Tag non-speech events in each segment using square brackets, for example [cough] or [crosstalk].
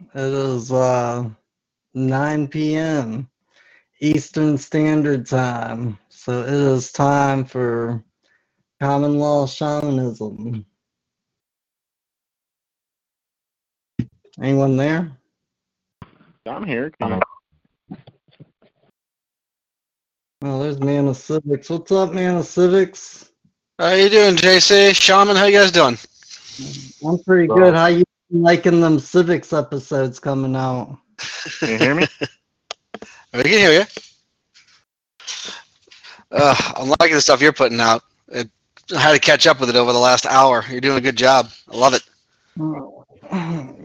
It is uh 9 p.m. Eastern Standard Time. So it is time for common law shamanism. Anyone there? I'm here. Can you- Oh, there's Man of Civics. What's up, Man of Civics? How you doing, JC? Shaman, how you guys doing? I'm pretty Well- good. How you liking them Civics episodes coming out? Can you hear me? [laughs] We can hear you. Uh, I'm liking the stuff you're putting out. It, I had to catch up with it over the last hour. You're doing a good job. I love it. [clears throat]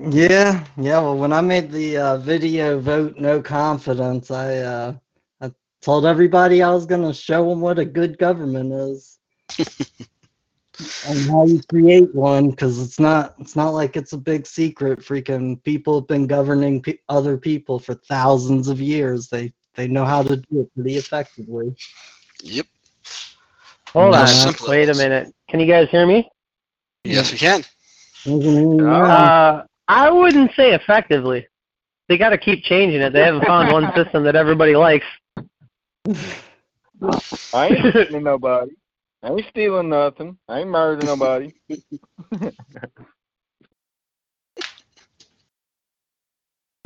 Yeah, yeah. Well, when I made the uh, video vote no confidence, I uh, I told everybody I was gonna show them what a good government is [laughs] and how you create one. Because it's not it's not like it's a big secret. Freaking people have been governing pe- other people for thousands of years. They they know how to do it pretty effectively. Yep. Hold How on. simple Wait a minute. Can you guys hear me? Yes, we can. Uh, I wouldn't say effectively. They got to keep changing it. They haven't found one [laughs] system that everybody likes. I ain't [laughs] hitting nobody. I ain't stealing nothing. I ain't murdering nobody. [laughs]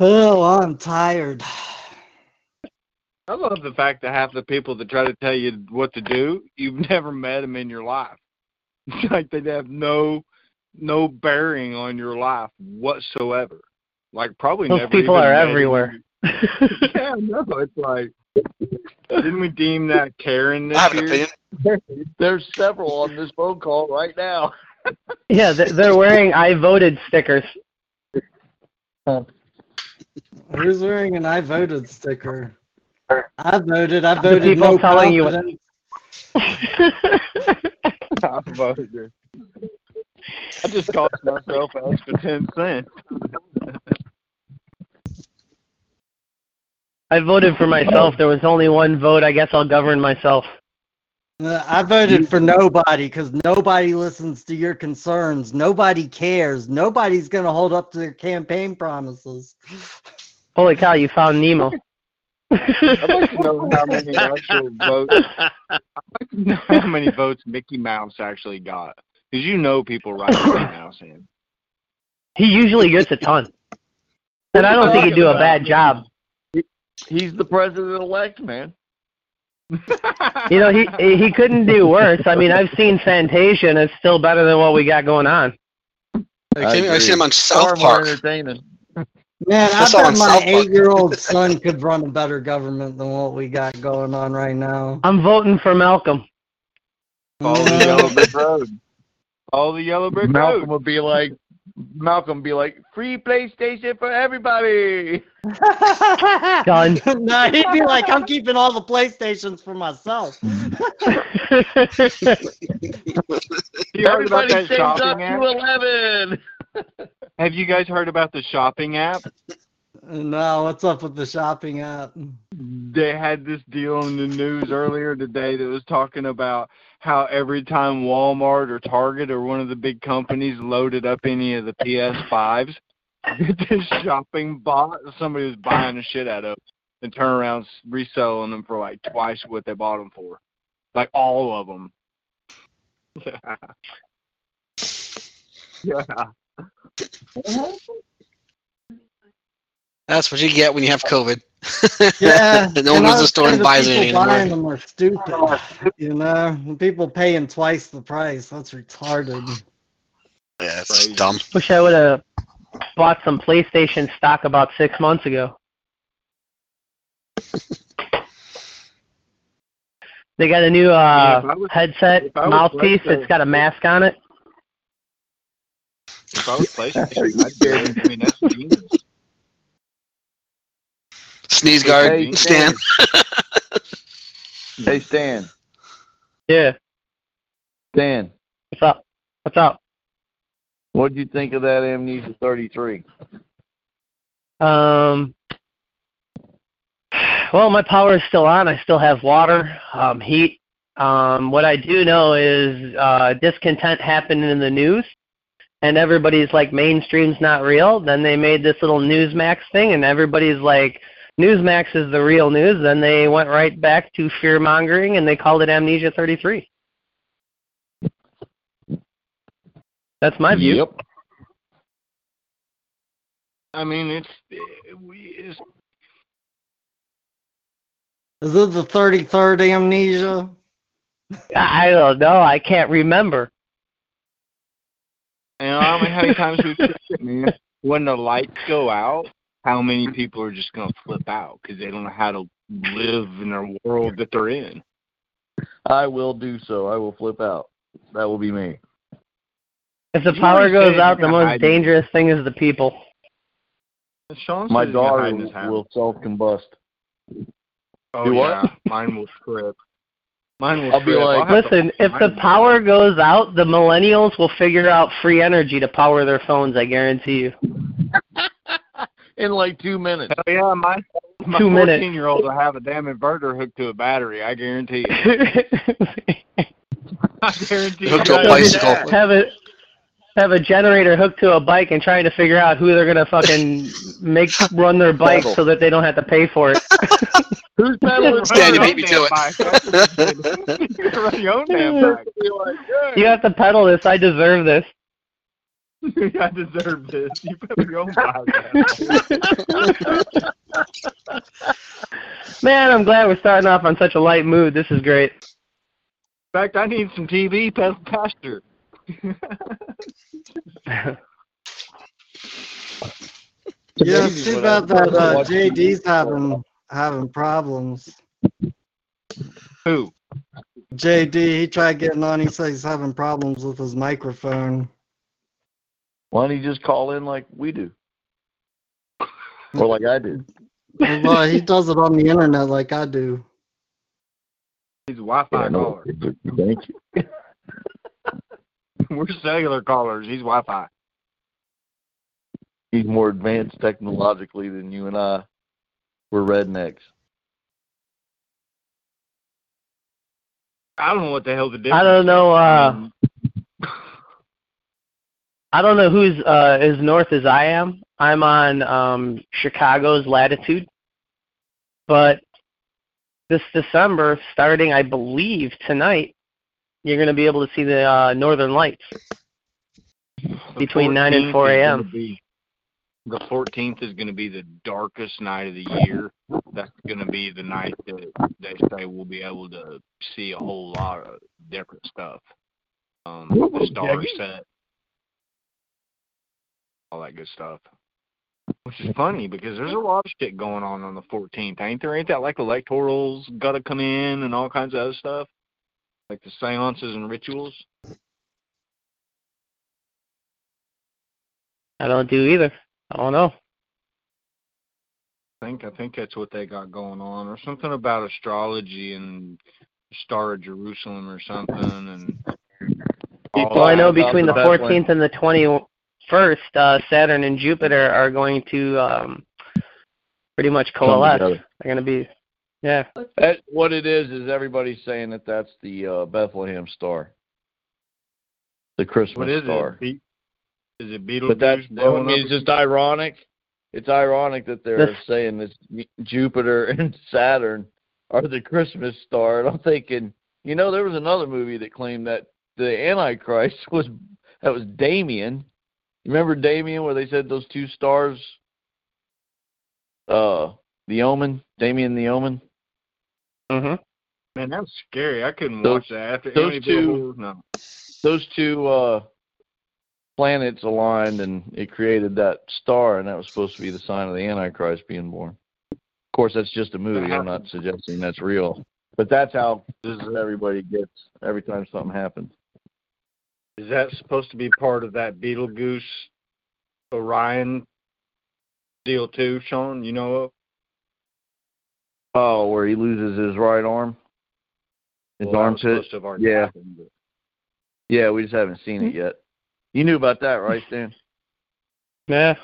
Oh, I'm tired. I love the fact that half the people that try to tell you what to do, you've [laughs] never met them in your life. It's like they have no no bearing on your life whatsoever. Like probably Those never. people even are everywhere. [laughs] yeah, no, it's like didn't we deem that Karen this I have an year? opinion. [laughs] There's several on this phone call right now. [laughs] yeah, they- they're wearing "I voted" stickers. Uh, who's wearing an I voted sticker? I voted. I The voted. people no telling you what- confidence. [laughs] I voted. I just cost myself out for ten cents. I voted for myself. There was only one vote. I guess I'll govern myself. Uh, I voted for nobody because nobody listens to your concerns. Nobody cares. Nobody's going to hold up to their campaign promises. [laughs] Holy cow! You found Nemo. [laughs] I'd like to know how many [laughs] actual votes. I'd like to know how many votes Mickey Mouse actually got, because you know people write Mickey [coughs] Mouse in. He usually gets a ton, and I don't think he'd do a bad job. He's the president elect, man. You know, he he couldn't do worse. I mean, I've seen Fantasia, and it's still better than what we got going on. I, came, I seen him on Far South more Park. entertaining. Man, I I saw bet my eight-year-old son could run a better government than what we got going on right now. I'm voting for Malcolm. Follow the yellow brick road. Follow the yellow brick Malcolm road. would be like, Malcolm be like, free PlayStation for everybody. [laughs] Done. [laughs] no, he'd be like, I'm keeping all the PlayStations for myself. You heard about Everybody that saves up shopping app? to eleven. [laughs] Have you guys heard about the shopping app? no, what's up with the shopping app? They had this deal in the news earlier today that was talking about how every time Walmart or Target or one of the big companies loaded up any of the PS5s, [laughs] this shopping bot, somebody was buying the shit out of and turn around reselling them for like twice what they bought them for. Like all of them. yeah. [laughs] yeah. That's what you get when you have COVID. Yeah, [laughs] no one and goes to the store and the buys people anything buying them are stupid. You know, people paying twice the price. That's retarded. Yeah, it's Crazy. dumb. Wish I would have bought some PlayStation stock about six months ago. [laughs] They got a new uh, if I was- headset if I was mouthpiece like that's got a mask on it. If I was PlayStation, I'd get it. I mean, that's genius. Sneeze guard, Hey, Stan. Hey, Stan. Yeah. Stan, What's up? What's up? what'd you think of that Amnesia 33? Um. Well, my power is still on. I still have water, um, heat. Um, what I do know is uh, discontent happened in the news, and everybody's like, mainstream's not real. Then they made this little Newsmax thing, and everybody's like, Newsmax is the real news. Then they went right back to fear mongering, and they called it Amnesia 33. That's my view. Yep. I mean, it's, it's Is it the 33rd amnesia? I don't know. I can't remember. You know, I don't know how many times we've said it, man. When the lights go out, how many people are just gonna flip out because they don't know how to live in their world that they're in. I will do so. I will flip out. That will be me. If the power goes out, the most hide it. dangerous thing is the people. Sean My says daughter hide in his house. will self combust. Oh Do what? yeah, mine will trip. Mine will I'll be like- I'll have to- Listen, if the power goes out, the millennials will figure out free energy to power their phones. I guarantee you. In like two minutes. Hell yeah, my my Two minutes. fourteen year old will have a damn inverter hooked to a battery. I guarantee you. [laughs] I guarantee you. Hooked to a bicycle. have a have a generator hooked to a bike and trying to figure out who they're gonna fucking make run their bike Pedal. so that they don't have to pay for it. [laughs] Who's pedaling? Stan, you Run beat me to own damn bike. You can run your own damn bike. You have to pedal this. I deserve this. [laughs] I deserve this. You put your own bike. Man, I'm glad we're starting off on such a light mood. This is great. In fact, I need some TV pa- pasture. [laughs] Yeah, it's too bad that uh, JD's having having problems. Who? JD, he tried getting on. He said he's having problems with his microphone. Why don't you just call in like we do? Or like I do. Well, he does it on the internet like I do. He's a Wi-Fi Yeah, no, caller. Thank you. [laughs] We're cellular callers. He's Wi-Fi. He's more advanced technologically than you and I. We're rednecks. I don't know what the hell the difference. I don't know. I Uh, mean, I don't know who's uh, as north as I am. I'm on um, Chicago's latitude, but this December, starting I believe tonight, you're going to be able to see the uh, northern lights. between 9 and 4 a.m.. be- The 14th is going to be the darkest night of the year. That's going to be the night that they say we'll be able to see a whole lot of different stuff. Um, the stars set, all that good stuff. Which is funny because there's a lot of shit going on on the 14th, ain't there? Ain't that like electorals got to come in and all kinds of other stuff, like the seances and rituals? I don't do either. I don't know. I think I think that's what they got going on, or something about astrology and Star of Jerusalem or something. And Well, I know between the 14th and the 21st, uh, Saturn and Jupiter are going to um, pretty much coalesce. They're going to be, yeah. That, what it is is everybody's saying that that's the uh, Bethlehem star, the Christmas what is star. it? Be- is it Betelgeuse? But that's I mean, it's just ironic. It's ironic that they're This- saying this Jupiter [laughs] and Saturn are the Christmas star. And I'm thinking, you know, there was another movie that claimed that the Antichrist [laughs] was that was Damien. You remember Damien, where they said those two stars, uh, the Omen, Damien the Omen. hmm Man, that was scary. I couldn't Those- watch that. After those two- no. those two uh planets aligned and it created that star and that was supposed to be the sign of the antichrist being born of course that's just a movie i'm not suggesting that's real But that's how everybody gets every time something happens. Is that supposed to be part of that Betelgeuse Orion deal too, Sean? You know of? Oh, where he loses his right arm, his Well, that was to Yeah. happened, but- Yeah, we just haven't seen it yet. You knew about that, right, Stan? [laughs] Yeah.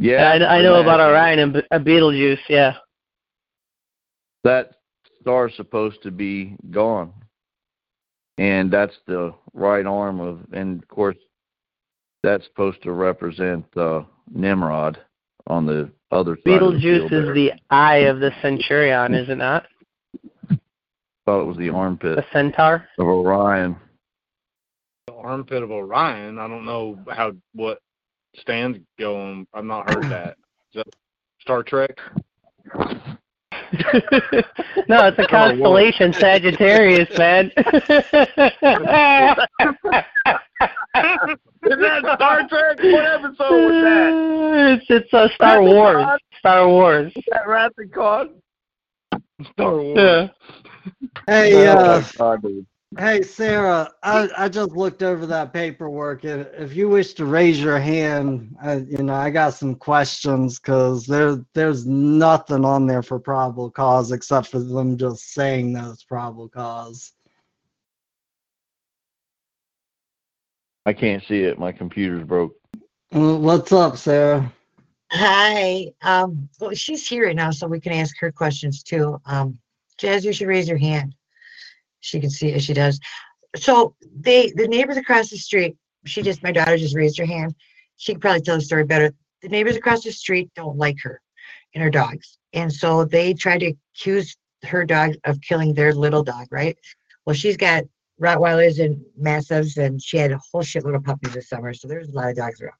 Yeah, I, I know about Orion and Be- uh, Betelgeuse. Yeah. that star's supposed to be gone. And that's the right arm of, and of course, that's supposed to represent uh, Nimrod on the other side. of the Betelgeuse is the eye of the Centurion, is it not? Thought it was the armpit The centaur. of Orion. The armpit of Orion. I don't know how what stands going. I've not heard that. Is that Star Trek? [laughs] no, it's a [laughs] constellation, Sagittarius, man. Is that Star Trek? What episode was that? It's it's uh, Star Wrath Wars. Star Wars. That Wrath? Star Wars. Yeah. Hey, Oh, uh, my God, dude. Hey, Sarah. I, I just looked over that paperwork. If, if you wish to raise your hand, uh, you know, I got some questions because there there's nothing on there for probable cause except for them just saying that it's probable cause. I can't see it. My computer's broke. What's up, Sarah? Hi. Um, well, she's here right now, so we can ask her questions too. Um, Jazz, you should raise your hand. She can see it. She does. So they, the neighbors across the street, she just, my daughter just raised her hand. She can probably tell the story better. The neighbors across the street don't like her and her dogs. And so they tried to accuse her dog of killing their little dog, right? Well, she's got Rottweilers and Mastiffs, and she had a whole shitload of puppies this summer. So there's a lot of dogs around.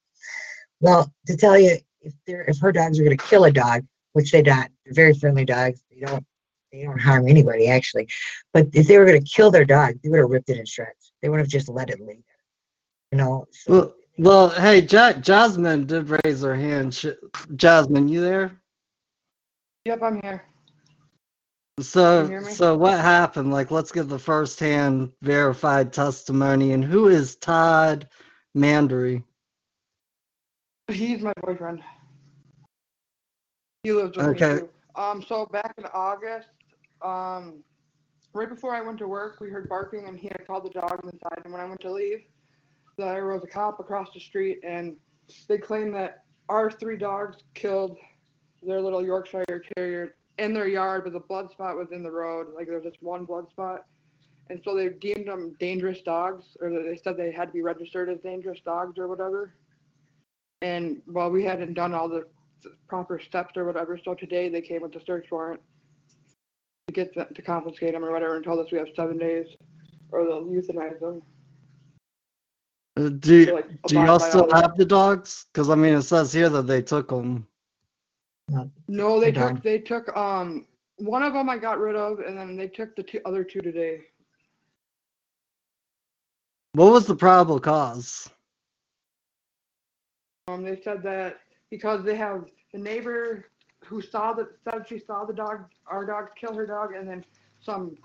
Well, to tell you, if if her dogs are going to kill a dog, which they don't, they're very friendly dogs. They don't they don't harm anybody actually. But if they were going to kill their dog, they would have ripped it in shreds. They would have just let it lay there. You know. So, Well, well hey, ja- Jasmine did raise her hand. Sh- Jasmine, you there? Yep, I'm here. So, Can you hear me? so what happened? Like, let's get the firsthand verified testimony. And who is Todd Mandery? He's my boyfriend. He lives with Okay. me too. Um, so back in August, um, right before I went to work, we heard barking and he had called the dogs inside. And when I went to leave, there was a cop across the street and they claimed that our three dogs killed their little Yorkshire Terrier in their yard, but the blood spot was in the road. Like there was just one blood spot. And so they deemed them dangerous dogs, or they said they had to be registered as dangerous dogs or whatever. And well, we hadn't done all the proper steps or whatever, so today they came with the search warrant get them, to confiscate them or whatever, and told us we have seven days, or they'll euthanize them. Uh, Do, So, like, do y'all still all the- have the dogs? Because, I mean, it says here that they took them. No, they Hold on. took they took um one of them I got rid of, and then they took the two other two today. What was the probable cause? Um, they said that because they have the neighbor who saw the said she saw the dog, our dog kill her dog, and then some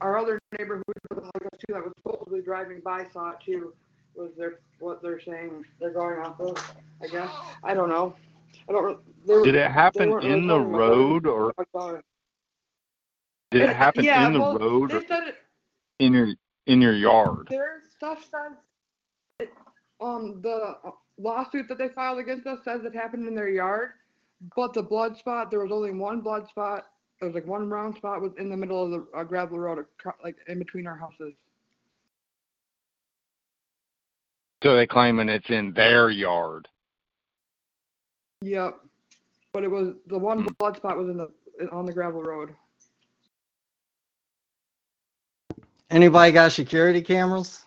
our other neighbor who doesn't like us too that was supposedly driving by saw it too. Was their what they're saying they're going off of? I guess I don't know. I don't. Were, Did it happen in the road or I saw it. did it It- happen yeah, in the well, road or it, in your in your yard? their stuff says it, um the lawsuit that they filed against us says it happened in their yard, but the blood spot there was only one blood spot. There was like one round spot was in the middle of the uh, gravel road, like in between our houses. So they claiming it's in their yard. Yep, but it was the one blood spot was in the on the gravel road. Anybody got security cameras?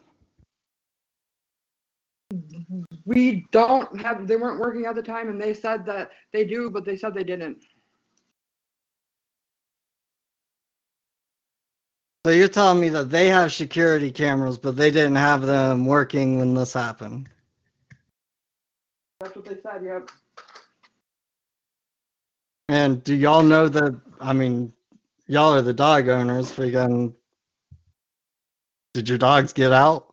We don't have. They weren't working at the time, and they said that they do, but they said they didn't. So you're telling me that they have security cameras, but they didn't have them working when this happened? That's what they said. Yep. And do y'all know that? I mean, y'all are the dog owners. Freaking, did your dogs get out?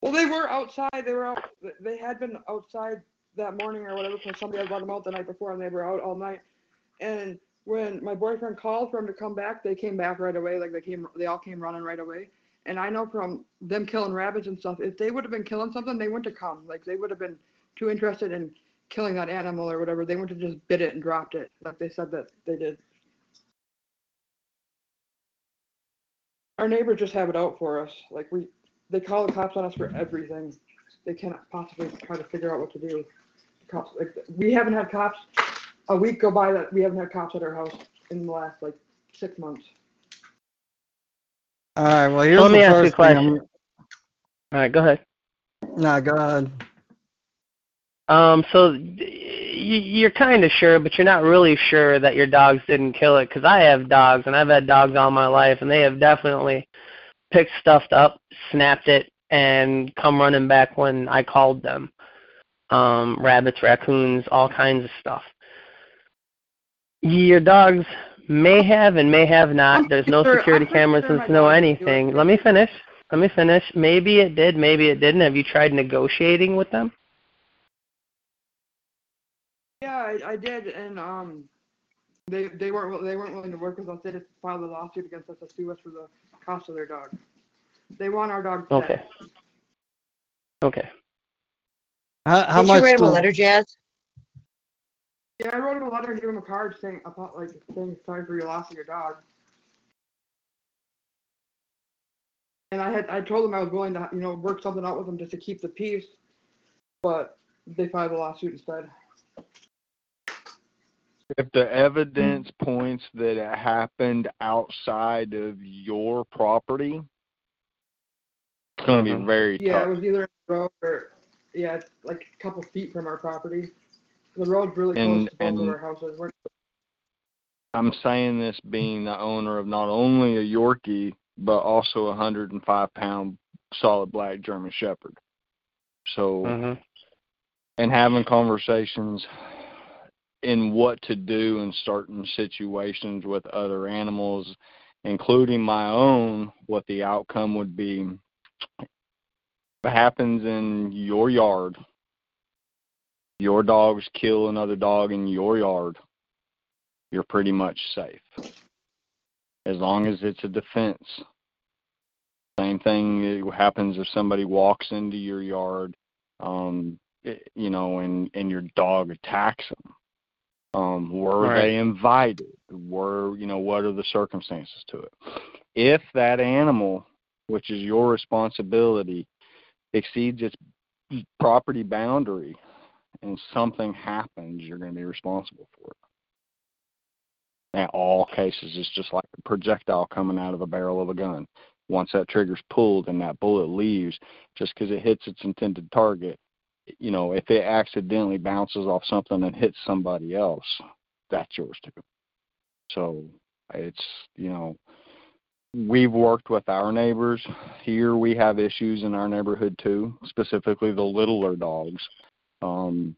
Well, they were outside. They were out. They had been outside that morning or whatever because somebody had brought them out the night before, and they were out all night. And when my boyfriend called for them to come back, they came back right away. Like they came, they all came running right away. And I know from them killing rabbits and stuff, if they would have been killing something, they wouldn't have come. Like they would have been too interested in killing that animal or whatever. They wouldn't have just bit it and dropped it, like they said that they did. Our neighbors just have it out for us. Like we, they call the cops on us for everything. They cannot possibly try to figure out what to do. The cops, like we haven't had cops a week go by that we haven't had cops at our house in the last like six months. All right. Well, here's Let me the ask you a first thing. question. I'm- All right, go ahead. Nah, go ahead. Um, so y- you're kind of sure, but you're not really sure that your dogs didn't kill it. Because I have dogs, and I've had dogs all my life, and they have definitely picked stuff up, snapped it, and come running back when I called them. Um, rabbits, raccoons, all kinds of stuff. Your dogs may have and may have not. I'm There's no sure- security I'm cameras sure and my no dogs do it. anything. Let me finish. Let me finish. Maybe it did, maybe it didn't. Have you tried negotiating with them? Yeah, I, I did, and um, they they weren't they weren't willing to work with us. They just filed a lawsuit against us to sue us for the cost of their dog. They want our dog. dead. Okay. Okay. How, how Did much? you write him a do- letter, Jazz? Yeah, I wrote him a letter and gave him a card saying about like saying sorry for your loss of your dog. And I had I told them I was willing to you know work something out with them just to keep the peace, but they filed a lawsuit instead. If the evidence points that it happened outside of your property, it's going to be Mhm. very Yeah, it was either in the road or yeah, it's like a couple feet from our property. The road's really close to both of our houses. We're, I'm saying this being the owner of not only a Yorkie, but also a 105 pound solid black German Shepherd. So, Mhm. and having conversations in what to do in certain situations with other animals, including my own, what the outcome would be. It happens in your yard, your dogs kill another dog in your yard, you're pretty much safe. As long as it's a defense. Same thing happens if somebody walks into your yard, um, you know, and and your dog attacks them. Um, were Right. they invited? Were you know what are the circumstances to it? If that animal, which is your responsibility, exceeds its property boundary, and something happens, you're going to be responsible for it. In all cases, it's just like a projectile coming out of a barrel of a gun. Once that trigger's pulled and that bullet leaves, just because it hits its intended target, you know, if it accidentally bounces off something and hits somebody else, that's yours too. So it's, you know, we've worked with our neighbors. Here we have issues in our neighborhood too, specifically the littler dogs. Um,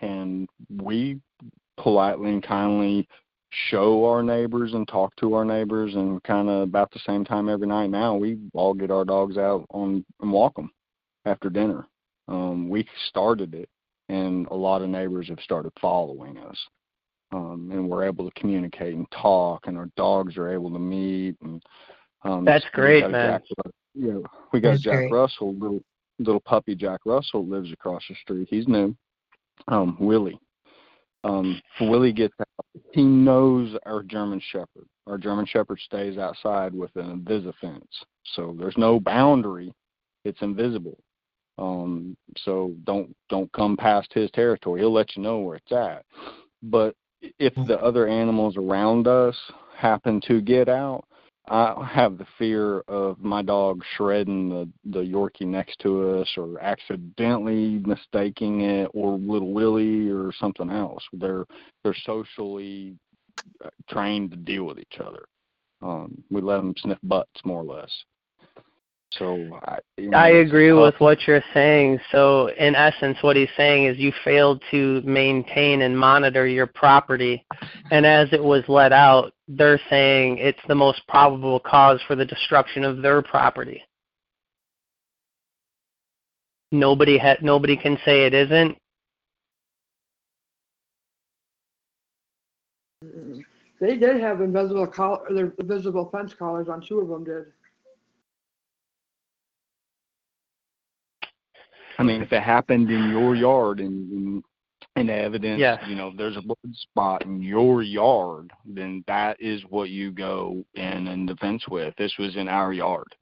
and we politely and kindly show our neighbors and talk to our neighbors and kind of about the same time every night now we all get our dogs out on and walk them after dinner um we started it and a lot of neighbors have started following us um and we're able to communicate and talk and our dogs are able to meet and um That's great, man. Jack, you know, we got That's Jack great. Russell little little puppy Jack Russell lives across the street he's new um Willie um Willie gets out he knows our German Shepherd. Our German Shepherd stays outside with an invisi fence, so there's no boundary. It's invisible. Um, so don't don't come past his territory. He'll let you know where it's at. But if the other animals around us happen to get out, I have the fear of my dog shredding the the Yorkie next to us, or accidentally mistaking it, or Little Willie, or something else. They're they're socially uh, trained to deal with each other. Um, we let them sniff butts more or less. So I, you know, I agree tough. with what you're saying. So, in essence, what he's saying is you failed to maintain and monitor your property. And as it was let out, they're saying it's the most probable cause for the destruction of their property. Nobody ha- nobody can say it isn't. They did have invisible collar, their invisible fence collars on two of them did. I mean, if it happened in your yard and and, and evidence, Yes. you know, there's a blood spot in your yard, then that is what you go in and defense with. This was in our yard.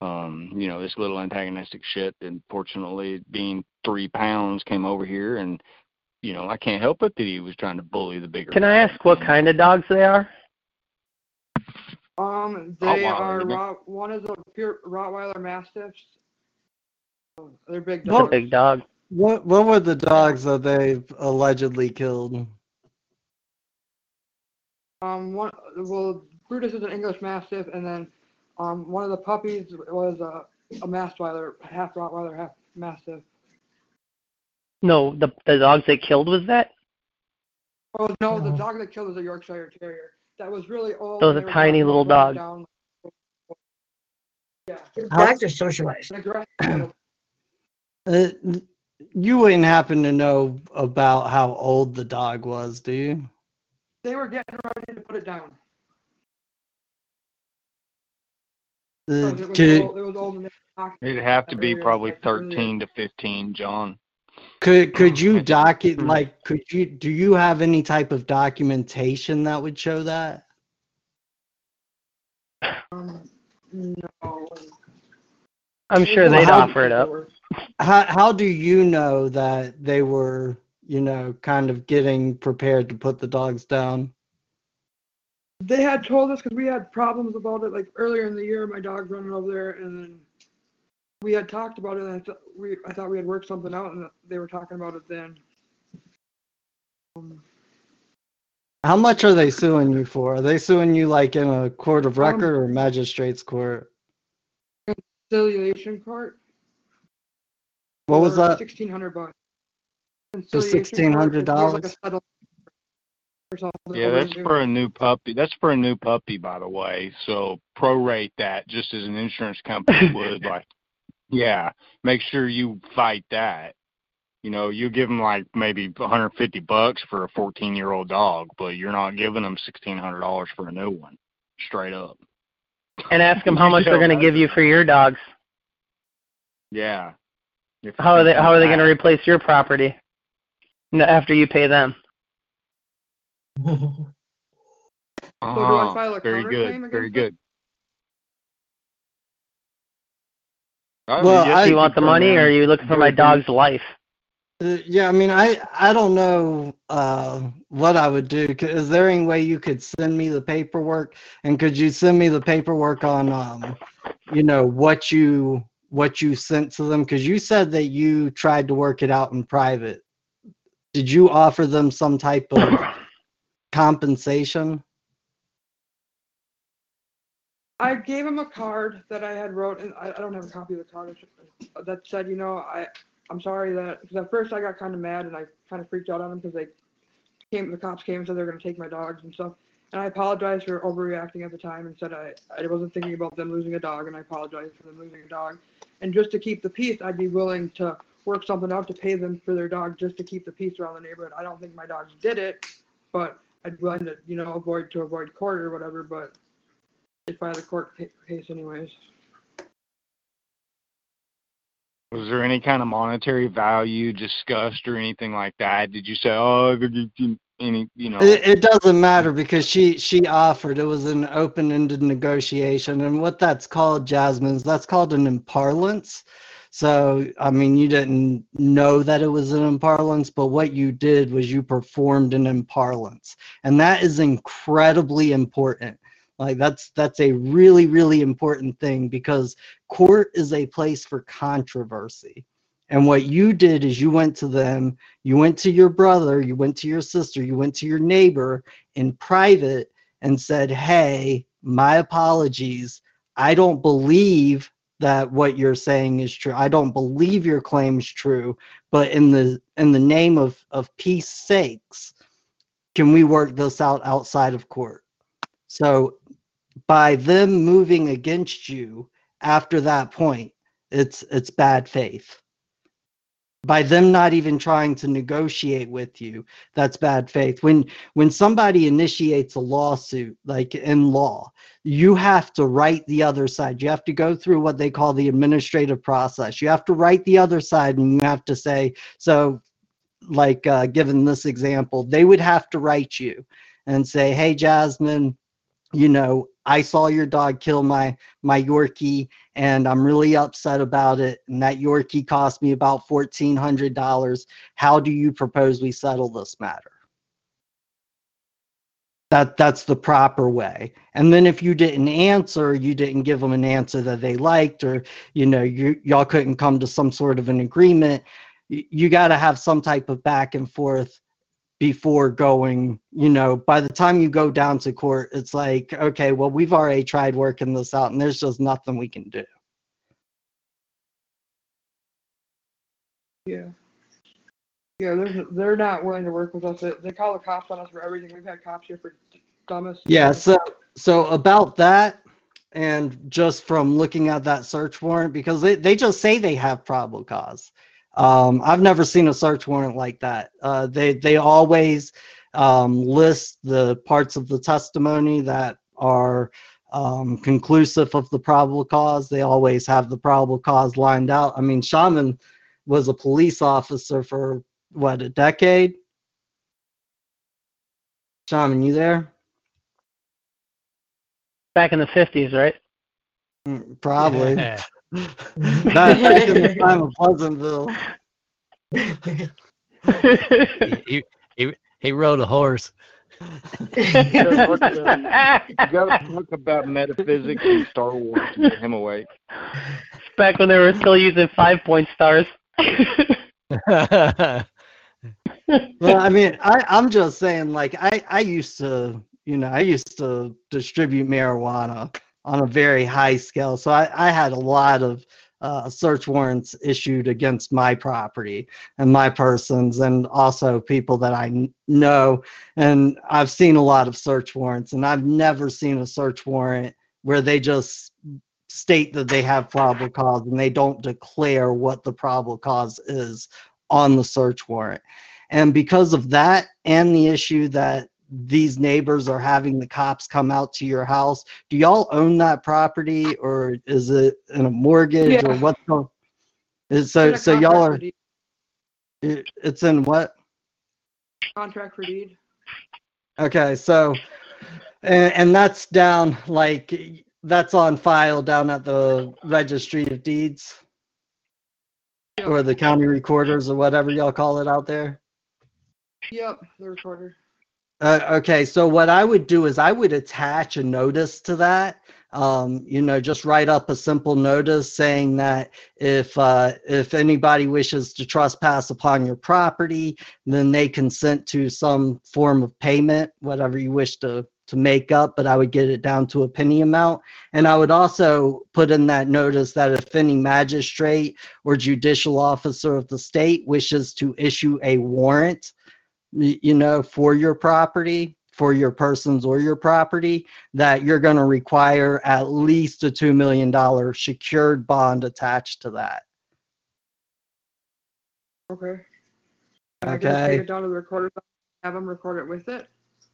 Um, you know, this little antagonistic shit, unfortunately, being three pounds, came over here, and you know, I can't help it that he was trying to bully the bigger. Can I ask what kind of dogs they are? Um, they Rottweiler, are isn't? Rot, one is a pure Rottweiler Mastiffs. They're big It's a big dog. What what were the dogs that they allegedly killed? Um, one well, Brutus is an English Mastiff, and then um, one of the puppies was a a Mastweiler, half Rottweiler, half Mastiff. No, the the dogs they killed was that? Oh no, the dog that killed was a Yorkshire Terrier. That was really old. Those and are tiny little down- dogs. down. Yeah. How- Dogs are socialized. And aggressive. Uh, you wouldn't happen to know about how old the dog was, do you? they were getting ready to put it down. Uh, it was could, old, it was old and they were knocking It'd have to be probably 13 to 15, John. could could you That's- docket like could you do you have any type of documentation that would show that? Um, no. I'm sure Well, they'd offer it up. How how do you know that they were, you know, kind of getting prepared to put the dogs down? They had told us because we had problems about it like earlier in the year. My dog running over there, and then we had talked about it. And I thought we I thought we had worked something out, and they were talking about it then. Um, How much are they suing you for? Are they suing you like in a court of Um, record or magistrate's court? conciliation court. What was that? Sixteen hundred bucks. For Conciliation court, 'cause we had, like, a $1,600? or something Yeah, that's for a new puppy. That's for a new puppy, by the way. So prorate that just as an insurance company [laughs] would. Like, yeah, make sure you fight that. You know, you give them like maybe 150 bucks for a 14 year old dog, but you're not giving them $1,600 for a new one, straight up. And ask them how much they're going to give you for your dogs. Yeah. If- How are they how are they going to Ah, replace your property after you pay them? [laughs] So do I uh-huh. file a Very good. Very good. I Well, mean, I- Do you yes, want the money run or are you looking for my dog's life? Uh, yeah, I mean, I I don't know uh, what I would do. Is there any way you could send me the paperwork? And could you send me the paperwork on, um, you know, what you what you sent to them? Because you said that you tried to work it out in private. Did you offer them some type of [coughs] compensation? I gave him a card that I had wrote, and I, I don't have a copy of the card that said, you know, I I'm sorry that because at first I got kind of mad and I kind of freaked out on them because they came, the cops came and said they're going to take my dogs and stuff, and I apologized for overreacting at the time and said I I wasn't thinking about them losing a dog and I apologized for them losing a dog, and just to keep the peace, I'd be willing to work something out to pay them for their dog just to keep the peace around the neighborhood. I don't think my dogs did it, but I'd be willing to you know avoid to avoid court or whatever, but if I had a court ca- case anyways. Was there any kind of monetary value discussed or anything like that? Did you say, oh, the- the- any, you know? It, it doesn't matter because she she offered. It was an open-ended negotiation, and what that's called, jasmine's that's called an imparlance. So, I mean, you didn't know that it was an imparlance, but what you did was you performed an imparlance, and that is incredibly important. Like that's that's a really really important thing because court is a place for controversy. And what you did is you went to them, you went to your brother, you went to your sister, you went to your neighbor in private and said, Hey, my apologies. I don't believe that what you're saying is true. I don't believe your claim's true, but in the in the name of of peace sakes, can we work this out outside of court? So by them moving against you after that point, it's it's bad faith. By them not even trying to negotiate with you, that's bad faith. When when somebody initiates a lawsuit, like in law, you have to write the other side. You have to go through what they call the administrative process. You have to write the other side and you have to say, so like uh, given this example, they would have to write you and say, hey, Jasmine, you know, I saw your dog kill my my Yorkie, and I'm really upset about it. And that Yorkie cost me about fourteen hundred dollars. How do you propose we settle this matter? That that's the proper way. And then if you didn't answer, you didn't give them an answer that they liked, or you know, you y'all couldn't come to some sort of an agreement. You, you got to have some type of back and forth before going, you know, by the time you go down to court, it's like, okay, well, we've already tried working this out and there's just nothing we can do. Yeah. Yeah, they're they're not willing to work with us. They, they call the cops on us for everything. We've had cops here for dumbest. Yeah, so so about that and just from looking at that search warrant because they, they just say they have probable cause. Um, I've never seen a search warrant like that. Uh, they they always um, list the parts of the testimony that are um, conclusive of the probable cause. They always have the probable cause lined out. I mean, Shaman was a police officer for what a decade. Shaman, you there? Back in the fifties, right? Mm, Probably. Not back [laughs] [laughs] in the time of Pleasantville. he, he, he rode a horse. You gotta talk about metaphysics and Star Wars to get him awake. Back when they were still using five point stars. [laughs] well, I mean, I, I'm just saying, like, I, I used to, you know, I used to distribute marijuana on a very high scale. So I, I had a lot of uh, search warrants issued against my property and my persons, and also people that I know. And I've seen a lot of search warrants, and I've never seen a search warrant where they just state that they have probable cause and they don't declare what the probable cause is on the search warrant. And because of that, and the issue that these neighbors are having the cops come out to your house, do y'all own that property or is it in a mortgage or Yeah. what's going? So It's in a so y'all are it, it's in what? Contract for deed. Okay, so and, and that's down like that's on file down at the registry of deeds Yep. or the county recorders or whatever y'all call it out there. Yep, the recorder. Uh, okay, so what I would do is I would attach a notice to that. Um, you know, just write up a simple notice saying that if uh, if anybody wishes to trespass upon your property, then they consent to some form of payment, whatever you wish to to make up. But I would get it down to a penny amount, and I would also put in that notice that if any magistrate or judicial officer of the state wishes to issue a warrant you know, for your property, for your persons or your property, that you're going to require at least a $2 million secured bond attached to that. Okay. I Okay. take it down to the recorder, have them record it with it.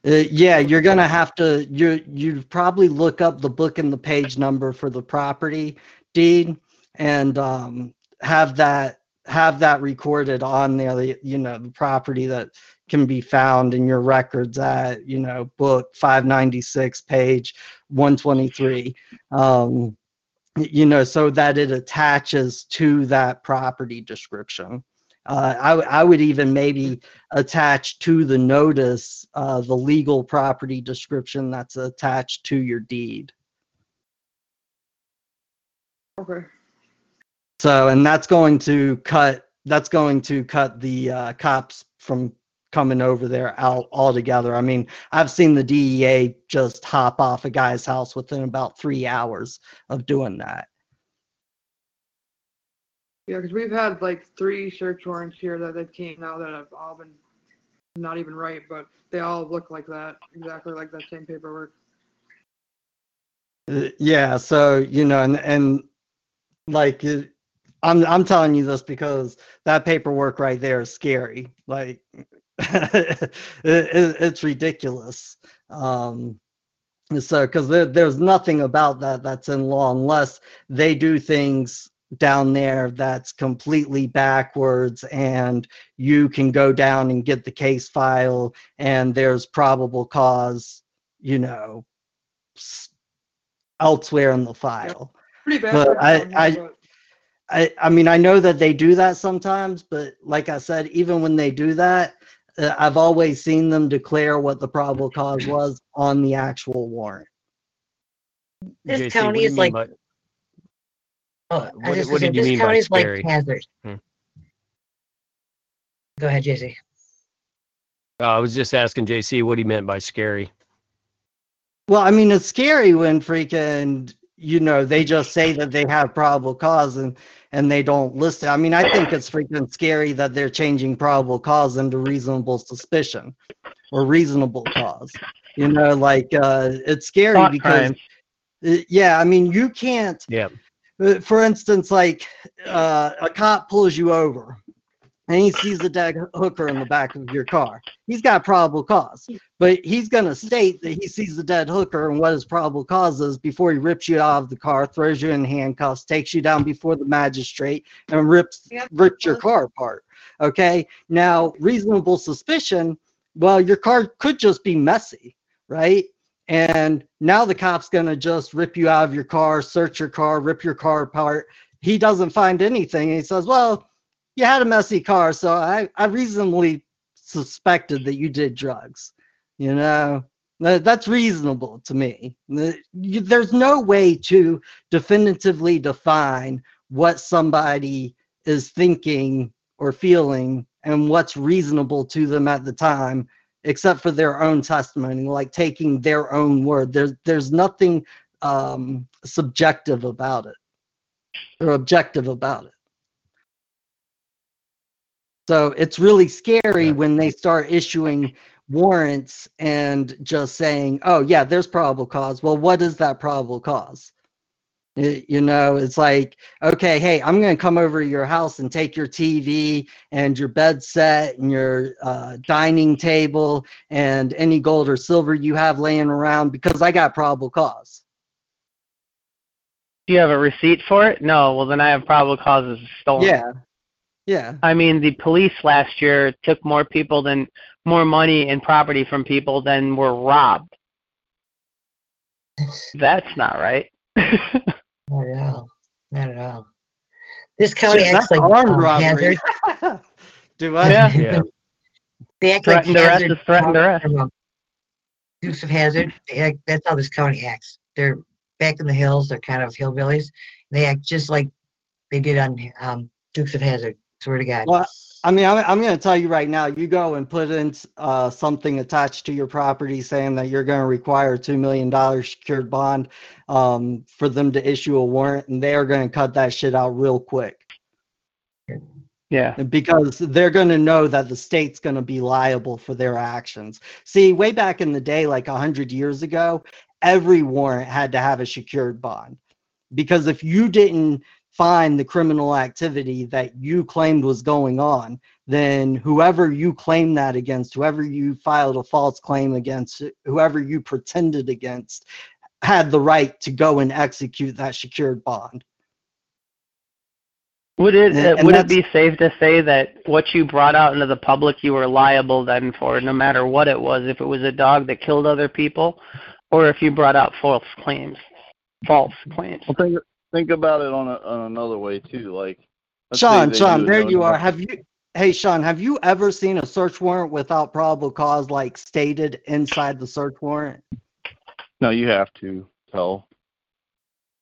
Uh, yeah, you're going to have to, you, you'd probably look up the book and the page number for the property deed and um, have that, have that recorded on the- you know, the property that can be found in your records at, you know, book 596, page 123. Um, you know, so that it attaches to that property description. Uh, I, I would even maybe attach to the notice uh, the legal property description that's attached to your deed. Okay. So, and that's going to cut that's going to cut the uh, cops from coming over there out altogether. I mean, I've seen the DEA just hop off a guy's house within about three hours of doing that. Yeah, because we've had like three search warrants here that they've came now that have all been not even right, but they all look like that, exactly like that same paperwork. Uh, Yeah, so you know, and and like I'm I'm telling you this because that paperwork right there is scary. Like [laughs] it, it, it's ridiculous. Um, so because there, there's nothing about that that's in law unless they do things down there that's completely backwards and you can go down and get the case file and there's probable cause you know elsewhere in the file Pretty bad. But I- I- I, I mean, I know that they do that sometimes, but like I said, even when they do that, I've always seen them declare what the probable cause was on the actual warrant. This JC, what county do you is mean like, by- oh, I what- was just what gonna say, did you this mean by county is like scary? hazard. Hmm. Go ahead, JC. Uh, I was just asking JC what he meant by scary. Well, I mean, it's scary when freaking, you know, they just say that they have probable cause and and they don't list it. I mean, I think it's freaking scary that they're changing probable cause into reasonable suspicion or reasonable cause. You know, like uh, it's scary Thought because. Uh, yeah, I mean, you can't. Yeah. uh, For instance, like uh, a cop pulls you over and he sees a dead hooker in the back of your car. He's got probable cause, but he's going to state that he sees the dead hooker and what his probable cause is before he rips you out of the car, throws you in handcuffs, takes you down before the magistrate, and rips rips your car apart. Okay. Now, reasonable suspicion. Well, your car could just be messy, right? And now the cop's going to just rip you out of your car, search your car, rip your car apart. He doesn't find anything. He says, Well, you had a messy car, so I, I reasonably suspected that you did drugs. You know, that's reasonable to me. There's no way to definitively define what somebody is thinking or feeling and what's reasonable to them at the time except for their own testimony like taking their own word there's there's nothing um subjective about it or objective about it so it's really scary when they start issuing warrants and just saying oh yeah there's probable cause well what is that probable cause Y- you know it's like okay hey i'm going to come over to your house and take your tv and your bed set and your uh, dining table and any gold or silver you have laying around because i got probable cause Do you have a receipt for it? No. Well, then I have probable causes stolen. yeah yeah I mean, the police last year took more people than more money and property from people than were robbed. [laughs] That's not right. [laughs] Not at all. Not at all. This county Shit, acts like armed um, robbery. hazard. [laughs] do i Yeah. Yeah. They act like Threatened arrest is threatened arrest. Dukes of Hazzard. Act, that's how this county acts. They're back in the hills. They're kind of hillbillies. They act just like they did on um, Dukes of Hazzard. Swear to God. Well, I mean, I'm, I'm going to tell you right now, you go and put in uh, something attached to your property saying that you're going to require a $2 million secured bond um, for them to issue a warrant, and they are going to cut that shit out real quick yeah. because they're going to know that the state's going to be liable for their actions. See, way back in the day, like 100 years ago, every warrant had to have a secured bond because if you didn't find the criminal activity that you claimed was going on, then whoever you claimed that against, whoever you filed a false claim against, whoever you pretended against, had the right to go and execute that secured bond. Would it And- and would it be safe to say that what you brought out into the public you were liable then for, no matter what it was, if it was a dog that killed other people, or if you brought out false claims, false claims? Well, think think about it on a, on another way too. Like, Sean, Sean, there you are. Have you? Hey, Sean, have you ever seen a search warrant without probable cause, like stated inside the search warrant? No, you have to tell.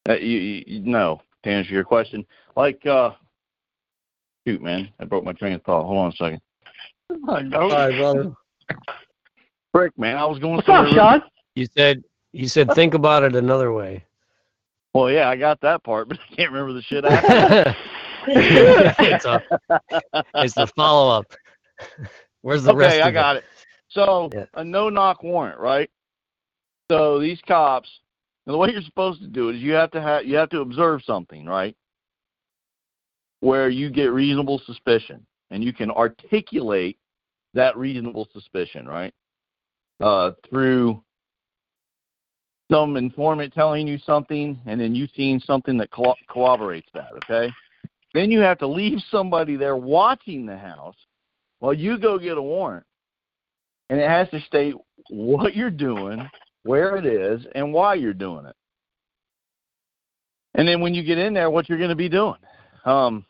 Uh, you, you, you no to answer your question. Like, uh, shoot, man, I broke my train of thought. Hold on a second. Sorry, brother. Frick, man, I was going What's to. up, Sean? You said you said think about it another way. Well, yeah, I got that part, but I can't remember the shit [laughs] after. it's a [laughs] it's the follow up. Where's the rest okay, I got it. So Yeah. a no knock warrant, right? So these cops, and the way you're supposed to do it is you have to have you have to observe something, right? Where you get reasonable suspicion, and you can articulate that reasonable suspicion, right? Uh, through some informant telling you something, and then you seeing something that co- corroborates that. Okay. Then you have to leave somebody there watching the house while you go get a warrant and it has to state what you're doing, where it is, and why you're doing it. And then when you get in there, what you're going to be doing. Um,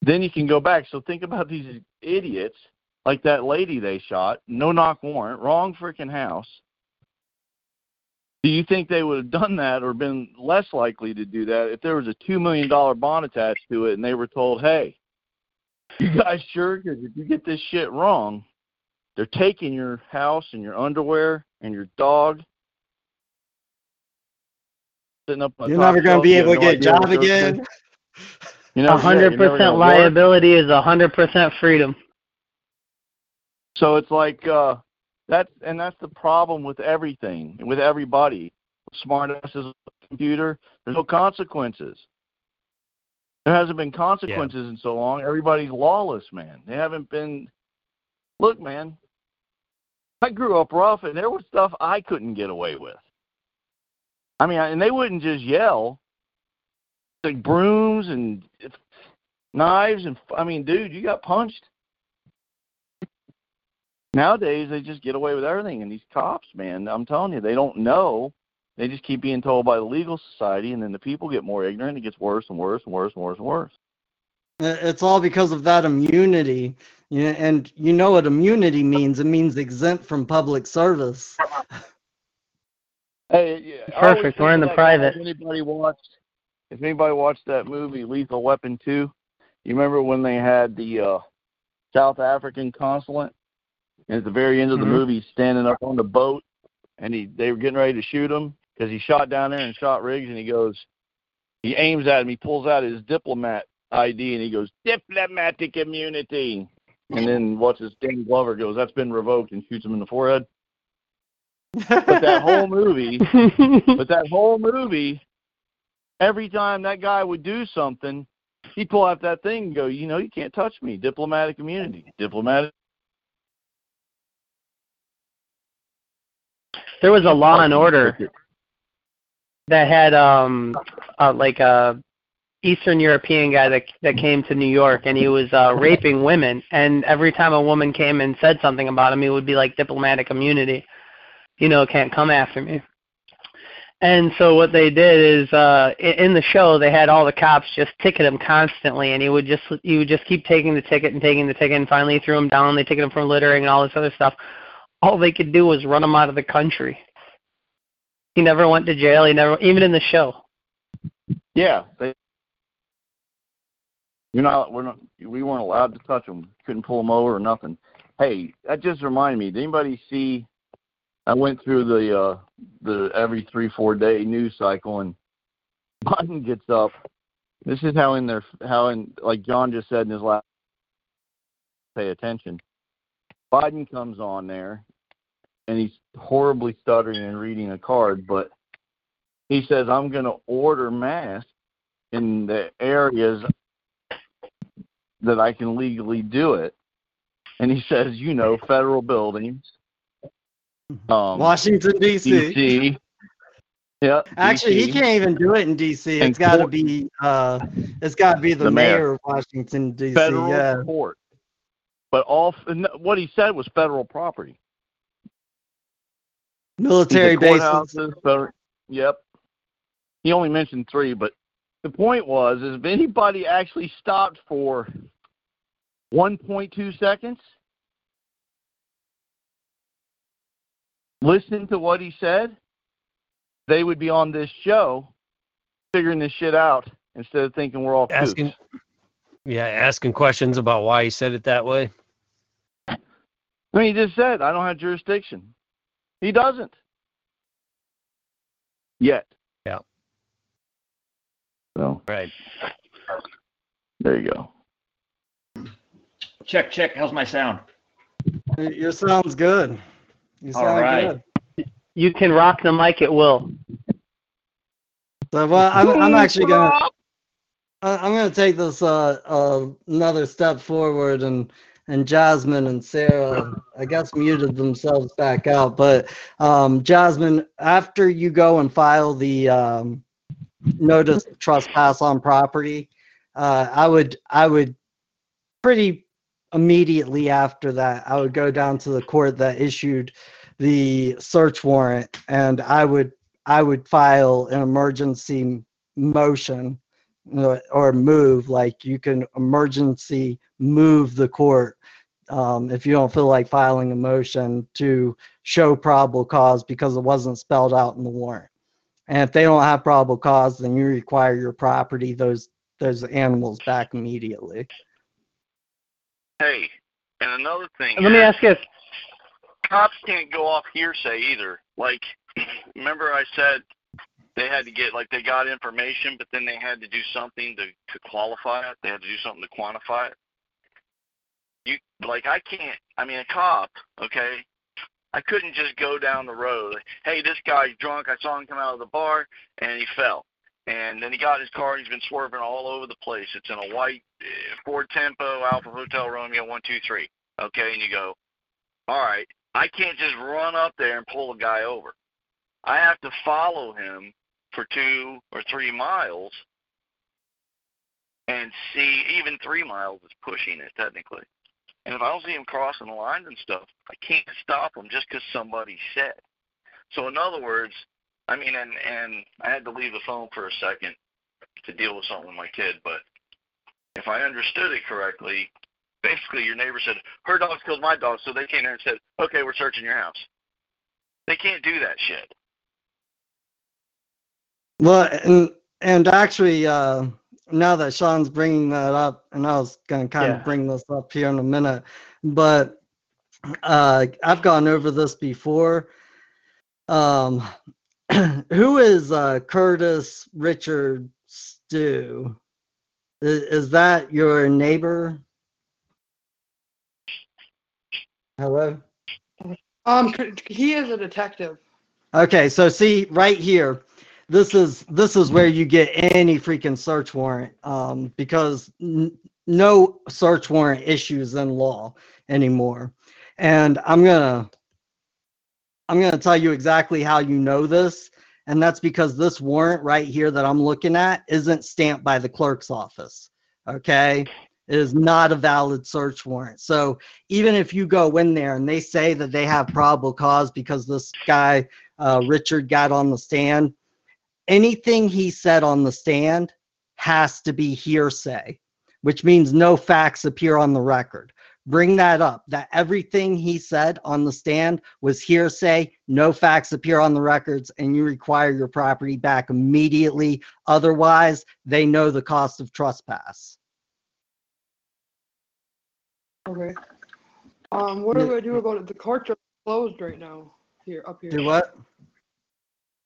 then you can go back. So think about these idiots, like that lady they shot, no knock warrant, wrong freaking house. Do you think they would have done that or been less likely to do that if there was a $2 million bond attached to it and they were told, hey, you guys sure? Because if you get this shit wrong, they're taking your house and your underwear and your dog. Sitting up You're never gonna be able to no get a job again. [laughs] You know, A 100% liability is a hundred percent freedom. So it's like uh that's and that's the problem with everything, with everybody. Smart ass is a computer, there's no consequences. There hasn't been consequences in so long. Everybody's lawless, man. They haven't been look, man. I grew up rough and there was stuff I couldn't get away with. I mean, and they wouldn't just yell. Like brooms and knives and I mean, dude, you got punched. Nowadays, they just get away with everything, and these cops, man, I'm telling you, they don't know. They just keep being told by the legal society, and then the people get more ignorant. It gets worse and worse and worse and worse and worse. It's all because of that immunity. You and you know what immunity means? It means exempt from public service. Hey, yeah, perfect we're in the private. If anybody watched, if anybody watched that movie Lethal Weapon Two, you remember when they had the uh South African consulate, and at the very end of the Mhm. movie, he's standing up on the boat, and he they were getting ready to shoot him because he shot down there and shot Riggs, and he goes, he aims at him, he pulls out his diplomat ID, and he goes diplomatic immunity, and then what's his Danny Glover goes, that's been revoked, and shoots him in the forehead. But that whole movie [laughs] but that whole movie, every time that guy would do something, he'd pull out that thing and go, you know, you can't touch me. Diplomatic immunity. Diplomatic. There was a Law and Order that had um uh, like a Eastern European guy that that came to New York and he was uh raping women and every time a woman came and said something about him he would be like diplomatic immunity. You know, can't come after me. And so what they did is uh in the show they had all the cops just ticket him constantly and he would just he would just keep taking the ticket and taking the ticket and finally threw him down, they ticketed him for littering and all this other stuff. All they could do was run him out of the country. He never went to jail. He never, even in the show. Yeah. They, you're not. We're not. We weren't allowed to touch him. Couldn't pull him over or nothing. Hey, that just reminded me. Did anybody see? I went through the uh the every three four day news cycle, and [laughs] Biden gets up. This is how in their how in like John just said in his last. Pay attention. Biden comes on there, and he's horribly stuttering and reading a card, but he says, "I'm going to order masks in the areas that I can legally do it." And he says, "You know, federal buildings, um, Washington D.C. D.C. Yeah, Actually, he can't even do it in D.C. And It's got to be uh, it's got to be the, The mayor. mayor of Washington D.C. federal Yeah. court. But all and what he said was federal property. Military bases. courthouses, federal- Yep. He only mentioned three, but the point was, is if anybody actually stopped for 1.2 seconds, listened to what he said, they would be on this show figuring this shit out instead of thinking we're all kooks. Asking, yeah, asking questions about why he said it that way. I mean, he just said, I don't have jurisdiction. He doesn't. Yet. Yeah. So Right. there you go. Check, check. How's my sound? Your sounds good. You sound right. good. You can rock the mic at will. So well, I'm, I'm actually gonna I- I'm gonna take this uh, uh another step forward and and Jasmine and Sarah I guess muted themselves back out. But um, Jasmine, after you go and file the um, notice of trespass on property, uh, I would I would pretty immediately after that I would go down to the court that issued the search warrant and I would I would file an emergency motion uh, or move like you can emergency move the court um, if you don't feel like filing a motion to show probable cause because it wasn't spelled out in the warrant. And if they don't have probable cause, then you require your property, those those animals back immediately. Hey, and another thing. Let me ask you. Cops can't go off hearsay either. Like, [clears throat] remember I said they had to get like they got information, but then they had to do something to to qualify it. They had to do something to quantify it. You like I can't. I mean, a cop, okay. I couldn't just go down the road. Hey, this guy's drunk. I saw him come out of the bar and he fell. And then he got his car he's been swerving all over the place. It's in a white uh, Ford Tempo, Alpha Hotel Romeo one two three. Okay, and you go, all right. I can't just run up there and pull a guy over. I have to follow him for two or three miles and see even three miles is pushing it technically. And if I don't see him crossing the lines and stuff, I can't stop him just because somebody said. So in other words, I mean, and and I had to leave the phone for a second to deal with something with my kid, but if I understood it correctly, basically your neighbor said her dog killed my dog, so they came there and said, okay, we're searching your house. They can't do that shit. Well, and and actually, uh, now that Sean's bringing that up, and I was going to kind Yeah. of bring this up here in a minute, but uh, I've gone over this before. Um, [clears throat] who is uh, Curtis Richard Stew? Is, is that your neighbor? Hello. Um, he is a detective. Okay, so see right here, this is this is where you get any freaking search warrant, um, because n- no search warrant issues in law anymore. And I'm gonna I'm gonna tell you exactly how you know this, and that's because this warrant right here that I'm looking at isn't stamped by the clerk's office. Okay, it is not a valid search warrant. So even if you go in there and they say that they have probable cause because this guy uh, Richard got on the stand, anything he said on the stand has to be hearsay, which means no facts appear on the record. Bring that up that everything he said on the stand was hearsay, no facts appear on the records, and you require your property back immediately. Otherwise, they know the cost of trespass. Okay. Um, what do I do about it? The courts are closed right now here up here. Do what?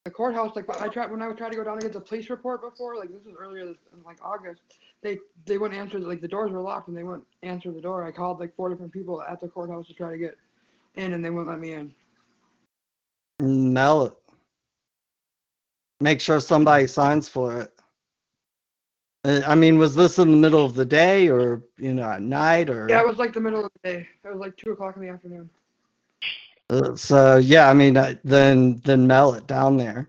The courthouse, like I tried when I tried to go down to get the police report before, like this was earlier this, in like August. They they wouldn't answer. Like the doors were locked and they wouldn't answer the door. I called like four different people at the courthouse to try to get in, and they wouldn't let me in. Mail it. Make sure somebody signs for it. Uh, I mean, was this in the middle of the day or, you know, at night or? Yeah, it was like the middle of the day. It was like two o'clock in the afternoon. So, yeah, I mean, uh, then, then mail it down there.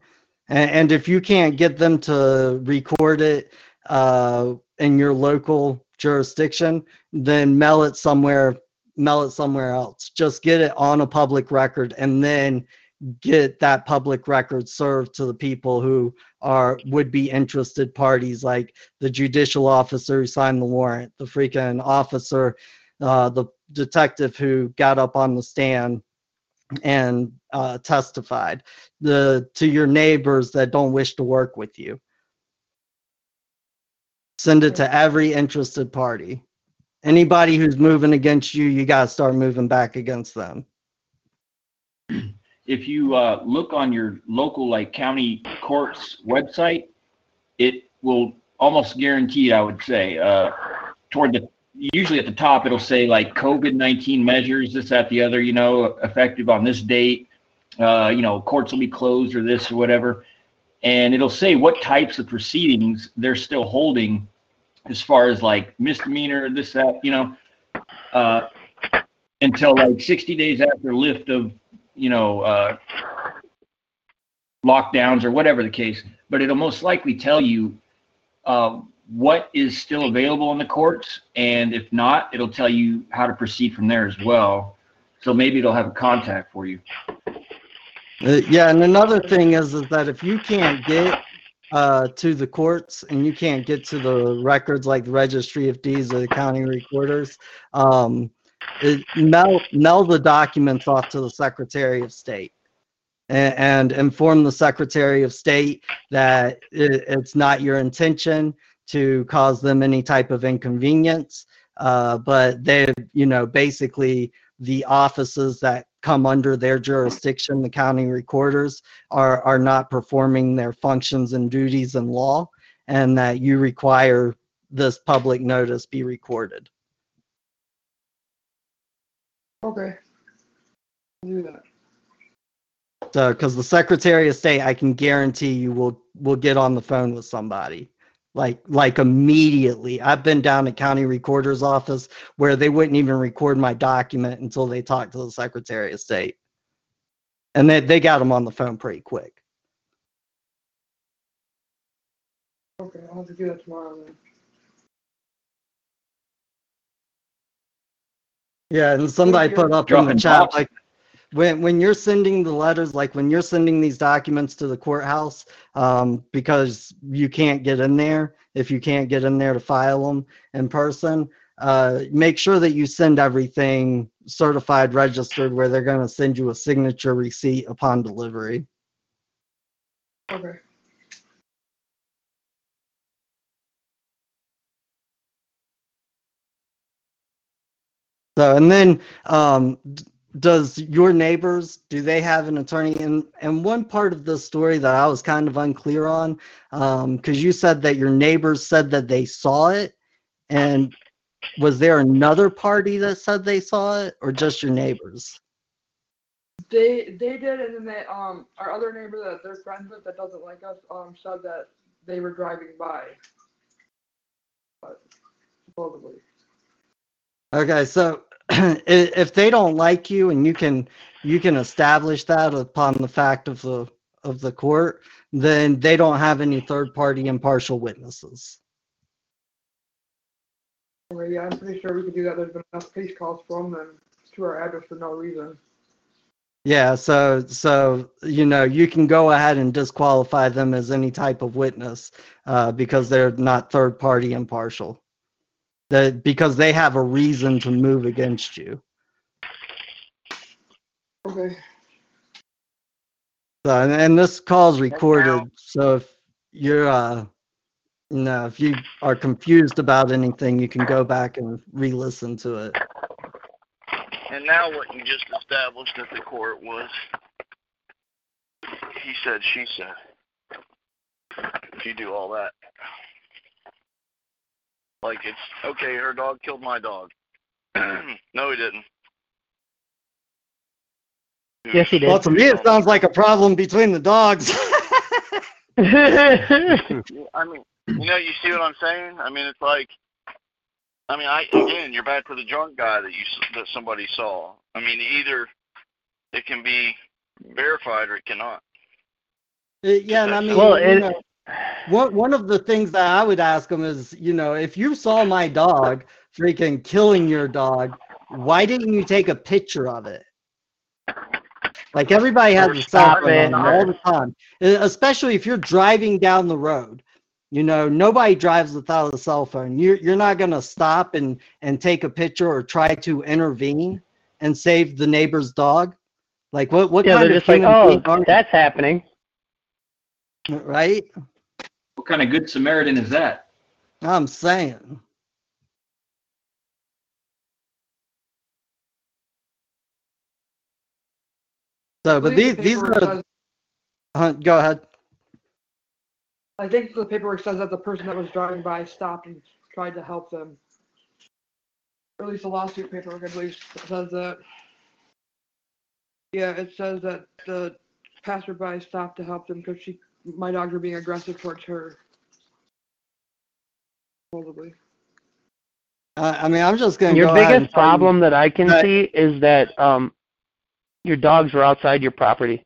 And, and if you can't get them to record it, uh, in your local jurisdiction, then mail it somewhere, mail it somewhere else. Just get it on a public record and then get that public record served to the people who are would be interested parties like the judicial officer who signed the warrant the freaking officer uh, the detective who got up on the stand and uh, testified the to your neighbors that don't wish to work with you send it to every interested party anybody who's moving against you you got to start moving back against them If you uh, look on your local like county courts website, it will almost guaranteed, I would say. Uh, toward the usually at the top, it'll say like COVID nineteen measures, this, that, the other. You know, effective on this date. Uh, you know, courts will be closed or this or whatever, and it'll say what types of proceedings they're still holding, as far as like misdemeanor, this, that. You know, uh, until like sixty days after lift of you know uh, lockdowns or whatever the case. But it'll most likely tell you uh, what is still available in the courts, and if not, it'll tell you how to proceed from there as well. So maybe it'll have a contact for you. Uh, yeah, and another thing is is that if you can't get uh, to the courts and you can't get to the records like the registry of deeds or the county recorders, um, it, mail mail the documents off to the Secretary of State and, inform the Secretary of State that it, it's not your intention to cause them any type of inconvenience, uh, but they, you know, basically the offices that come under their jurisdiction, the county recorders, are, are not performing their functions and duties in law, and that you require this public notice be recorded. Okay. I'll do that. So, because the Secretary of State, I can guarantee you will will get on the phone with somebody, like like immediately. I've been down at county recorder's office where they wouldn't even record my document until they talked to the Secretary of State, and they they got them on the phone pretty quick. Okay, I'll have to do that tomorrow then. Yeah, and somebody put up in the chat like when when you're sending the letters, like when you're sending these documents to the courthouse, um, because you can't get in there, if you can't get in there to file them in person, uh, make sure that you send everything certified, registered, where they're going to send you a signature receipt upon delivery. Okay. So, and then, um, does your neighbors, do they have an attorney? And, and one part of the story that I was kind of unclear on, um, cause you said that your neighbors said that they saw it. And was there another party that said they saw it or just your neighbors? They they did, and then they um our other neighbor that they're friends with that doesn't like us um said that they were driving by. But supposedly. Okay, so [clears throat] if they don't like you and you can you can establish that upon the fact of the of the court, then they don't have any third party impartial witnesses. Yeah, I'm pretty sure we could do that. There's been enough police calls from them to our address for no reason. Yeah, so so you know you can go ahead and disqualify them as any type of witness uh, because they're not third party impartial. That because they have a reason to move against you. Okay. So, and, and this call's recorded, so if you're, uh, you know, if you are confused about anything, you can go back and re-listen to it. And now what you just established at the court was he said, she said. If you do all that. Like it's okay, her dog killed my dog. [clears throat] no, he didn't. Yes, he did. Well, to me, it sounds like a problem between the dogs. [laughs] I mean, you know, you see what I'm saying? I mean, it's like, I mean, I again, you're back for the drunk guy that you that somebody saw. I mean, either it can be verified or it cannot. Uh, yeah, and I mean, Well, you it- know, one one of the things that I would ask them is, you know, if you saw my dog freaking killing your dog, why didn't you take a picture of it? Like everybody has a cell phone all the time, especially if you're driving down the road. You know, nobody drives without a cell phone. You're you're not gonna stop and and take a picture or try to intervene and save the neighbor's dog. Like what what yeah, kind they're of just like, oh, that's happening. right? What kind of good Samaritan is that? I'm saying. So, but these the these are. says- Uh, go ahead. I think the paperwork says that the person that was driving by stopped and tried to help them. Or at least the lawsuit paperwork, at least, says that. Yeah, it says that the passerby stopped to help them because she, my dogs were being aggressive towards her. Supposedly. Uh, I mean, I'm just gonna Your go ahead and biggest you- problem that I can that- see is that um, your dogs were outside your property.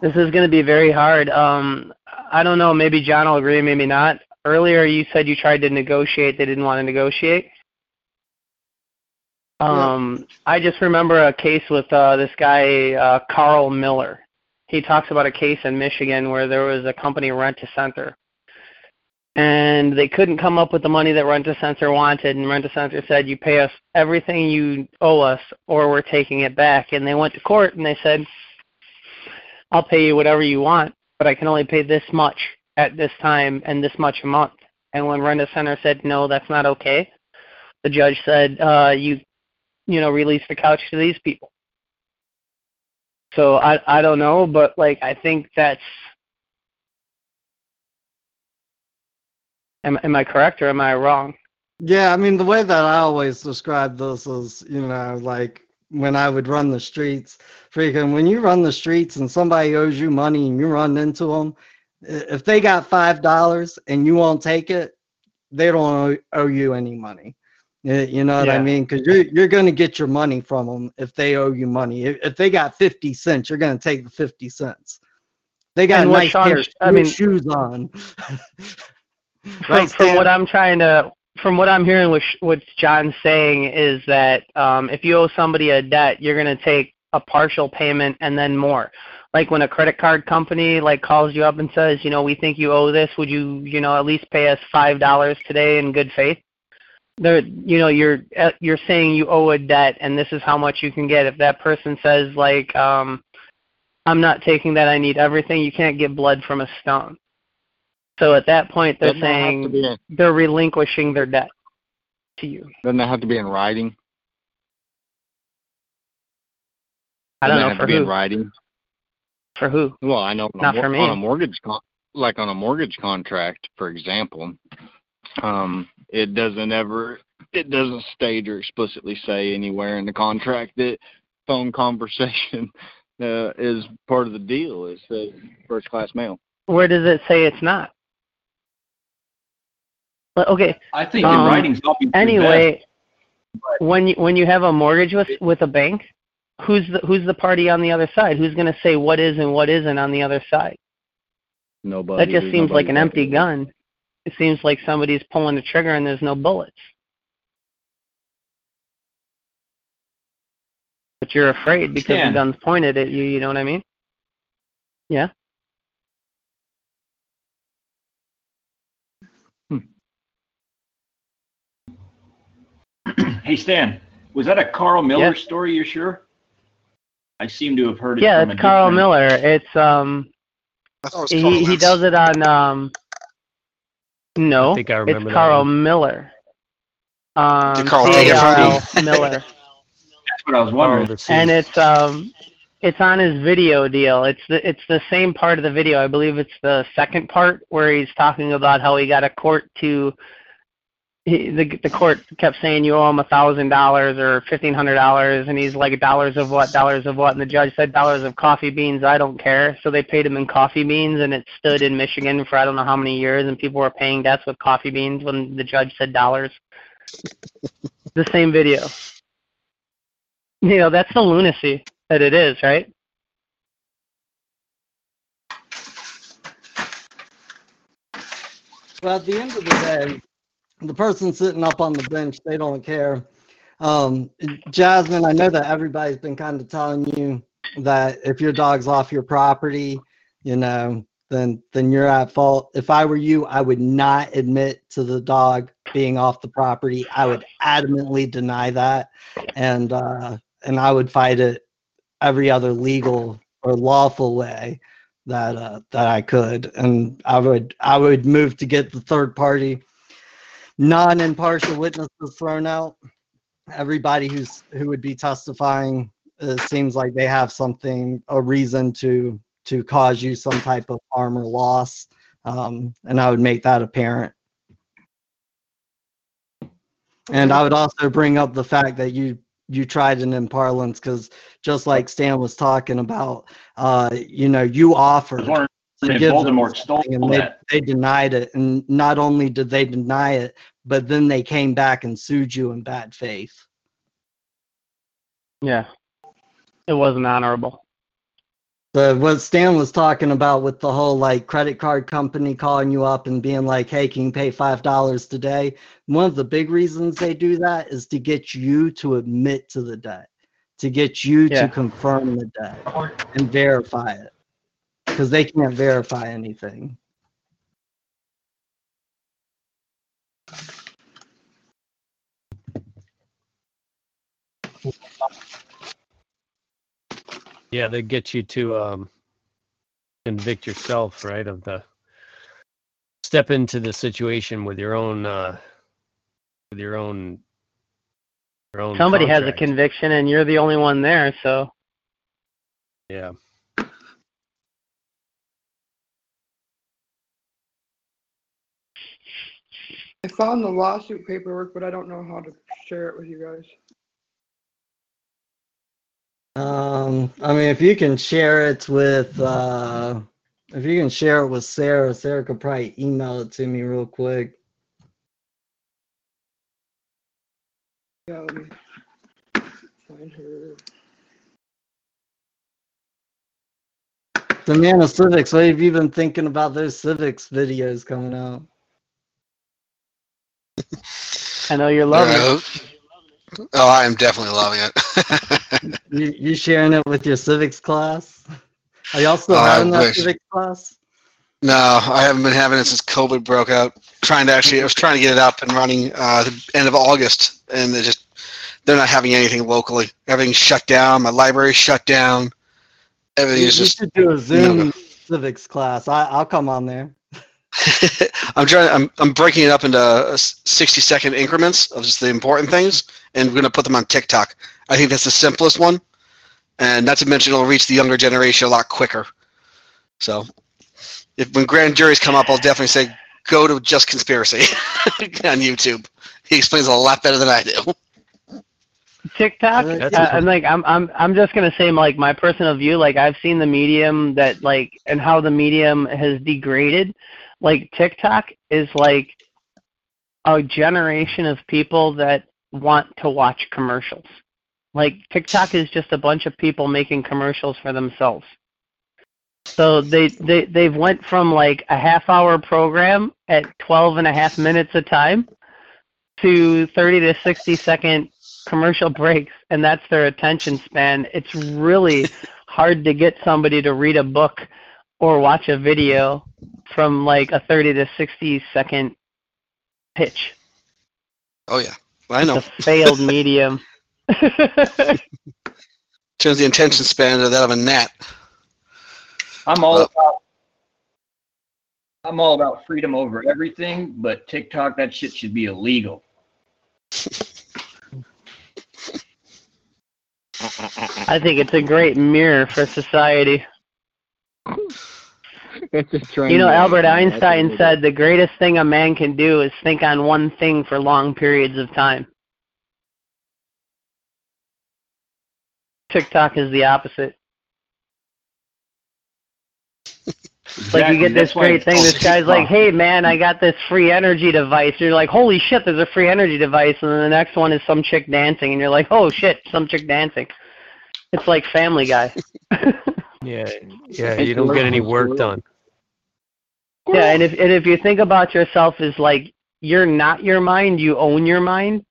This is going to be very hard. Um, I don't know. Maybe John will agree, maybe not. Earlier, you said you tried to negotiate. They didn't want to negotiate. Um, I just remember a case with uh, this guy uh, Carl Miller. He talks about a case in Michigan where there was a company Rent a Center, and they couldn't come up with the money that Rent a Center wanted, and Rent a Center said, "You pay us everything you owe us, or we're taking it back." And they went to court and they said, "I'll pay you whatever you want, but I can only pay this much at this time and this much a month." And when Rent a Center said, "No, that's not okay," the judge said, uh, "You, you know, release the couch to these people." So I I don't know, but like I think that's am am I correct or am I wrong? Yeah, I mean, the way that I always describe this is, you know, like when I would run the streets, freaking, when you run the streets and somebody owes you money and you run into them, if they got $5 and you won't take it, they don't owe you any money. You know what I Yeah. mean? Because you're, you're going to get your money from them if they owe you money. If, if they got 50 cents, you're going to take the 50 cents. They got nice of I mean- shoes on. [laughs] [laughs] from, Right, from what I'm trying to from what I'm hearing what what John's saying is that um, if you owe somebody a debt, you're going to take a partial payment and then more. Like when a credit card company like calls you up and says, you know, we think you owe this, would you, you know, at least pay us five dollars today in good faith? You know, you're uh, you're saying you owe a debt and this is how much you can get. If that person says like, um, I'm not taking that, I need everything, you can't get blood from a stone. So at that point, they're Doesn't that have to saying in, they're relinquishing their debt to you. doesn't that have to be in writing? I don't Doesn't know have for to be in who. writing. For who? Well, I know on a, Not for me. on a mortgage con- like on a mortgage contract, for example, um, it doesn't ever it doesn't state or explicitly say anywhere in the contract that phone conversation [laughs] uh, is part of the deal. It says first class mail. Where does it say it's not? But, okay. I think in um, writing's always the Anyway, when you when you have a mortgage with with a bank, who's the who's the party on the other side? Who's going to say what is and what isn't on the other side? Nobody. That just seems like an empty gun. It seems like somebody's pulling the trigger and there's no bullets. But you're afraid because Stan. the gun's pointed at you. You know what I mean? Yeah. best. Hey Stan, was that a Carl Miller Yes. story? You sure? I seem to have heard it. Yeah, from it's a Carl different- Miller. It's um I thought it was he he does it on um no I think I remember it's that Carl one. Miller. Um Carl take it from C-A-R-L? [laughs] Miller. That's what I was wondering. the and it's um it's on his video deal. It's the it's the same part of the video. I believe it's the second part where he's talking about how he got a court to he, the the court kept saying you owe him a thousand dollars or fifteen hundred dollars, and he's like dollars of what, dollars of what, and the judge said dollars of coffee beans. I don't care. So they paid him in coffee beans, and it stood in Michigan for I don't know how many years, and people were paying debts with coffee beans when the judge said dollars. [laughs] the same video. You know that's the lunacy that it is, right? Well, at the end of the day, the person sitting up on the bench, they don't care. Um, Jasmine, I know that everybody's been kind of telling you that if your dog's off your property, you know, then then you're at fault. If I were you, I would not admit to the dog being off the property. I would adamantly deny that, and uh, and I would fight it every other legal or lawful way that uh, that I could, and I would I would move to get the third party, non-impartial witnesses thrown out. Everybody who's who would be testifying, it seems like they have something a reason to to cause you some type of harm or loss. Um, and I would make that apparent. And I would also bring up the fact that you you tried it in parlance because just like Stan was talking about, uh, you know, you offered Learned to that give them Voldemort stole and they, that. they denied it. And not only did they deny it, but then they came back and sued you in bad faith. Yeah. It wasn't honorable. The what Stan was talking about with the whole like credit card company calling you up and being like, "Hey, can you pay five dollars today?" One of the big reasons they do that is to get you to admit to the debt, to get you Yeah. to confirm the debt and verify it, because they can't verify anything. Yeah, they get you to um, convict yourself, right? Of the step into the situation with your own, uh, with your own, your own. Somebody has a conviction and you're the only one there, so Yeah. I found the lawsuit paperwork, but I don't know how to share it with you guys. Um, I mean, if you can share it with, uh, if you can share it with Sarah, Sarah could probably email it to me real quick. Yeah, let me find her. The man of civics. What have you been thinking about those civics videos coming out? I know you're loving Uh, it. Oh, I am definitely loving it. [laughs] You you sharing it with your civics class? Are y'all still Oh, I having that wish. civics class? no, I haven't been having it since COVID broke out. Trying to actually, I was trying to get it up and running uh, the end of August, and they just they're not having anything locally. Everything's shut down. My library's shut down. Everything You, is you just. should do a Zoom no. civics class. I I'll come on there. [laughs] I'm trying. I'm I'm breaking it up into uh, 60 second increments of just the important things, and we're gonna put them on TikTok. I think that's the simplest one, and not to mention it'll reach the younger generation a lot quicker. So, if when grand juries come up, I'll definitely say go to Just Conspiracy [laughs] on YouTube. He explains a lot better than I do. TikTok. That's Uh, I'm like I'm I'm I'm just gonna say like my personal view. Like I've seen the medium that like and how the medium has degraded. Like TikTok is like a generation of people that want to watch commercials. Like TikTok is just a bunch of people making commercials for themselves. So they they they've went from like a half hour program at 12 and a half minutes a time to 30 to 60 second commercial [laughs] breaks and that's their attention span. It's really hard to get somebody to read a book or watch a video from like a 30 to 60 second pitch. Oh yeah, I know. It's a failed [laughs] medium. [laughs] Turns the attention span to that of a gnat. I'm all Well- about I'm all about freedom over everything, but TikTok that shit should be illegal. I think it's a great mirror for society. [laughs] It's a You know, Albert man. Einstein said the greatest thing a man can do is think on one thing for long periods of time. TikTok is the opposite. Like you get this great thing. This guy's like, "Hey man, I got this free energy device." And You're like, "Holy shit, there's a free energy device!" And then the next one is some chick dancing, and you're like, "Oh shit, some chick dancing." It's like Family Guy. [laughs] Yeah, [laughs] yeah. You don't get any work done. Yeah, and if and if you think about yourself as like you're not your mind, you own your mind,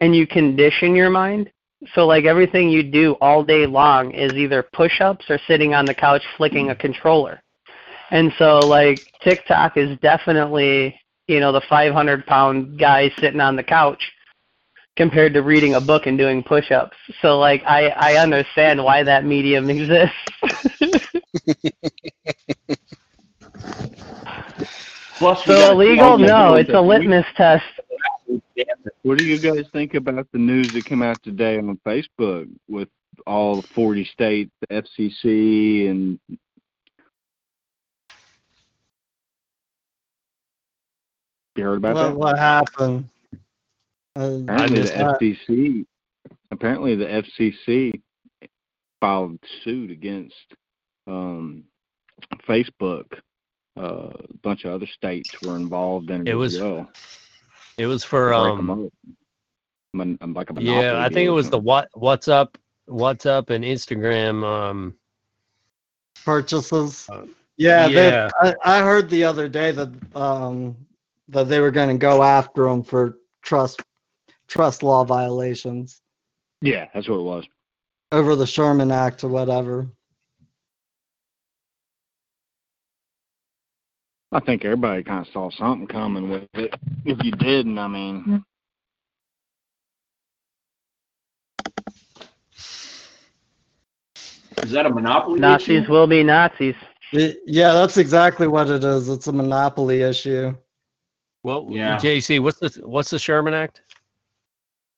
and you condition your mind. So like everything you do all day long is either push-ups or sitting on the couch flicking a controller. And so like TikTok is definitely you know the 500 pound guy sitting on the couch compared to reading a book and doing push-ups. So like I I understand why that medium [laughs] exists. [laughs] Plus, so illegal? No, it's a litmus we, test. What do you guys think about the news that came out today on Facebook with all 40 states, the FCC, and you heard about what, that? What happened? Uh, apparently, the not... FCC. Apparently, the FCC filed suit against um, Facebook uh, a bunch of other states were involved in it, It as was well. It was for to um. up. Mon- like a Yeah, I think it was the what what's up WhatsApp and Instagram um purchases. Yeah, yeah. They, I, I heard the other day that um that they were going to go after them for trust trust law violations Yeah, that's what it was. over the Sherman Act or whatever. I think everybody kind of saw something coming with it. If you didn't, I mean, Is that a monopoly? Nazis issue? will be Nazis. Yeah, that's exactly what it is. It's a monopoly issue. Well, Yeah. JC, what's the what's the Sherman Act?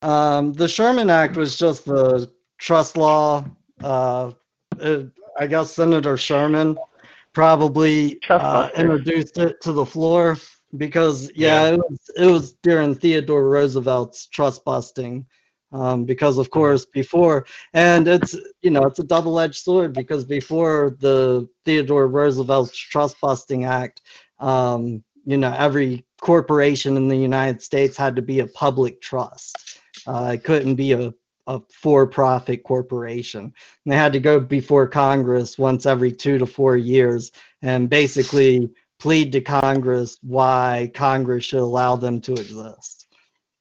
Um, the Sherman Act was just the trust law. Uh, it, I guess Senator Sherman probably uh, introduced it to the floor because, yeah, It, was, it was during Theodore Roosevelt's trust busting. Um, because of course before, and it's you know it's a double-edged sword because before the Theodore Roosevelt's trust busting act, um, you know every corporation in the United States had to be a public trust. Uh, it couldn't be a, a for-profit corporation. And they had to go before Congress once every two to four years and basically plead to Congress why Congress should allow them to exist.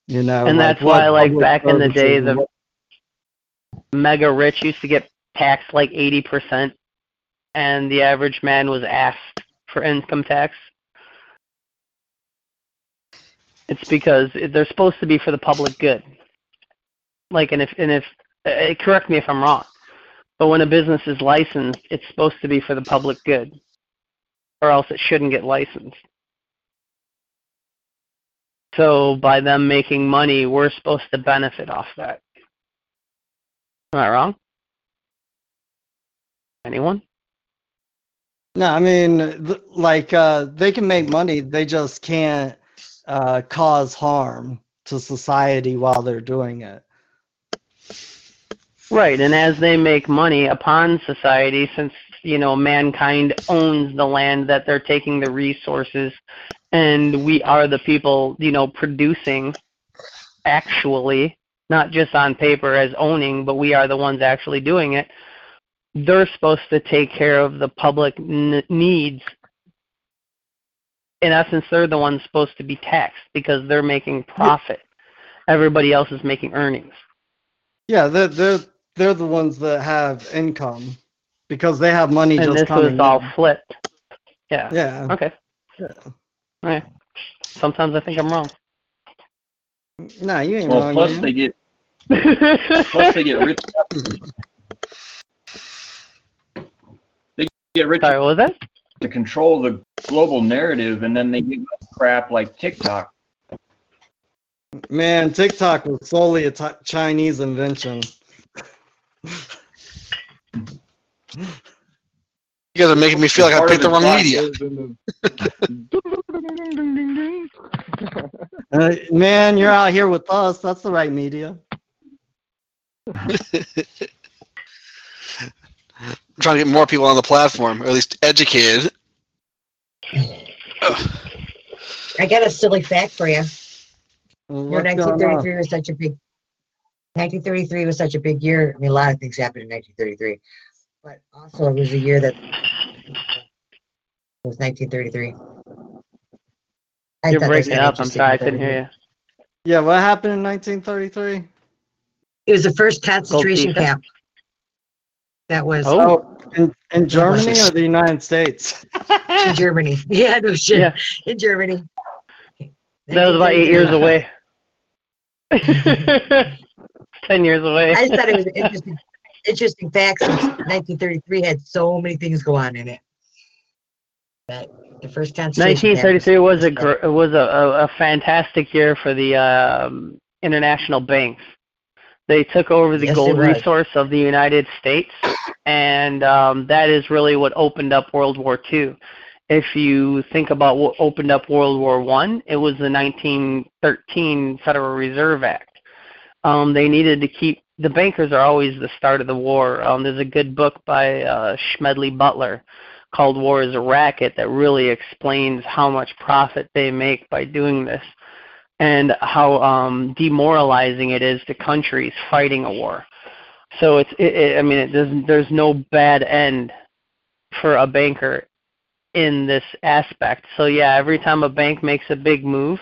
You know, and like that's why, like back in the day, the what- mega rich used to get taxed like eighty percent, and the average man was asked for income tax. It's because they're supposed to be for the public good. Like, and if and if uh, correct me if I'm wrong, but when a business is licensed, it's supposed to be for the public good, or else it shouldn't get licensed. So by them making money, we're supposed to benefit off that. Am I wrong? Anyone? No, I mean, th- like uh, they can make money, they just can't uh, cause harm to society while they're doing it. Right, and as they make money upon society, since you know mankind owns the land that they're taking the resources, and we are the people you know producing, actually, not just on paper as owning, but we are the ones actually doing it. They're supposed to take care of the public n- needs. In essence, they're the ones supposed to be taxed because they're making profit. Everybody else is making earnings. Yeah, they're they're they're the ones that have income because they have money and just this coming was all flipped. Yeah. Yeah. Okay. Yeah. All right. Sometimes I think I'm wrong. No, you ain't Well, wrong. plus man. they get [laughs] plus they get rich. They get rich Sorry, what was that? to control the global narrative, and then they give us crap like TikTok. Man, TikTok was solely a t- Chinese invention. You guys are making me feel like I picked the the wrong media. [laughs] Uh, man, you're out here with us. That's the right media. I'm [laughs] trying to get more people on the platform, or at least educated. I got a silly fact for you. Well, Your what's going on? 1933 was such a big 1933 was such a big year. I mean, a lot of things happened in 1933, but also it was a year that it was 1933. I You're thought that was breaking kinda up. I'm interesting sorry, I couldn't hear you. Yeah, what happened in 1933? It was the first concentration Pizza? camp. That was Oh, oh in, in Germany or the United States? in Germany. [laughs] Yeah, no shit. Yeah. In Germany. That was about eight years [laughs] away. [laughs] Ten years away. I just thought it was [laughs] interesting, interesting fact since 1933 had so many things go on in it. That the first camp 1933 was a gr- was a, a, a fantastic year for the um, international banks. They took over the Yes, gold resource of the United States, and um, that is really what opened up World War II. If you think about what opened up World War One, it was the 1913 Federal Reserve Act. Um, they needed to keep the bankers are always the start of the war. Um, there's a good book by uh, Smedley Butler called War is a Racket that really explains how much profit they make by doing this and how um, demoralizing it is to countries fighting a war. So it's, it, it, I mean, it, there's there's no bad end for a banker in this aspect. So yeah, every time a bank makes a big move,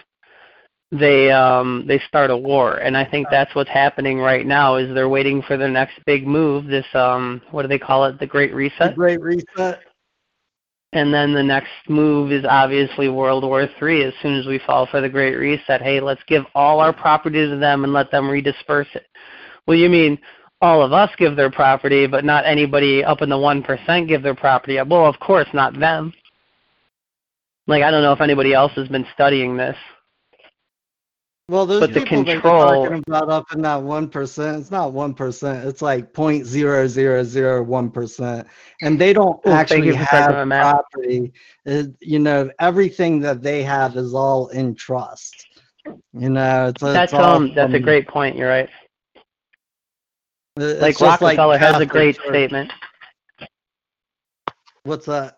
they um they start a war. And i think that's what's happening right now is they're waiting for the next big move this um what do they call it? The great reset? The Great Reset. and then the next move is obviously world war three. As soon as we fall for the great reset hey let's give all our property to them and let them redisperse it. Well you mean all of us give their property but not anybody up in the one percent give their property up? Well of course not them like i don't know if anybody else has been studying this Well, those But the people that you're control- talking about up in that one percent, it's not one percent. It's like point zero zero zero one percent, and they don't Oh, actually have property. It- you know, everything that they have is all in trust. You know, it's, it's that's all um that's a great point you're right it's like rockefeller has a great Church. statement What's that?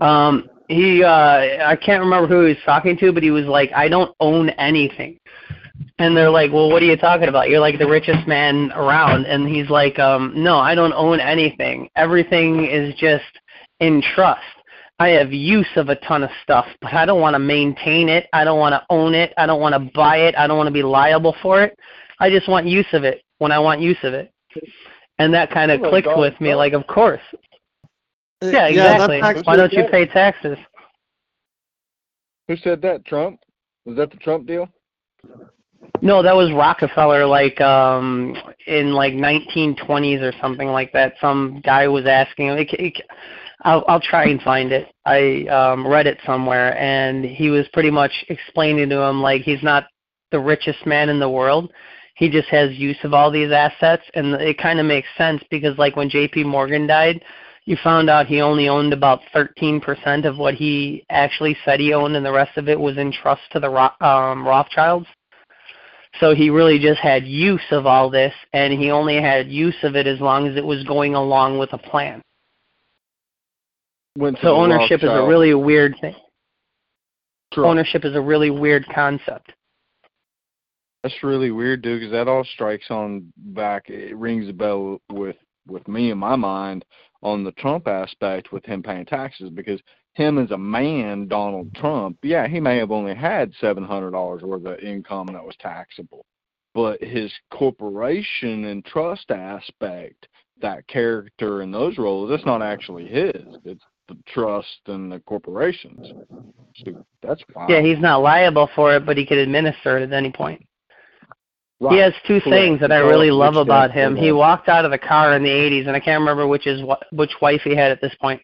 Um, he, uh, I can't remember who he was talking to, but he was like, I don't own anything. And they're like, well, what are you talking about? You're like the richest man around. And he's like, um, no, I don't own anything. Everything is just in trust. I have use of a ton of stuff, but I don't want to maintain it. I don't want to own it. I don't want to buy it. I don't want to be liable for it. I just want use of it when I want use of it. And that kind of Well, clicked Donald with me. Trump. Like, of course. Uh, Yeah, that's exactly. Why don't you pay taxes? Who said that? Trump? Was that the Trump deal? No, that was Rockefeller, like um in like 1920s or something like that. Some guy was asking. It, it, I'll I'll try and find it. I um read it somewhere, and he was pretty much explaining to him like he's not the richest man in the world. He just has use of all these assets, and it kind of makes sense because like when J.P. Morgan died, you found out he only owned about 13% of what he actually said he owned, and the rest of it was in trust to the um, Rothschilds. So he really just had use of all this, and he only had use of it as long as it was going along with a plan. So ownership is a really weird thing. Trump. Ownership is a really weird concept. That's really weird, dude. Because that all strikes on back. It rings a bell with with me in my mind on the Trump aspect with him paying taxes because him as a man, Donald Trump, yeah, he may have only had seven hundred dollars worth of income that was taxable, but his corporation and trust aspect, that character and those roles, that's not actually his. It's the trust and the corporations. So that's wild. Yeah, he's not liable for it, but he could administer it at any point. Right. He has two Correct. things that I really love about him. He walked out of the car in the 80s, and I can't remember which is which wife he had at this point.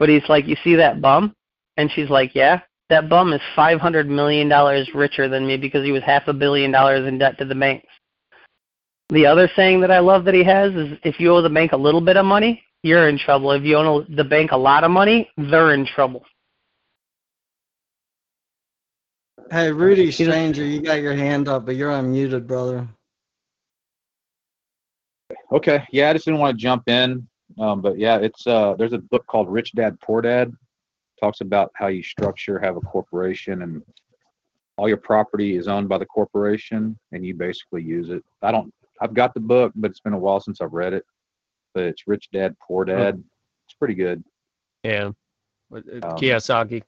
But he's like, "You see that bum?" And she's like, "Yeah." That bum is 500 million dollars richer than me because he was half a billion dollars in debt to the banks. The other saying that I love that he has is, "If you owe the bank a little bit of money, you're in trouble. If you owe the bank a lot of money, they're in trouble." Hey, Rudy He Stranger, you got your hand up, but you're unmuted, brother. Okay, yeah, I just didn't want to jump in, um, but yeah, it's uh, there's a book called Rich Dad Poor Dad. Talks about how you structure, have a corporation, and all your property is owned by the corporation, and you basically use it. I don't, I've got the book, but it's been a while since I've read it. But it's Rich Dad Poor Dad. It's pretty good. Yeah. What- uh, Um, Kiyosaki.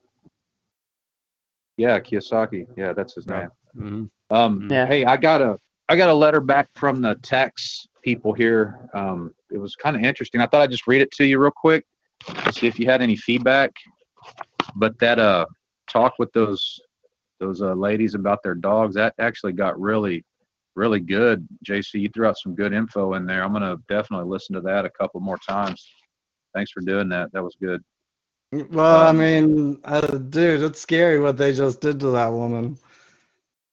Yeah, Kiyosaki. Yeah, that's his name. hmm Um, Yeah. Hey, I got a I got a letter back from the tax people here. Um, it was kind of interesting. I thought I'd just read it to you real quick, see if you had any feedback. But that uh talk with those those uh, ladies about their dogs that actually got really really good. JC, you threw out some good info in there. I'm gonna definitely listen to that a couple more times. Thanks for doing that. That was good. Well, I Um, mean, uh, dude, it's scary what they just did to that woman.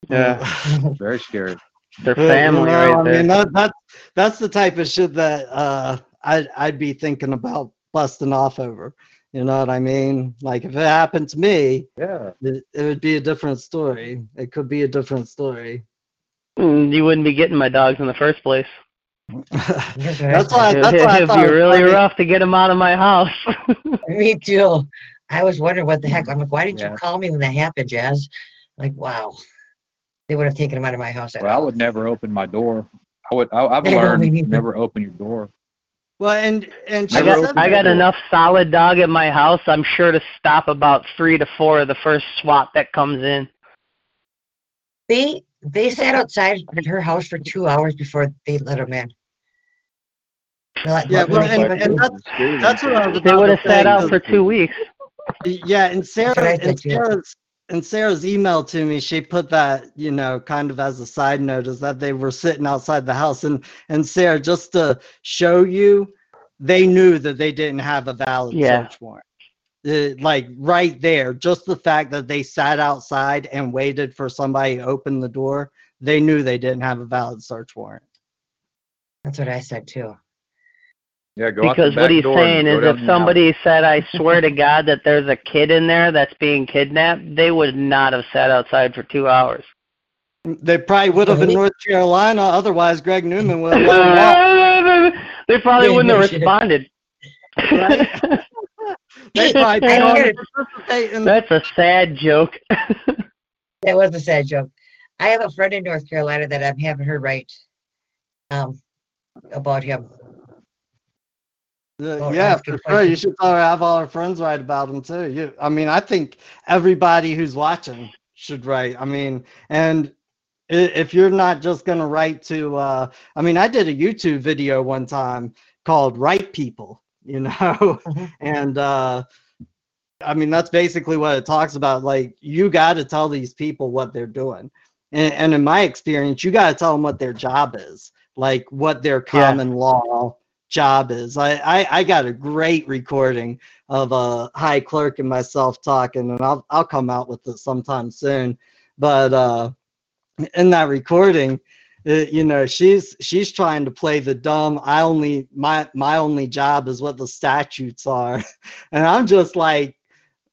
Yeah. [laughs] Very scary. Their You family, know, right I there. mean, that, that that's the type of shit that uh, I'd I'd be thinking about busting off over. You know what I mean? Like if it happened to me, Yeah. it, it would be a different story. It could be a different story. Mm, You wouldn't be getting my dogs in the first place. That's [laughs] That's why. That's It'd why I be thought it was really funny. rough to get him out of my house. [laughs] Me too. I was wondering what the heck. I'm like, why didn't Yeah. you call me when that happened, Jazz? Like, wow. They would have taken him out of my house. Well, I would never open my door. I would. I, I've [laughs] I know, me learned never open your door. Well, and and she I got I got enough solid dog at my house. I'm sure to stop about three to four of the first swat that comes in. They they sat outside at her house for two hours before they let them in. Like, Yeah, well, when and, and that's that's what I was They would have sat say, out 'cause- for two weeks. Yeah, and Sarah what and. Sarah's and Sarah's email to me, she put that, you know, kind of as a side note, is that they were sitting outside the house. And and Sarah, just to show you, they knew that they didn't have a valid Yeah. search warrant. Uh, like right there, just the fact that they sat outside and waited for somebody to open the door, they knew they didn't have a valid search warrant. That's what I said too. Yeah, go out the Because what he's saying is if the somebody said, I [laughs] swear to God that there's a kid in there that's being kidnapped, they would not have sat outside for two hours. They probably would have in North Carolina, otherwise Greg Newman would have [laughs] let them walk. they probably wouldn't have responded. Right. [laughs] They probably I don't heard it. participate in That's a sad joke. [laughs] That was a sad joke. I have a friend in North Carolina that I'm having her write um about him. Uh, yeah, asking for sure. You questions. should probably have all our friends write about him too. You, I mean, I think everybody who's watching should write. I mean, and if you're not just gonna write to, uh, I mean, I did a YouTube video one time called "Write People," you know, [laughs] Mhm. and uh, I mean that's basically what it talks about. Like, you got to tell these people what they're doing, and, and in my experience, you got to tell them what their job is, like what their Yeah. common law job is. I, I, I got a great recording of a high clerk and myself talking, and I'll I'll come out with it sometime soon. But uh, in that recording, uh, you know, she's she's trying to play the dumb. I only my my only job is what the statutes are, [laughs] and I'm just like,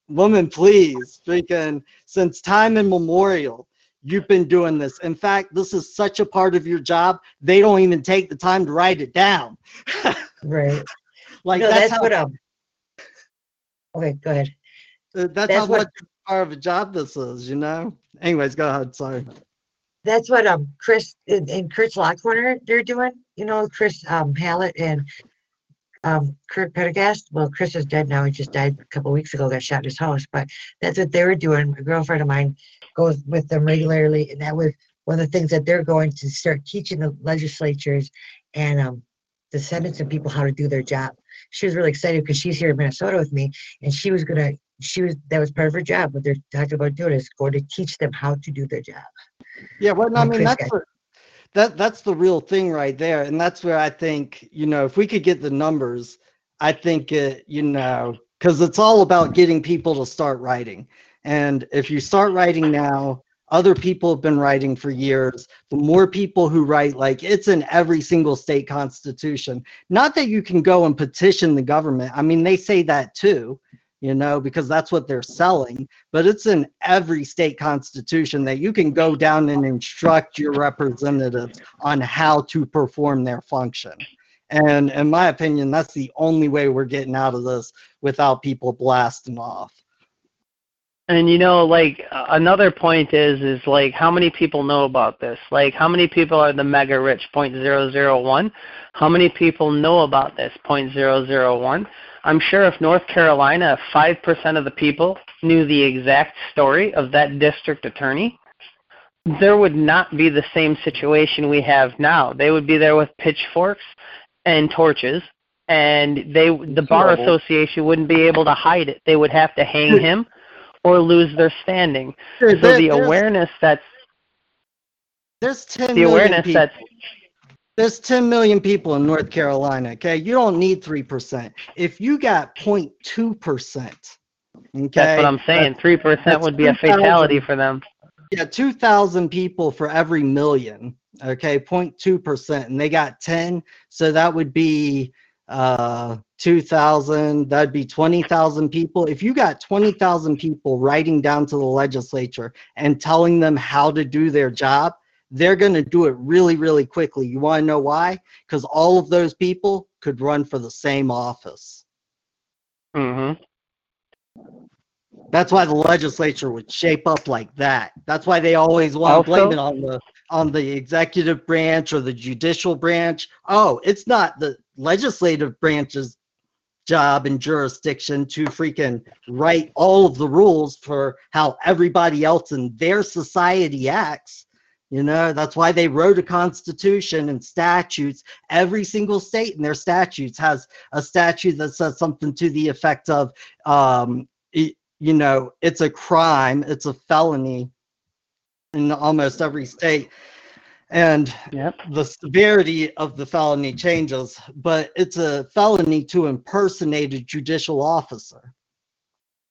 woman, please, freaking since time immemorial. You've been doing this. In fact, this is such a part of your job, they don't even take the time to write it down. [laughs] Right. Like no, that's, that's, how what um Okay, go ahead. uh, that's, that's how what- much part of a job this is, you know. Anyways, go ahead. Sorry. That's what um Chris and, and Chris Lockcorner they're doing. You know, Chris um Hallett and um Kurt Pendergast. Well, Chris is dead now. He just died a couple weeks ago, got shot in his house. But that's what they were doing. A girlfriend of mine goes with them regularly, and that was one of the things that they're going to start teaching the legislatures and um the senates and people how to do their job. She was really excited because she's here in Minnesota with me, and she was gonna. She was that was part of her job. What they're talking about doing is going to teach them how to do their job. Yeah, well, I mean that's that's got- what, that that's the real thing right there, and that's where I think you know if we could get the numbers, I think it you know because it's all about getting people to start writing, and if you start writing now, other people have been writing for years. The more people who write, like it's in every single state constitution. Not that you can go and petition the government. I mean, they say that too, you know, because that's what they're selling but it's in every state constitution that you can go down and instruct your representatives on how to perform their function. And in my opinion, that's the only way we're getting out of this without people blasting off. And you know, like another point is is like how many people know about this? Like how many people are the mega rich point zero zero one? How many people know about this point zero zero one? I'm sure if North Carolina, five percent of the people knew the exact story of that district attorney, there would not be the same situation we have now. They would be there with pitchforks and torches, and they the bar association wouldn't be able to hide it. They would have to hang him or lose their standing. So the awareness that's There's 10 the million awareness people. that's There's 10 million people in North Carolina. Okay. You don't need 3%. If you got 0.2%, okay. that's what I'm saying. Three percent would be a fatality for them. Yeah, 2,000 people for every million. Okay, 0.2%. And they got 10. So that would be uh, 2,000, that'd be 20,000 people. If you got 20,000 people writing down to the legislature and telling them how to do their job, they're going to do it really, really quickly. You want to know why? Because all of those people could run for the same office. Mm-hmm. That's why the legislature would shape up like that. That's why they always want to blame it on the on the executive branch or the judicial branch. Oh, it's not the legislative branch's job and jurisdiction to freaking write all of the rules for how everybody else in their society acts. You know, that's why they wrote a constitution and statutes. Every single state in their statutes has a statute that says something to the effect of, um, y- you know, it's a crime, it's a felony in almost every state. And the severity of the felony changes, but it's a felony to impersonate a judicial officer.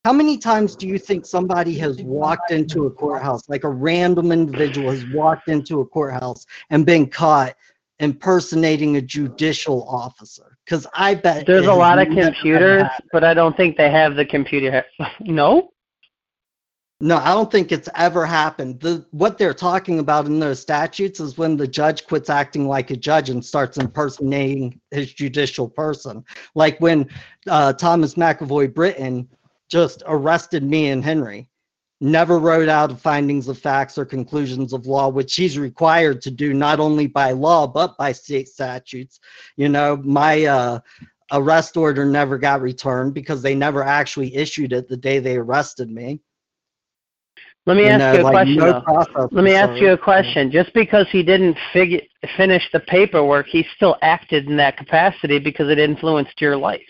How many times do you think somebody has walked into a courthouse, like a random individual has walked into a courthouse and been caught impersonating a judicial officer? Because I bet There's a lot of computers, but I don't think they have the computer. [laughs] no? No, I don't think it's ever happened. The what they're talking about in those statutes is when the judge quits acting like a judge and starts impersonating his judicial person. Like when uh, Thomas McAvoy Britton just arrested me and Henry, never wrote out findings of facts or conclusions of law, which he's required to do not only by law but by state statutes. You know, my uh, arrest order never got returned because they never actually issued it the day they arrested me. Let me You ask know, you a like, question. no Let me ask you a question. Just because he didn't figure finish the paperwork, he still acted in that capacity because it influenced your life.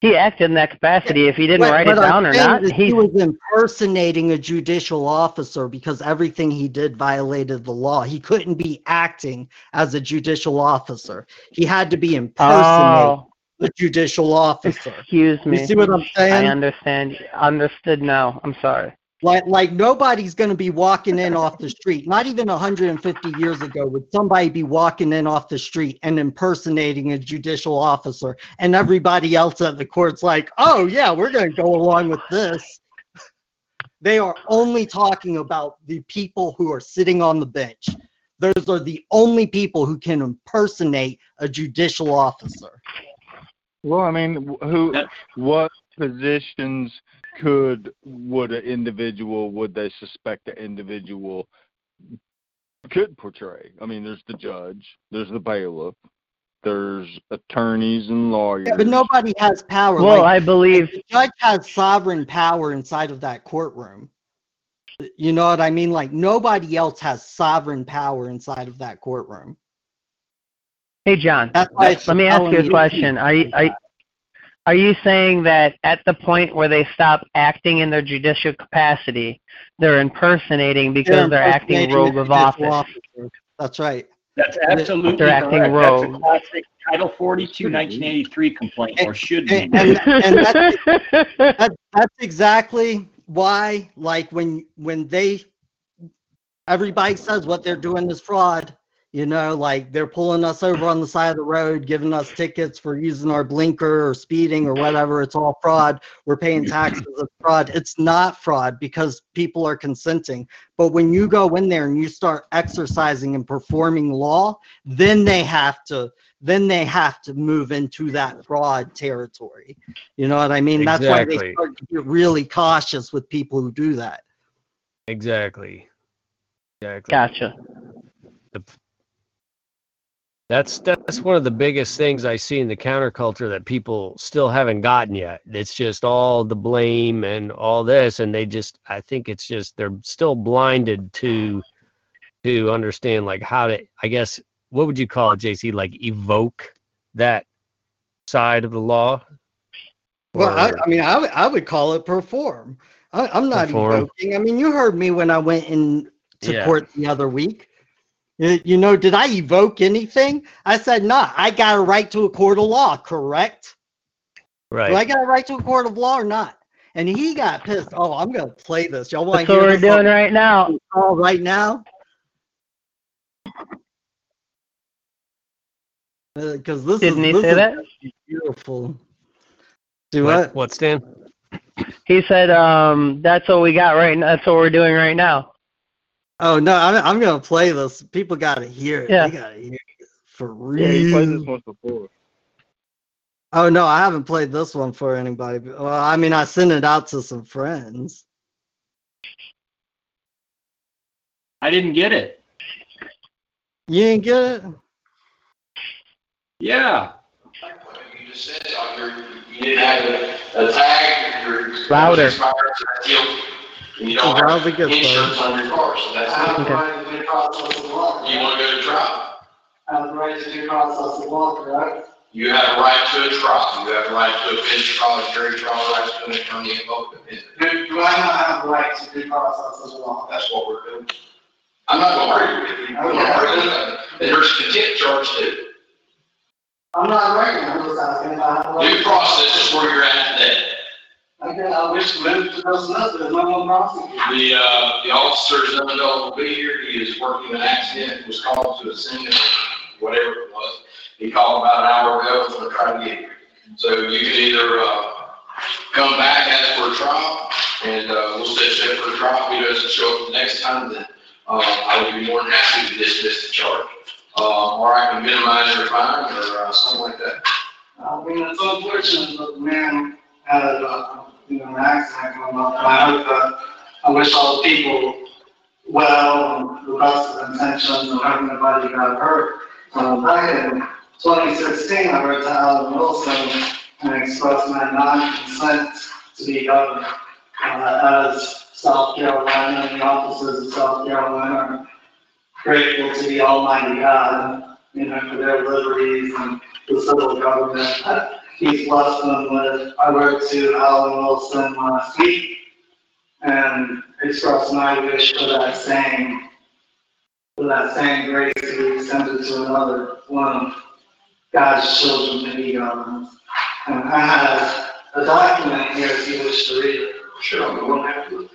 He acted in that capacity. If he didn't What- write it what I'm down or not, he he was impersonating a judicial officer because everything he did violated the law. He couldn't be acting as a judicial officer. He had to be impersonating Oh, the judicial officer. excuse me. You see what I'm saying? I understand. Understood now. I'm sorry. Like, like nobody's going to be walking in off the street. Not even 150 years ago would somebody be walking in off the street and impersonating a judicial officer, and everybody else at the court's like, "Oh yeah, we're going to go along with this." They are only talking about the people who are sitting on the bench. Those are the only people who can impersonate a judicial officer. Well, I mean, who, what positions could would an individual would they suspect an individual could portray? I mean, there's the judge, there's the bailiff, there's attorneys and lawyers. Yeah, but nobody has power. Well, like- I believe the judge has sovereign power inside of that courtroom. You know what I mean? Like nobody else has sovereign power inside of that courtroom. Hey, John. That's why Let me ask you a question. Are you, are, are you saying that at the point where they stop acting in their judicial capacity, they're impersonating because they're, acting impersonating rogue of office? officer. That's right. That's absolutely They're acting correct. rogue. That's a classic Title 42, 1983 complaint, or should be. And, and, [laughs] and that's, that, that's exactly why, like when when they everybody says what they're doing is fraud. You know, like they're pulling us over on the side of the road, giving us tickets for using our blinker or speeding or whatever. It's all fraud. We're paying taxes. It's fraud. It's not fraud because people are consenting. But when you go in there and you start exercising and performing law, then they have to then they have to move into that fraud territory. You know what I mean? Exactly. That's why they Exactly. start to get really cautious with people who do that. Exactly. Exactly. Gotcha. That's that's one of the biggest things I see in the counterculture that people still haven't gotten yet. It's just all the blame and all this, and they just I think it's just they're still blinded to to understand like how to I guess what would you call it, JC? Like evoke that side of the law. Well, I, I mean, I, would- I would call it perform. I, I'm not Perform. evoking. I mean, you heard me when I went in to Yeah. court the other week. You you know, did I evoke anything? I said, nah, I got a right to a court of law, correct? right. Do I got a right to a court of law or not? And he got pissed. Oh, I'm going to play this. Y'all want That's to what hear we're this doing right now. all right now? Because this Didn't is, he this say is that? beautiful. Do what? What, Stan? He said, um, "That's what we got right now. That's what we're doing right now." Oh no, I'm I'm gonna play this. People gotta hear it. Yeah. They gotta hear it for real. Yeah, you played this once before. Oh no, I haven't played this one for anybody. Well, I mean, I sent it out to some friends. I didn't get it. You didn't get it? Yeah. You just said on you didn't have a, a tag, your. Louder. Expired, so that's guilty. And you don't have it get insurance started? on your car, so that's. Okay. You wanna go to trial? I have the right to due process of law, correct? You have a right to a trial, you have a right to a bench trial, a jury trial, rights to an attorney, and both opinions. Do, do I not have the right to due process of law? That's what we're doing. I'm not gonna argue with you, I'm gonna argue with you. And there's a contempt charge too. I'm not arguing, I'm just asking if I have the right. Due process is where you're at today. Okay, I wish to move to those others, no one prosecuting. The, uh, the officer is unavailable to be here, he is working an accident, was called to a scene, whatever it was. He called about an hour ago, was gonna try to get here. So you can either, uh, come back, ask for a trial, and, uh, we'll set you up for a trial. If he doesn't show up the next time, then, uh, I would be more than happy to dismiss the charge. Uh, or I can minimize your fine, or, uh, something like that. I mean, it's unfortunate that the man had, uh, you know, and I hope that, I wish all the people well, and the best of intentions, and hope nobody got hurt. Um, back in twenty sixteen, I wrote to Alan Wilson and expressed my non-consent to be governor. Uh, as South Carolina, and the officers of South Carolina are grateful to the Almighty God, you know, for their liberties and the civil government. He's blessed them with, I wrote to Alan Wilson last week and expressed my wish for that same, for that same grace to be extended to another one of God's children to be governed. And I have a document here if you wish to read it. Sure, I'm more than happy to.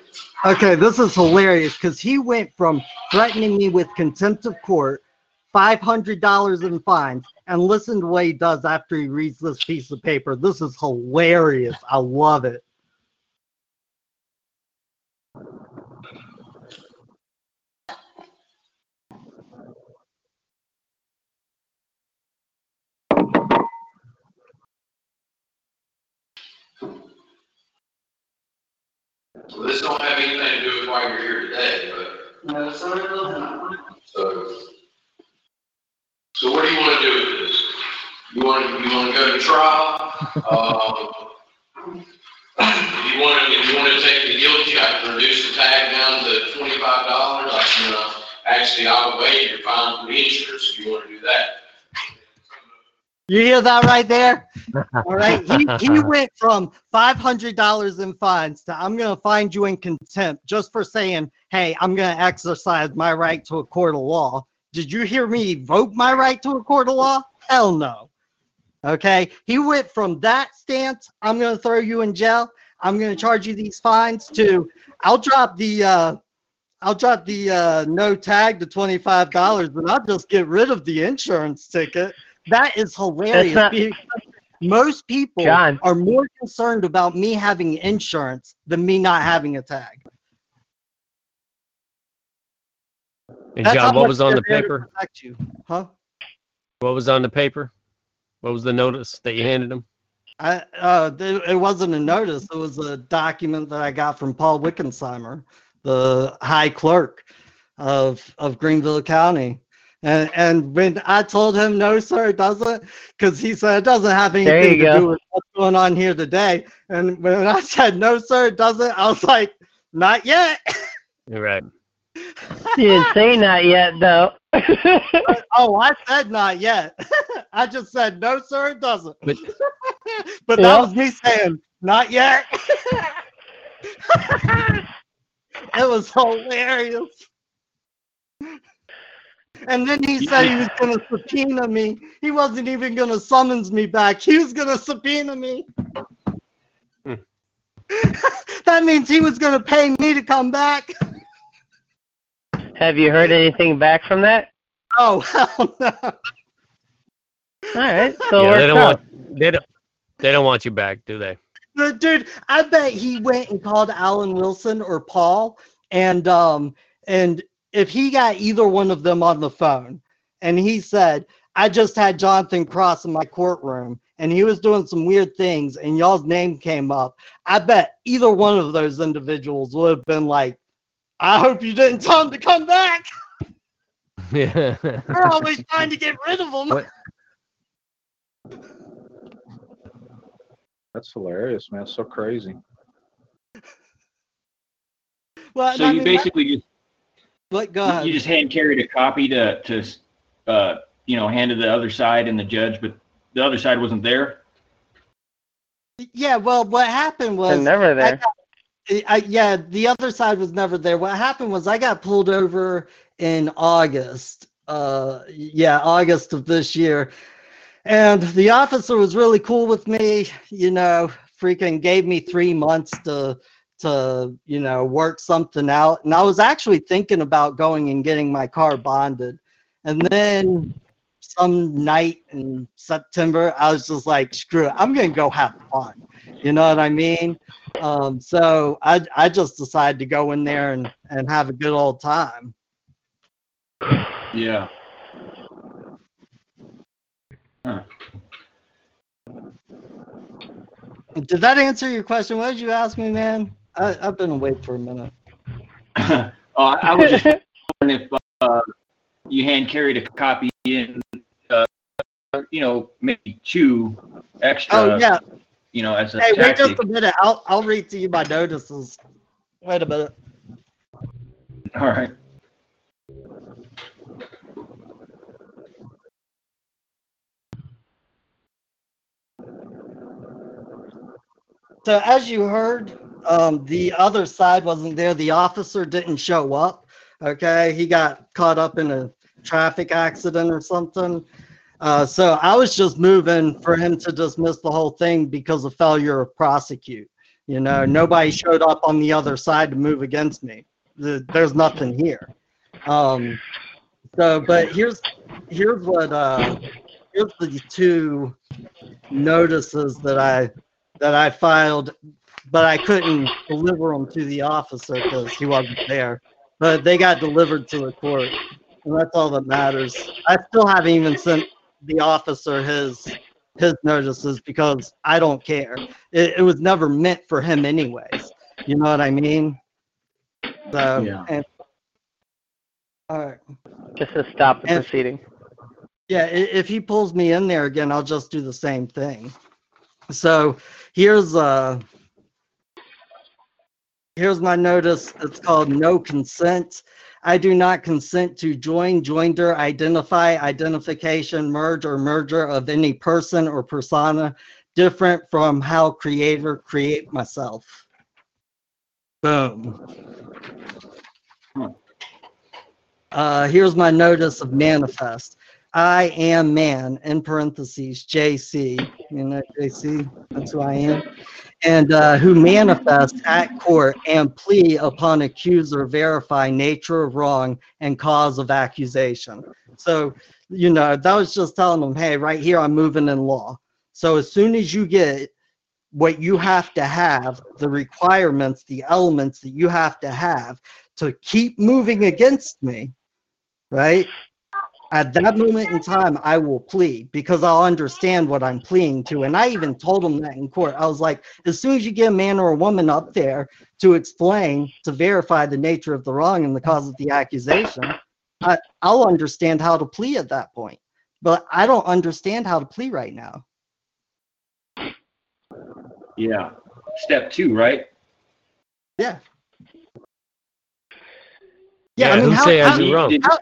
Okay, this is hilarious because he went from threatening me with contempt of court, five hundred dollars in fines, and listen to what he does after he reads this piece of paper. This is hilarious. I love it. So this don't have anything to do with why you're here today, but, No, sir, it doesn't. so. So what do you wanna do with this? You wanna, you wanna go to trial? Um, you wanna, if you wanna take the guilty, I can reduce the tag down to twenty-five dollars. I can, uh, actually, I'll waive your fine for the insurance if you wanna do that. You hear that right there? All right. He, he went from five hundred dollars in fines to I'm gonna find you in contempt just for saying, hey, I'm gonna exercise my right to a court of law. Did you hear me evoke my right to a court of law? Hell no. Okay. He went from that stance, I'm gonna throw you in jail, I'm gonna charge you these fines to I'll drop the uh I'll drop the uh no tag to twenty five dollars, but I'll just get rid of the insurance ticket. That is hilarious. not- because Most people John. are more concerned about me having insurance than me not having a tag. And That's John, what was on the they're there to paper? you. Huh? What was on the paper? What was the notice that you handed him? I, uh, it wasn't a notice. It was a document that I got from Paul Wickensheimer, the high clerk of of Greenville County. And and when I told him no, sir, it doesn't, because he said it doesn't have anything to go. do with what's going on here today. And when I [laughs] said no, sir, it doesn't, I was like, not yet. You're right. You didn't say not yet, though. oh, [laughs] I said not yet. [laughs] I just said no, sir, it doesn't. But [laughs] But that was me saying, not yet. it was hilarious. And then he said he was going to subpoena me. He wasn't even going to summons me back. He was going to subpoena me. Hmm. that means he was going to pay me to come back. Have you heard anything back from that? Oh, hell no. All right, so yeah, they don't out. want they don't they don't want you back, do they? But dude, I bet he went and called Alan Wilson or Paul, and um, and if he got either one of them on the phone, and he said, "I just had Jonathan Cross in my courtroom, and he was doing some weird things, and y'all's name came up," I bet either one of those individuals would have been like, "I hope you didn't tell him to come back. [laughs] Yeah. We're always trying to get rid of him." What- That's hilarious, man. It's so crazy. Well, So I you mean, basically just But go ahead. you just hand carried a copy to to uh, you know hand to the other side and the judge, but the other side wasn't there. Yeah, well, what happened was They're never I there. got- I, yeah, the other side was never there. What happened was I got pulled over in August. Uh, yeah, August of this year, and the officer was really cool with me. You know, freaking gave me three months to to you know work something out, and I was actually thinking about going and getting my car bonded, and then some night in September, I was just like, screw it, I'm gonna go have fun. You know what I mean? Um, so I I just decided to go in there and, and have a good old time. Yeah. Did that answer your question? What did you ask me, man? I, I've been awake for a minute. [laughs] oh, I I was just wondering if uh, you hand carried a copy in, uh, you know, maybe two extra. Oh yeah. You know, as a Hey, wait just a minute. I'll I'll read to you my notices. Wait a minute. All right. So as you heard, um, the other side wasn't there. The officer didn't show up. Okay, he got caught up in a traffic accident or something. Uh, so I was just moving for him to dismiss the whole thing because of failure of prosecute. You know, nobody showed up on the other side to move against me. The- There's nothing here. Um, so, but here's here's what uh, here's the two notices that I that I filed, but I couldn't deliver them to the officer because he wasn't there. But they got delivered to the court, and that's all that matters. I still haven't even sent the officer his his notices because I don't care. It, it was never meant for him, anyways. You know what I mean? So, Yeah. and, all right. Just to stop the And- proceeding. Yeah, if he pulls me in there again, I'll just do the same thing. So here's uh here's my notice. It's called no consent. I do not consent to join, joinder, identify, identification, merge, or merger of any person or persona different from how creator create myself. Boom. Uh, here's my notice of manifest. I am man, in parentheses, JC, you know, JC, that's who I am, and uh, who manifest at court and plea upon accuser verify nature of wrong and cause of accusation. So, you know, that was just telling them, hey, right here, I'm moving in law. So as soon as you get what you have to have, the requirements, the elements that you have to have to keep moving against me, right? At that moment in time, I will plead because I'll understand what I'm pleading to. And I even told him that in court. I was like, as soon as you get a man or a woman up there to explain, to verify the nature of the wrong and the cause of the accusation, I, I'll understand how to plea at that point. But I don't understand how to plea right now. Yeah. Step two, right? Yeah. Yeah, I mean, who how, say I how, do wrong? how,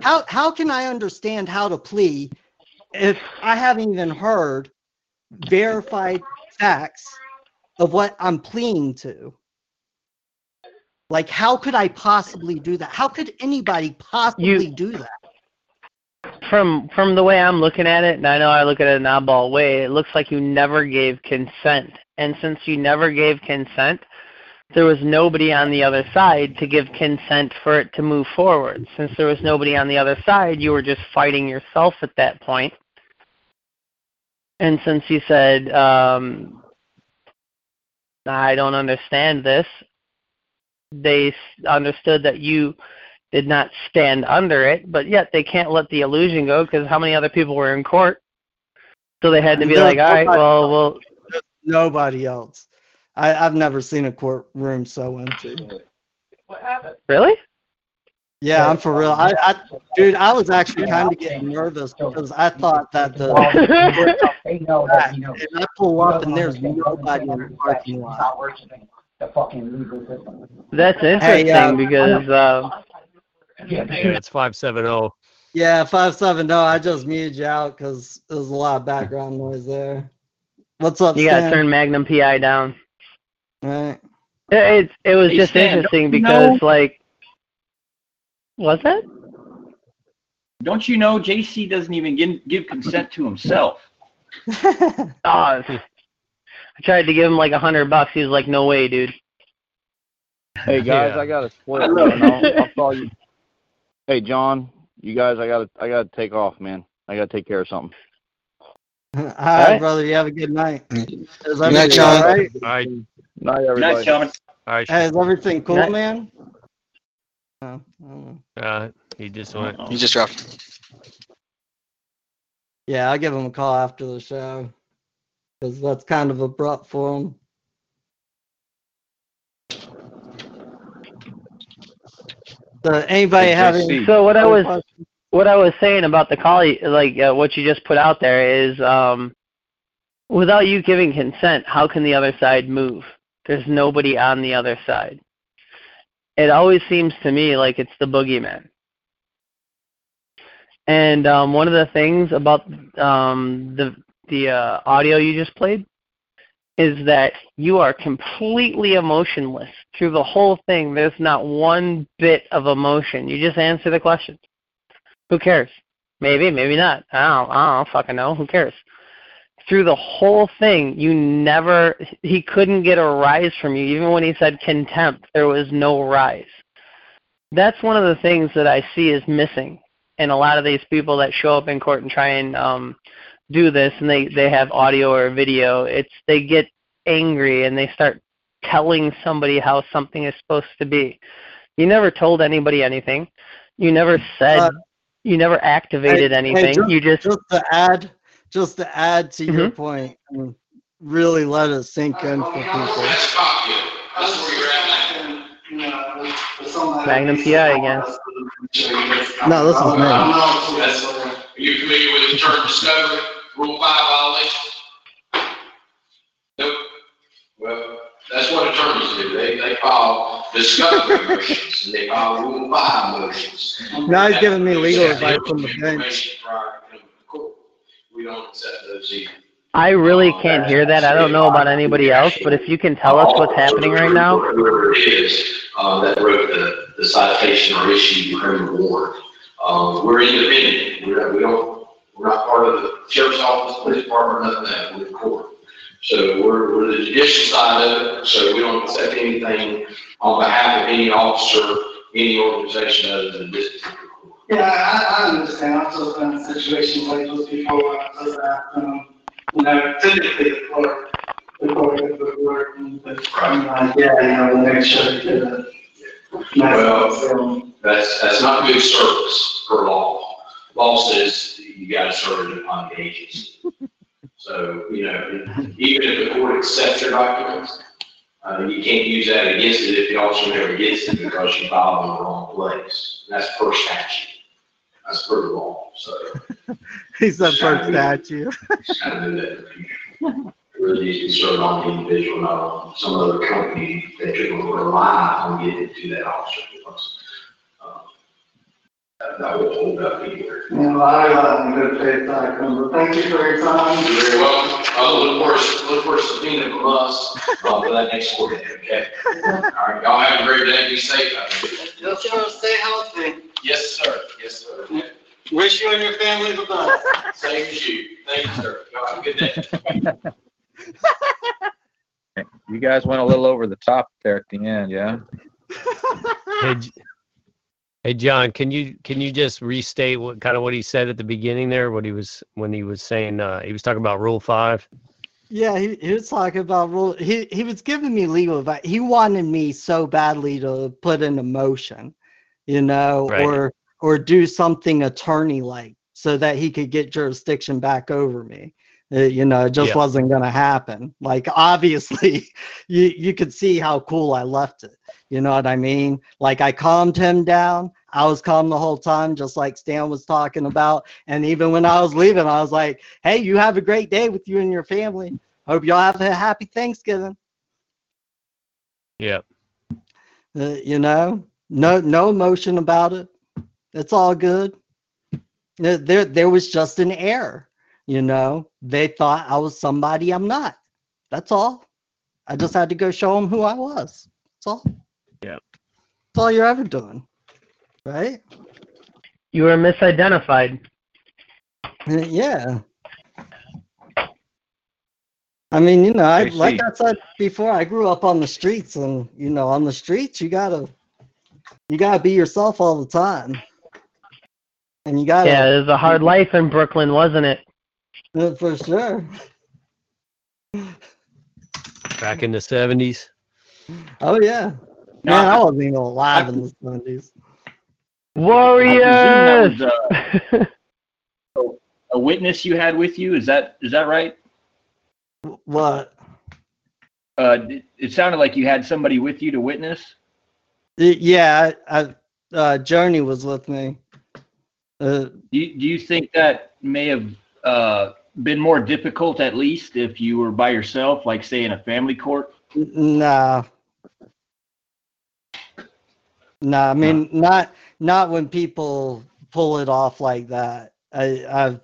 how, how can I understand how to plea if I haven't even heard verified facts of what I'm pleading to? Like, how could I possibly do that? How could anybody possibly do that? From from the way I'm looking at it, and I know I look at it an oddball way, it looks like you never gave consent. And since you never gave consent, there was nobody on the other side to give consent for it to move forward. Since there was nobody on the other side, you were just fighting yourself at that point. And since you said um, I don't understand this. They understood that you did not stand under it, but yet they can't let the illusion go because how many other people were in court? So they had to be There's like, all right, well, well, nobody else. I, I've never seen a courtroom so empty. What happened? Really? Yeah, I'm for real. I, I dude, I was actually kind of getting nervous because I thought that the [laughs] They know that. and I pull up and there's nobody in the parking lot. That's interesting Hey, uh, because uh, Yeah, it's five seven oh. Yeah, five seven zero. I just muted you out because there's a lot of background noise there. What's up, you got to turn Magnum PI down. Right. It, it, it was Hey, just Stan, interesting because, know- like, what's that? Don't you know JC doesn't even give, give consent to himself? [laughs] Oh, I tried to give him like a hundred bucks. He was like, "No way, dude." Hey guys, Yeah. I got a split. I'll, I'll call you. Hey John, you guys, I got to I got to take off, man. I got to take care of something. All right, right. brother. You have a good night. Good night, John. all right? All right, Night, Good everybody. night, gentlemen. all right. Hey, is everything cool, Night. man? I don't know. Uh, he just went. You just dropped. Yeah, I'll give him a call after the show because that's kind of abrupt for him. So, anybody Hey, have JC. any? So what I was questions? what I was saying about the call, like uh, what you just put out there, is um, without you giving consent, how can the other side move? There's nobody on the other side. It always seems to me like it's the boogeyman. And um, one of the things about um, the the uh, audio you just played is that you are completely emotionless through the whole thing. There's not one bit of emotion. You just answer the question. Who cares? Maybe, maybe not. I don't, I don't fucking know. Who cares? Through the whole thing, you never, he couldn't get a rise from you. Even when he said contempt, there was no rise. That's one of the things that I see is missing in a lot of these people that show up in court and try and um, do this, and they they have audio or video. It's they get angry and they start telling somebody how something is supposed to be. You never told anybody anything. You never said. Uh, you never activated Hey, hey, anything. just, you just just to add, just to add to your Mhm. point, and really let it sink in for people. That's cockpit. That's where you're at now. Magnum PI again. No, this is me. Are you familiar with the term discovery, rule five violation? Nope. Well, that's what attorneys do. They, they file discovery motions, and they file rule five motions. Now he's giving me legal You have to advice from the bench. prior to coming to court. We don't accept those either. I really can't hear that. I don't know about anybody else, but if you can tell us what's happening right now. Whoever it is, uh, that wrote the, the citation or issued the criminal warrant. Um, we're independent. We're, we don't, we're not part of the sheriff's office, police department, nothing like that, we're the court. So we're, we're the judicial side of it, so we don't accept anything on behalf of any officer, any organization other than this particular. Yeah, I, I understand. I've just been in situations like this before. when it does happen. You know, typically the clerk, the court is the and the, I'm like, yeah, you know, make sure you get it. Well, that's, that's not good service per law. Law says you gotta serve it upon the agency. So, you know, even if the court accepts your documents, uh, you can't use that against it if the officer never gets it because you filed in the wrong place. That's per statute. That's per law, so. [laughs] He said first statue. [laughs] Just kind of do that in. It Really needs to be served on the individual, not on some other company that you're going to rely on getting it to that officer. because, um, That that will hold up anywhere. You know, I got in good faith, I come, but thank you for your time. You're very welcome. I'll look for, a- look for a subpoena from us, uh, for that next court date, okay? [laughs] All right, y'all have a great day, be safe out there. Just try to stay healthy. Yes, sir, yes, sir. Wish you and your family the best. [laughs] Same as you. Thank you, sir. Y'all have a good day. [laughs] You guys went a little over the top there at the end, yeah? Hey, J- hey, John, can you can you just restate what kind of what he said at the beginning there? What he was when he was saying uh, he was talking about Rule Five. Yeah, he, he was talking about rule. he he was giving me legal advice. He wanted me so badly to put in a motion, you know, Right. or or do something attorney like so that he could get jurisdiction back over me. Uh, you know, it just Yeah. wasn't going to happen. Like obviously, [laughs] you you could see how cool I left it. You know what I mean? Like I calmed him down. I was calm the whole time, just like Stan was talking about. And even when I was leaving, I was like, "Hey, you have a great day with you and your family. Hope y'all have a happy Thanksgiving." Yeah. Uh, you know, no no emotion about it. It's all good. There, there there was just an error. You know, they thought I was somebody I'm not. That's all. I just had to go show them who I was. That's all. Yeah. That's all you're ever doing, right? You were misidentified. Uh, Yeah. I mean, you know, I I like. I said before, I grew up on the streets, and you know, on the streets, you gotta, you gotta be yourself all the time, and you gotta, Yeah, it was a hard life in Brooklyn, wasn't it? Uh, for sure. Back in the seventies. Oh yeah, man, I wasn't even alive in the seventies. Warriors. I presume that was uh, [laughs] a witness you had with you. Is that is that right? What? Uh, it- it sounded like you had somebody with you to witness. Yeah, I, uh, Joni was with me. Uh, Do you, do you think that may have uh, been more difficult, at least, if you were by yourself, like say in a family court? Nah. Nah, I mean not not when people pull it off like that. I I've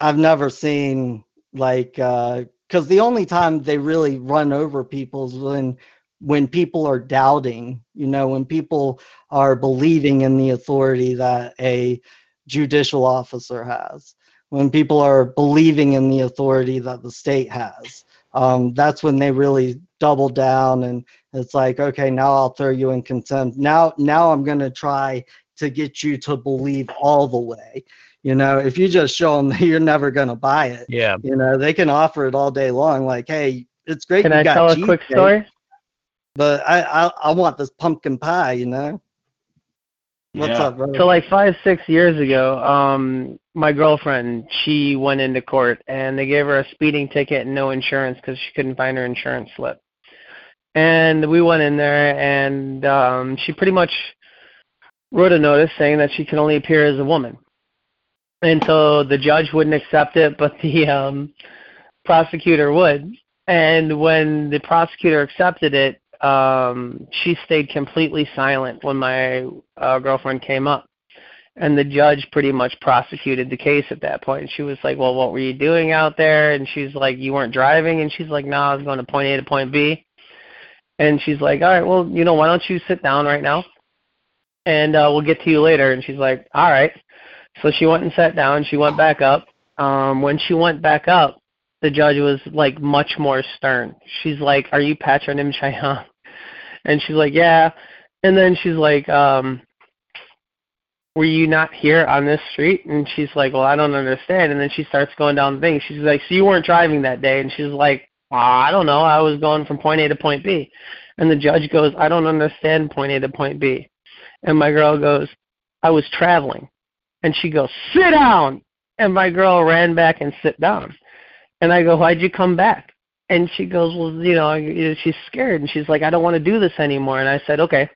I've never seen like uh cuz the only time they really run over people is when when people are doubting, you know, when people are believing in the authority that a judicial officer has. When people are believing in the authority that the state has um, that's when they really double down and it's like okay now i'll throw you in contempt now now i'm going to try to get you to believe all the way you know if you just show them [laughs] that you're never going to buy it Yeah. you know they can offer it all day long like hey it's great Can you I got tell a quick cheesecake, story? But I, I i want this pumpkin pie you know what's Yeah. up brother So like five, six years ago, um, my girlfriend, she went into court and they gave her a speeding ticket and no insurance because she couldn't find her insurance slip. And we went in there and um, she pretty much wrote a notice saying that she could only appear as a woman. And so the judge wouldn't accept it, [laughs] but the um, prosecutor would. And when the prosecutor accepted it, um, she stayed completely silent when my uh, girlfriend came up. And the judge pretty much prosecuted the case at that point. She was like, Well, what were you doing out there? And she's like, You weren't driving? And she's like, No, I was going to point A to point B. And she's like, All right, well, you know, why don't you sit down right now? And uh, we'll get to you later. And she's like, All right. So she went and sat down. She went back up. Um, when she went back up, the judge was like much more stern. She's like, Are you Patronim Cheyenne? And she's like, Yeah. And then she's like, um, Were you not here on this street? And she's like, Well, I don't understand. And then she starts going down the thing. She's like, So you weren't driving that day? And she's like, "Uh, I don't know. I was going from point A to point B. And the judge goes, I don't understand point A to point B. And my girl goes, I was traveling. And she goes, Sit down. And my girl ran back and sit down. And I go, Why'd you come back? And she goes, Well, you know, she's scared. And she's like, I don't want to do this anymore. And I said, Okay.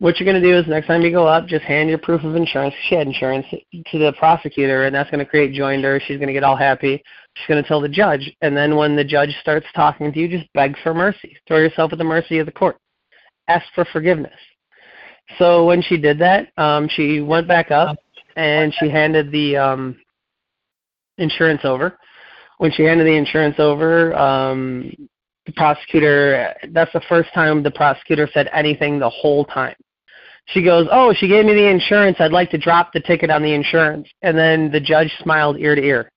What you're going to do is next time you go up, just hand your proof of insurance. She had insurance to the prosecutor, and that's going to create joinder. She's going to get all happy. She's going to tell the judge. And then when the judge starts talking to you, just beg for mercy. Throw yourself at the mercy of the court. Ask for forgiveness. So when she did that, um, she went back up and she handed the um, insurance over. When she handed the insurance over, um, the prosecutor, that's the first time the prosecutor said anything the whole time. She goes, Oh, she gave me the insurance. I'd like to drop the ticket on the insurance. And then the judge smiled ear to ear.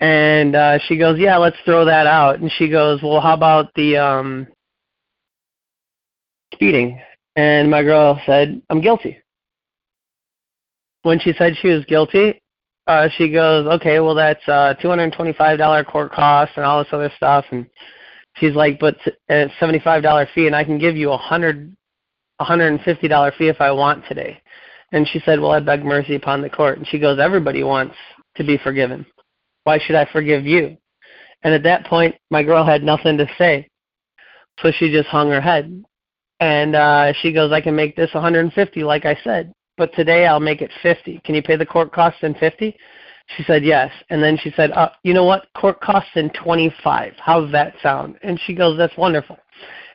And uh, she goes, Yeah, let's throw that out. And she goes, Well, how about the um, speeding? And my girl said, I'm guilty. When she said she was guilty, uh, she goes, okay, well that's uh, $225 court costs and all this other stuff, and she's like, but it's $75 fee, and I can give you a hundred, a hundred and fifty dollar fee if I want today. And she said, well, I beg mercy upon the court. And she goes, everybody wants to be forgiven. Why should I forgive you? And at that point, my girl had nothing to say, so she just hung her head. And uh, she goes, I can make this 150, like I said but today I'll make it 50. Can you pay the court costs in 50? She said yes. And then she said, uh, you know what? Court costs in 25. How's that sound? And she goes, that's wonderful.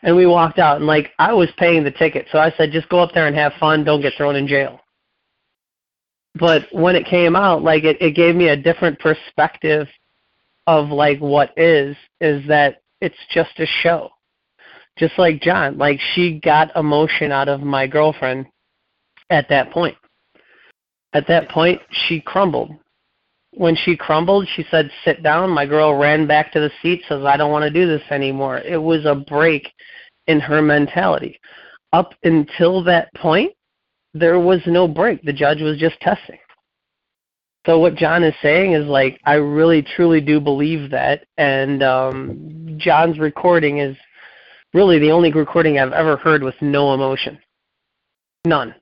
And we walked out and like I was paying the ticket. So I said, just go up there and have fun. Don't get thrown in jail. But when it came out, like it, it gave me a different perspective of like what is, is that it's just a show. Just like John, like she got emotion out of my girlfriend at that point. At that point, she crumbled. When she crumbled, she said, Sit down. My girl ran back to the seat, says, I don't want to do this anymore. It was a break in her mentality. Up until that point, there was no break. The judge was just testing. So what John is saying is like I really truly do believe that and um John's recording is really the only recording I've ever heard with no emotion. None.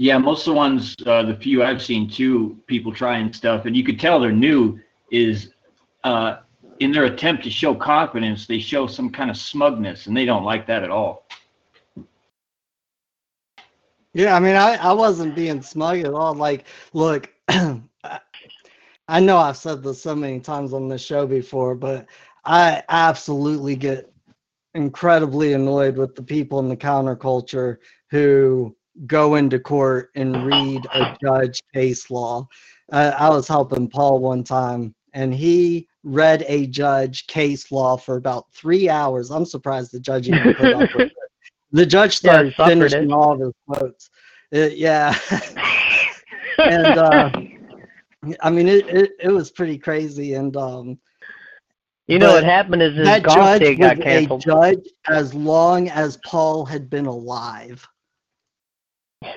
Yeah, most of the ones, uh, the few I've seen too, people trying stuff, and you could tell they're new. Is uh, in their attempt to show confidence, they show some kind of smugness, and they don't like that at all. Yeah, I mean, I, I wasn't being smug at all. Like, look, [clears throat] I know I've said this so many times on this show before, but I absolutely get incredibly annoyed with the people in the counterculture who go into court and read a judge case law. Uh, I was helping Paul one time, and he read a judge case law for about three hours. I'm surprised the judge even put up with it. The judge started Yeah, finishing it. all of his quotes. It- yeah, [laughs] and uh, I mean it, it. It was pretty crazy, and um, You know what happened is his that golf judge day got was canceled. a judge as long as Paul had been alive. Oh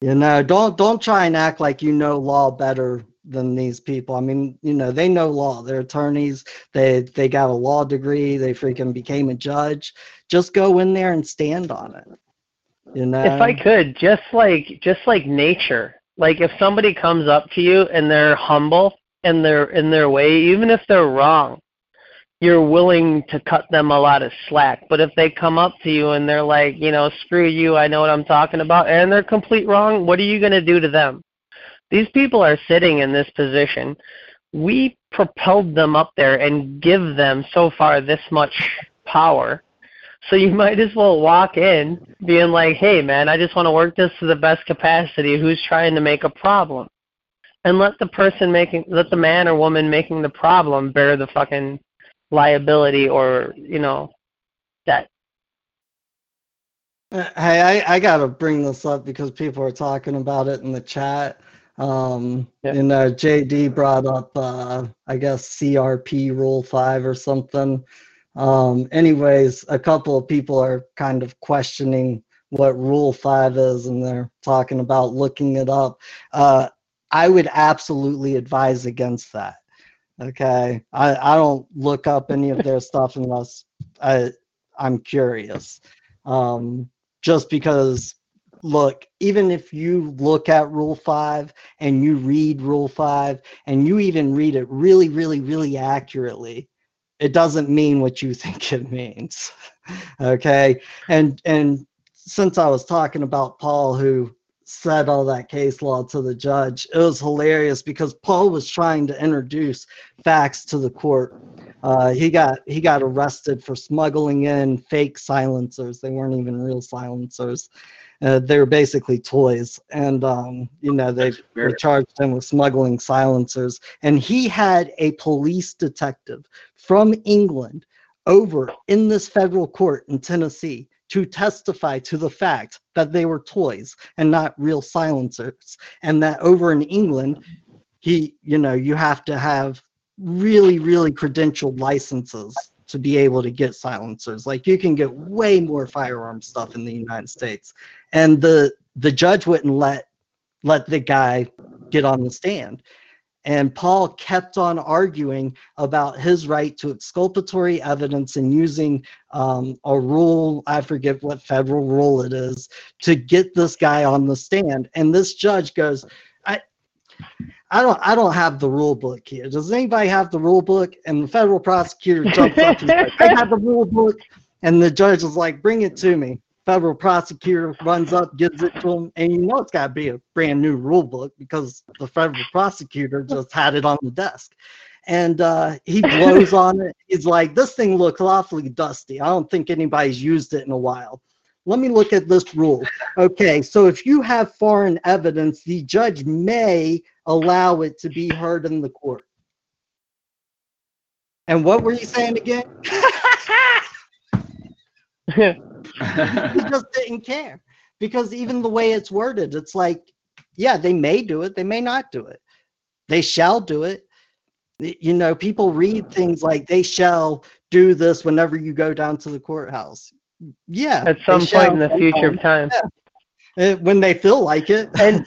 you know, don't don't try and act like you know law better than these people. I mean, you know, they know law. They're attorneys. They they got a law degree. They freaking became a judge. Just go in there and stand on it. You know. if I could, just like just like nature, like if somebody comes up to you and they're humble and they're in their way, even if they're wrong, you're willing to cut them a lot of slack. But if they come up to you and they're like, you know, screw you, I know what I'm talking about, and they're complete wrong, what are you going to do to them? These people are sitting in this position. We propelled them up there and give them so far this much power. So you [laughs] might as well walk in being like, hey man, I just want to work this to the best capacity who's trying to make a problem. And let the person making let the man or woman making the problem bear the fucking liability or, you know, debt. Uh, Hey, I, I got to bring this up because people are talking about it in the chat. Um, You know, JD brought up, uh, I guess, CRP Rule 5 or something. Um, anyways, a couple of people are kind of questioning what Rule 5 is and they're talking about looking it up. Uh, I would absolutely advise against that. Okay. I, I don't look up any of their stuff unless I, I'm curious. Um, just because, look, even if you look at Rule 5 and you read Rule 5 and you even read it really, really, really accurately, it doesn't mean what you [laughs] think it means. [laughs] okay. And, and since I was talking about Paul, who said all that case law to the judge, it was hilarious because Paul was trying to introduce facts to the court. Uh, he got he got arrested for smuggling in fake silencers. They weren't even real silencers. Uh, they were basically toys, and um, you know they, they charged him with smuggling silencers. And he had a police detective from England over in this federal court in Tennessee to testify to the fact that they were toys and not real silencers, and that over in England, he you know you have to have really really credentialed licenses to be able to get silencers. Like you can get way more firearm stuff in the United States, and the the judge wouldn't let let the guy get on the stand. And Paul kept on arguing about his right to exculpatory evidence and using um, a rule, I forget what federal rule it is, to get this guy on the stand. And this judge goes, I, I don't, I don't have the rule book here. Does anybody have the rule book? And the federal prosecutor jumps up and says, I have the rule book. And the judge is like, bring it to me federal prosecutor runs up, gives it to him, and you know it's got to be a brand new rule book because the federal prosecutor just had it on the desk. And uh, he blows on it. He's like, This thing looks awfully dusty. I don't think anybody's used it in a while. Let me look at this rule. Okay, so if you have foreign evidence, the judge may allow it to be heard in the court. And what were you saying again? [laughs] he just [laughs] didn't care because even the way it's worded, it's like, yeah, they may do it, they may not do it, they shall do it. You know, people read things like they shall do this whenever you go down to the courthouse. Yeah, At they some shall point in the future of time. Yeah. Uh, when they feel like it. And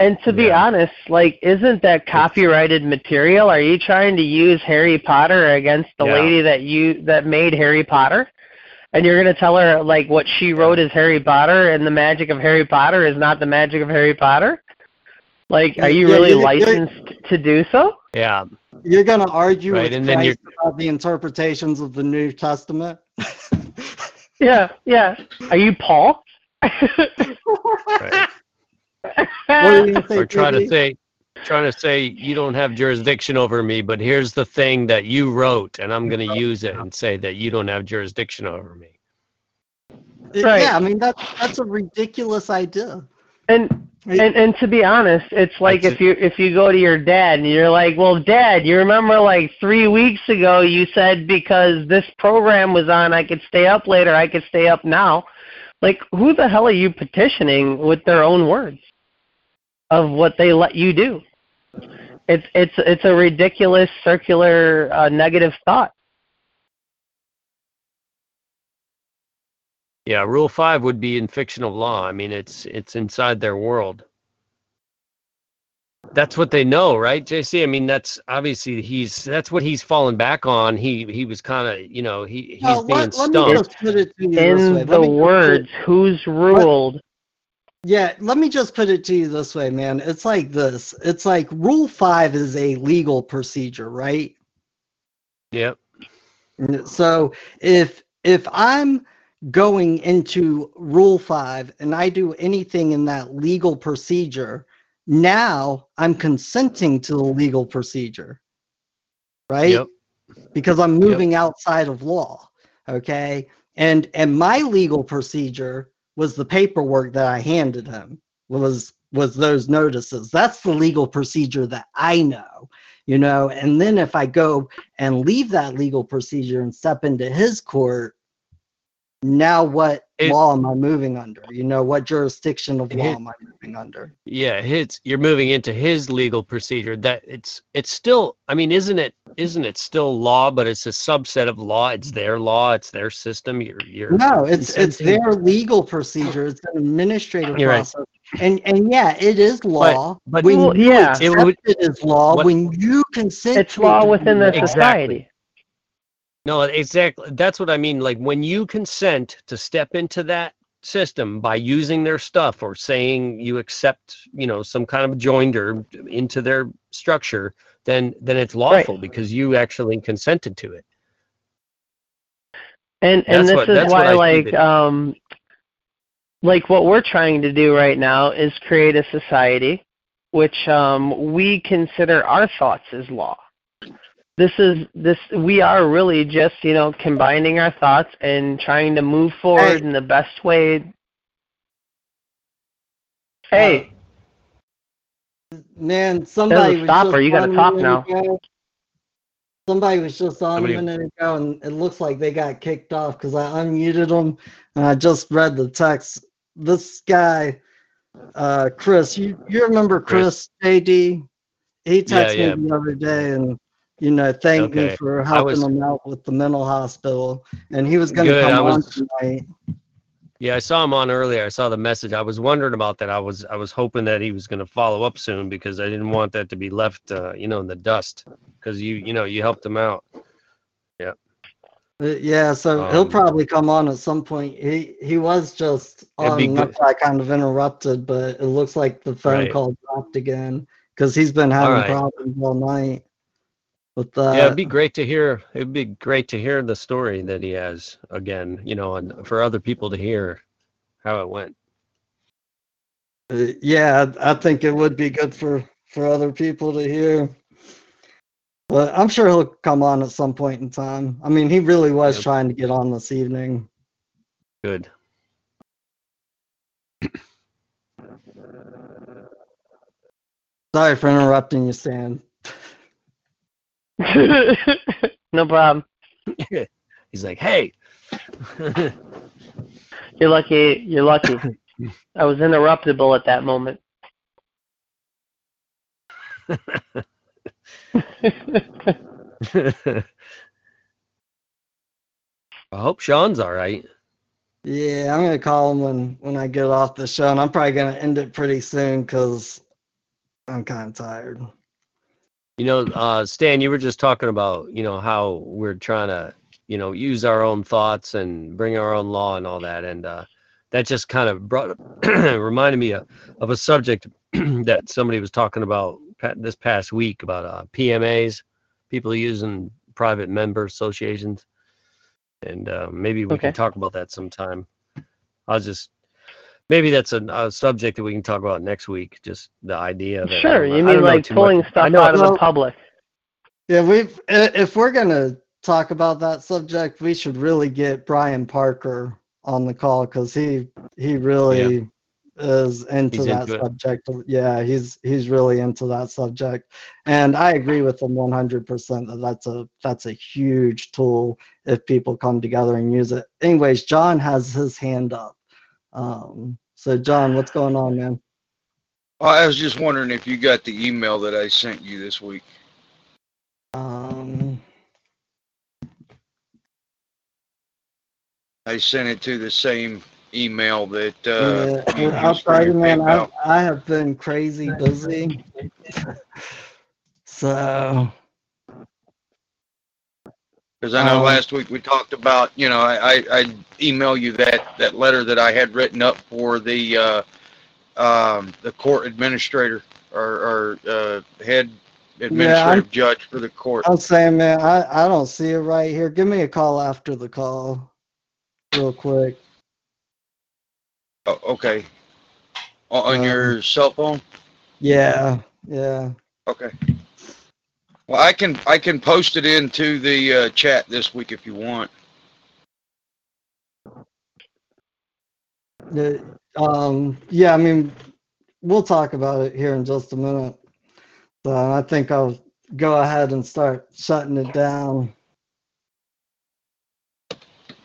and to be honest, like, isn't that copyrighted material? Are you trying to use Harry Potter against the Yeah. lady that you that made Harry Potter? And you're gonna tell her like what she wrote is Harry Potter, and the magic of Harry Potter is not the magic of Harry Potter? Like, are you Yeah, really you're- you're- licensed to do so? Yeah. You're going to argue Right, with and then Christ about the interpretations of the New Testament? [laughs] Yeah, yeah. Are you Paul? [laughs] Right. What do you [laughs] think, or try to say trying to say you don't have jurisdiction over me but here's the thing that you wrote and i'm going to use it and say that you don't have jurisdiction over me Right. Yeah, I mean that's that's a ridiculous idea. And and and to be honest, it's like if you if you go to your dad and you're like, "Well, dad, you remember like 3 weeks ago you said because this program was on I could stay up later, I could stay up now." Like who the hell are you petitioning with their own words of what they let you do? It's it's it's a ridiculous circular uh, negative thought. yeah rule 5 would be in fictional law. I mean it's it's inside their world. That's what they know right jc i mean that's obviously he's that's what he's fallen back on. He he was kind of you know he he's No, being let, let me stumped. just put it to you In the me just words, who's ruled? Yeah, let me just put it to you this way, man. It's like this. It's like Rule 5 is a legal procedure, right? yep So if if I'm going into Rule 5 and I do anything in that legal procedure, now I'm consenting to the legal procedure. Right? Yep. Because I'm moving outside of law. Okay? And and my legal procedure was the paperwork that I handed him. Was was those notices. That's the legal procedure that I know. You know, and then if I go and leave that legal procedure and step into his court, now what It- law am I moving under? You know, what jurisdiction of It- law am I moving under? yeah it's you're moving into his legal procedure that it's it's still i mean isn't it isn't it still law but it's a subset of law it's their law it's their system you're you're No, it's it's their legal procedure. It's an administrative You're right. process. And and yeah, it is law. but- when Well, you yeah. accept It would- it law, what- when you consent It's to law to within be the. Exactly. society. No, exactly. That's what I mean. Like when you consent to step into that system by using their stuff or saying you accept, you know, some kind of joinder into their structure, then then it's lawful because you actually consented to it. And and That's this what- is why like um like what we're trying to do right now is create a society which um we consider our thoughts as law. This is this we are really just, you know, combining our thoughts and trying to move forward in the best way. Hey, Man, somebody was stop just you gotta on talk now. ago. Somebody was just on Somebody- a minute ago, and it looks like they got kicked off because I unmuted them, and I just read the text. This guy, uh, Chris, you you remember Chris, Chris. JD? He Yeah, texted yeah. me the other day, and you know, thanked me for helping was- him out with the mental hospital, and he was going to come I on tonight. Yeah, I saw him on earlier. I saw the message. I was wondering about that. I was I was hoping that he was going to follow up soon because I didn't want that to be left, uh, you know, in the dust. Because you you know you helped him out. Yeah. Uh, Yeah, so he'll Um, probably come on at some point. He he was just on. That's I kind of interrupted, but it looks like the phone Right. call dropped again because he's been having right. problems all night that. yeah, it'd be great to hear. It'd be great to hear the story that he has again. You know, and for other people to hear how it went. Uh, yeah, I think it would be good for for other people to hear. But I'm sure he'll come on at some point in time. I mean, he really was trying to get on this evening. Good. Sorry for interrupting you, Stan. [laughs] no problem. [laughs] He's like, hey. [laughs] You're lucky. You're lucky. I was interruptible at that moment. I hope Sean's all right. Yeah, I'm gonna call him when when I get off the show, and I'm probably gonna end it pretty soon because I'm kind of tired. You know, uh, Stan, you were just talking about, you know, how we're trying to, you know, use our own thoughts and bring our own law and all that. And uh, that just kind of brought, [clears throat] reminded me of, of a subject [clears throat] that somebody was talking about this past week about uh, PMAs, people using private member associations. And uh, maybe we Okay. can talk about that sometime. I was just, maybe that's a, a subject that we can talk about next week. Just the idea of it. Sure. don't You mean like too much- pulling stuff know out of the public? Yeah, we've if we're gonna talk about that subject, we should really get Brian Parker on the call because he he really is into He's that into it. subject. Yeah, he's he's really into that subject, and I agree with him 100% that that's a that's a huge tool if people come together and use it. Anyways, John has his hand up. Um, so John, what's going on, man? I was just wondering if you got the email that I sent you this week. Um, I sent it to the same email that uh, Yeah, you I'll used tell you, man, I, I have been crazy busy. [laughs] so, Because I know Um, last week we talked about, you know, I, I, I email you that, that letter that I had written up for the, uh, um, the court administrator or, or, uh, head administrative judge for the court. I'm saying, man, I, I don't see it right here. Give me a call after the call, real quick. Oh, okay. On, on Um, your cell phone? Yeah, yeah. Okay. Well, I can, I can post it into the, uh, chat this week if you want. The- um, yeah, I mean, we'll talk about it here in just a minute. So I think I'll go ahead and start shutting it down.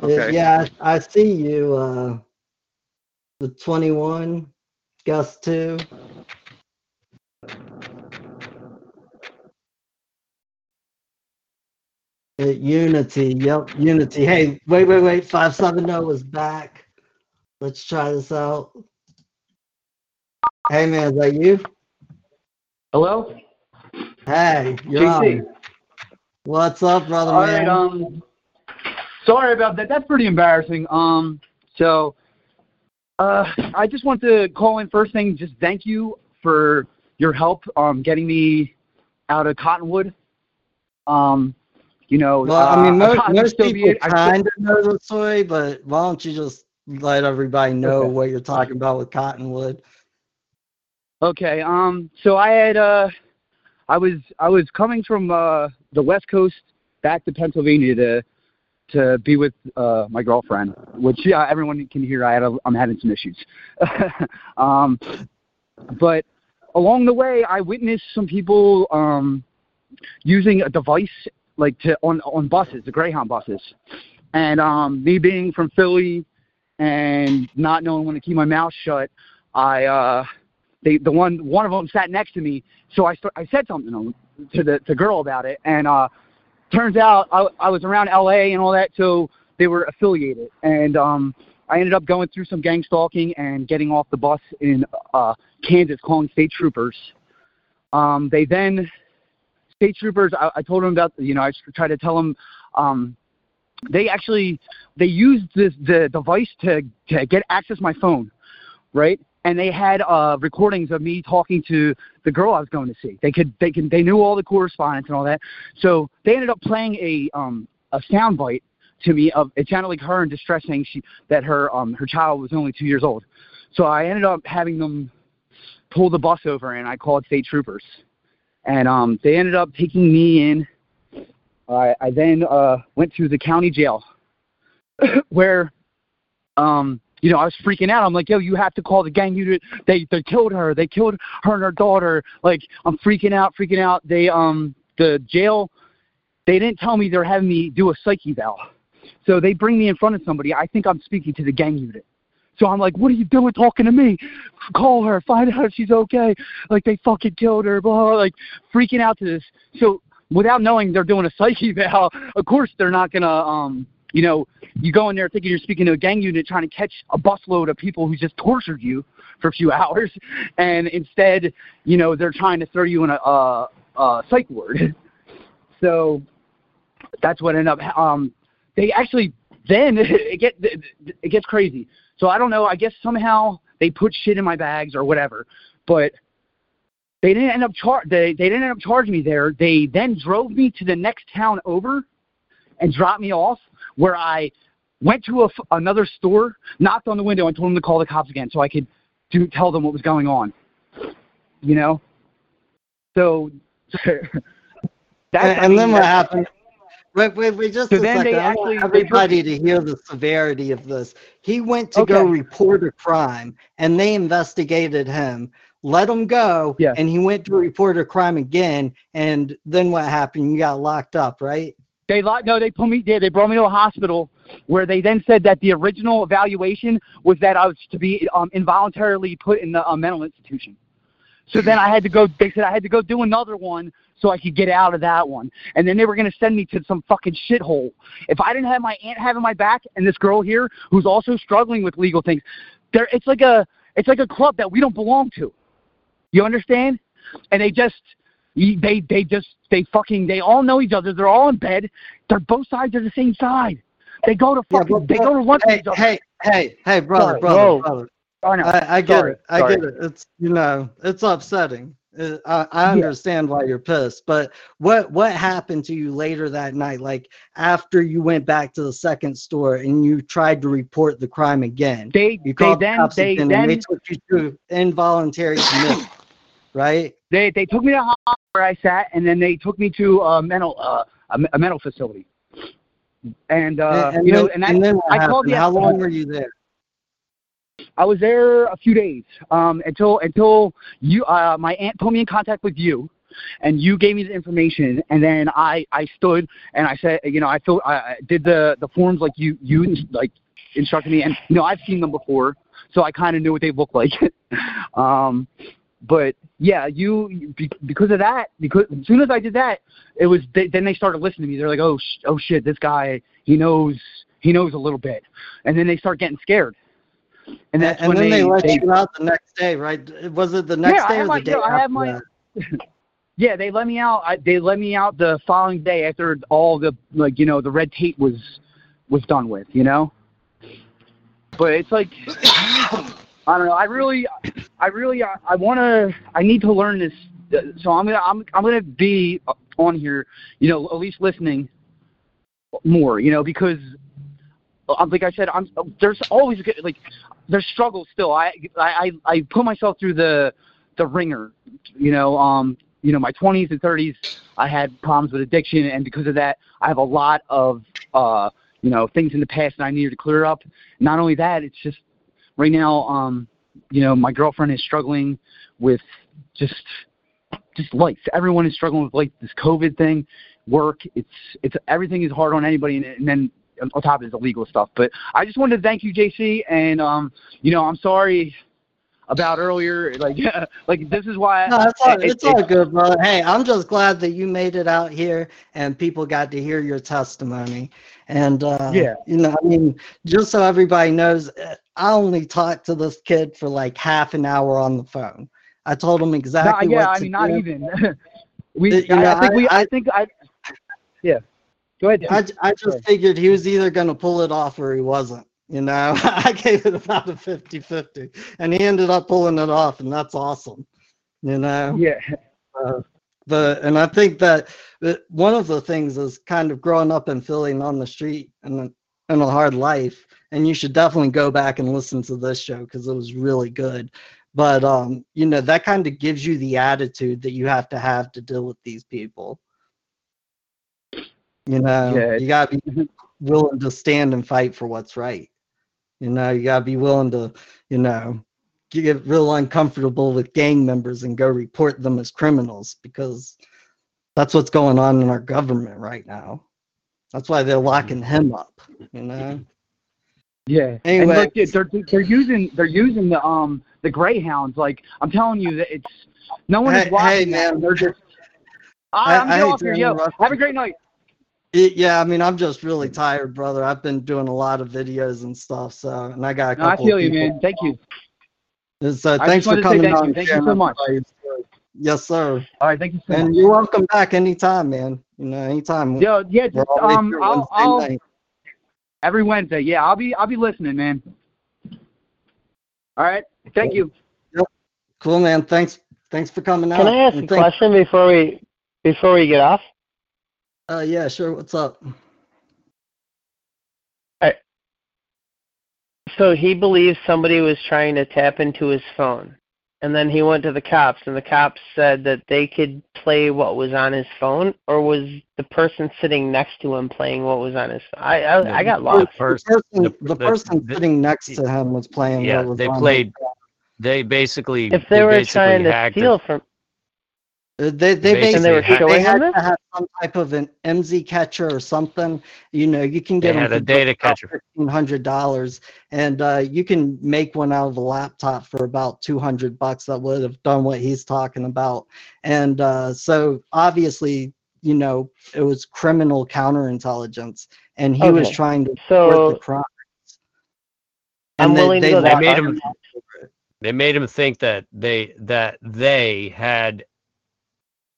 Yeah, Okay. Yeah, I, I see you. Uh, the 21, Gus 2. Unity, yep, Unity. Hey, wait, wait, wait. 570 is back. Let's try this out. Hey, man, is that you? Hello? Hey, you're JC. on. What's up, brother, All man? right, um, sorry about that. That's pretty embarrassing. Um, so, uh, I just want to call in first thing, just thank you for your help, um, getting me out of Cottonwood. Um, you know, Well, I mean, uh, most, I'm most people Soviet. I- kind of know the story, but why don't you just let everybody know Okay. what you're talking about with Cottonwood? Okay. Um. So I had uh, I was I was coming from uh the West Coast back to Pennsylvania to to be with uh my girlfriend, which yeah everyone can hear. I had a, I'm having some issues. [laughs] um, but along the way, I witnessed some people um using a device like to on on buses, the Greyhound buses, and um me being from Philly and not knowing when to keep my mouth shut, I uh they the one one of them sat next to me, so I start, I said something to the to girl about it, and uh, turns out I, I was around L.A. and all that, so they were affiliated, and um, I ended up going through some gang stalking and getting off the bus in uh, Kansas, calling state troopers. Um, they then state troopers. I, I told them about you know I tried to tell them. Um, they actually they used this the device to to get access my phone, right? And they had uh, recordings of me talking to the girl I was going to see. They could they can they knew all the correspondence and all that. So they ended up playing a um a sound bite to me of it sounded like her in distress saying she that her um her child was only two years old. So I ended up having them pull the bus over and I called state troopers. And um they ended up taking me in I, I then uh, went to the county jail [coughs] where, um, you know, I was freaking out. I'm like, yo, you have to call the gang unit. They they killed her. They killed her and her daughter. Like, I'm freaking out, freaking out. They um the jail, they didn't tell me they're having me do a psyche eval. So they bring me in front of somebody. I think I'm speaking to the gang unit. So I'm like, what are you doing talking to me? Call her, find out if she's okay. Like they fucking killed her, blah, blah, like freaking out to this. So without knowing they're doing a psyche [laughs] eval, of course they're not gonna um you know, you go in there thinking you're speaking to a gang unit trying to catch a busload of people who just tortured you for a few [laughs] hours and instead, you know, they're trying to throw you in a uh uh psych ward. [laughs] so that's what ended up um they actually then it get it gets crazy. So I don't know, I guess somehow they put shit in my bags or whatever. But they didn't end up char- they, they didn't end up charging me there. They then drove me to the next town over and dropped me off where I went to a, another store, knocked on the window, and told them to call the cops again so I could do tell them what was going on. You know, so [laughs] that's and, I and mean, then what happened? Wait, wait, wait, just So a then second. they I actually- want they everybody to hear the severity of this. He went to go report a crime, and they investigated him, let him go, and he went to report a crime again. And then what happened? You got locked up, right? They locked. No, they put me. They, they brought me to a hospital where they then said that the original evaluation was that I was to be um, involuntarily put in the uh, mental institution. So then I had to go. They said I had to go do another one so I could get out of that one. And then they were going to send me to some fucking shithole. If I didn't have my aunt having my back and this girl here who's also struggling with legal things, there it's like a it's like a club that we don't belong to. You understand? And they just they they just they fucking they all know each other. They're all in bed. They're both sides are the same side. They go to fucking they go to lunch hey, with each other. Hey, hey, hey, brother, Sorry. brother, Whoa. brother. I, I get Sorry. it. I Sorry. get it. It's you know, it's upsetting. Uh, I, I Yeah. understand why you're pissed, but what what happened to you later that night? Like after you went back to the second store and you tried to report the crime again. They you they then they and they took you to involuntary commitment, [clears throat] right? they they took me to hospital where I sat, and then they took me to a mental uh, a, a mental facility. And uh, and, and you know, then, and, I, and then I called How long were you there? I was there a few days um, until until you uh, my aunt put me in contact with you, and you gave me the information, and then I I stood and I said you know I filled I did the the forms like you you like instructed me, and you know I've seen them before, so I kind of knew what they looked like. [laughs] um, but yeah, you be- because of that, because as soon as I did that, it was they, then they started listening to me. They're like, oh sh- oh shit, this guy he knows he knows a little bit, and then they start getting scared. And that's and when then they, they, let they you out the next day, right? Was it the next yeah, day have or my, the day yeah, I after my, that? [laughs] yeah, they let me out. I, they let me out the following day after all the like you know the red tape was was done with, you know. But it's like [coughs] I don't know. I really, I really, I, I want to. I need to learn this. So I'm gonna, I'm, I'm gonna be on here, you know, at least listening more, you know, because uh, like I said, I'm there's always good- like there's struggles still. I I I I put myself through the the ringer, you know. Um, you know, my 20s and 30s, I had problems with addiction, and because of that, I have a lot of uh, you know, things in the past that I needed to clear up. Not only that, it's just right now, um, you know, my girlfriend is struggling with just just life. Everyone is struggling with like this COVID thing, work. It's it's everything is hard on anybody, and, and then on top of it the legal stuff. But I just wanted to thank you, JC, and um, you know, I'm sorry. about earlier. Like, [laughs] like this is why. No, it's all, it- it's it- all good, brother. Hey, I'm just glad that you made it out here and people got to hear your testimony. And uh, Yeah. you know, I mean, just so everybody knows, uh, I only talked to this kid for like half an hour on the phone. I told him exactly yeah, what I mean, not even. [laughs] we, you I, know, I think we, I- I, think I. Yeah. Go ahead. I, I just figured he was either going to pull it off or he wasn't. You know, [laughs] I gave it about a 50 50, and he ended up pulling it off, and that's awesome. You know? Yeah. Uh, the, and I think that one of the things is kind of growing up and feeling on the street and and a hard life. And you should definitely go back and listen to this show because it was really good. But um, you know, that kind of gives you the attitude that you have to have to deal with these people. You know, Yeah. you gotta be willing to stand and fight for what's right. You know, you gotta be willing to, you know, get real uncomfortable with gang members and go report them as criminals because that's what's going on in our government right now. That's why they're locking him up. You know. Yeah. Anyway. and look, dude, they're they're using they're using the um the greyhounds. Like I'm telling you that it's no one is watching hey, man. They're just. I- I, I'm I off here, yo. Have a great night. It, yeah, I mean, I'm just really tired, brother. I've been doing a lot of videos and stuff, so and I got a No, I couple. feel of you, man. Thank you. So I thanks for wanted to coming thank on. you. Thank you so much. about your story. Yes, sir. All right, thank you so And much. you're welcome back anytime, man. You know, anytime. Yo, yeah, just um, I'll, I'll every Wednesday. Yeah, I'll be I'll be listening, man. All right, thank you. Cool, man. Thanks. Thanks for coming out. Can I ask And a thank- question before we before we get off? Uh, yeah, sure. What's up? So he believes somebody was trying to tap into his phone. And then he went to the cops and the cops said that they could play what was on his phone or was the person sitting next to him playing what was on his phone? I I, I got lost. The person, the, person sitting next to him was playing. Yeah, what was they on played. They basically. If they were basically trying to steal from They they Basically basically they were they showing him had to have some type of an IMSI catcher or something. You know, you can They get them had a data about catcher. fifteen hundred dollars, and uh, you can make one out of a laptop for about two hundred bucks. That would have done what he's talking about, and uh, so obviously, you know, it was criminal counterintelligence, and he was trying to So- report the crime. I'm And they- willing to they go They that made him. They made him think that they that they had.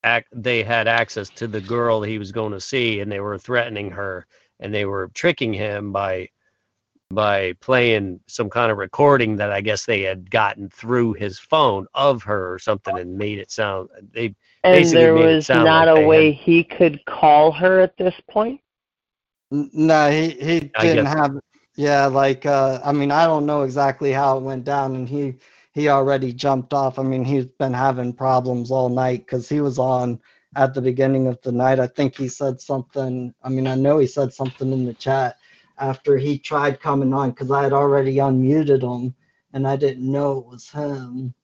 Ac- they had access to the girl he was going to see, and they were threatening her, and they were tricking him by by playing some kind of recording that I guess they had gotten through his phone of her or something, and made it sound they And basically there made it was sound not like a way had- he could call her at this point? No, he he didn't have. Yeah, like uh, I mean, I don't know exactly how it went down, and he he already jumped off. I mean, he's been having problems all night because he was on at the beginning of the night. I think he said something. I mean, I know he said something in the chat after he tried coming on because I had already unmuted him, and I didn't know it was him.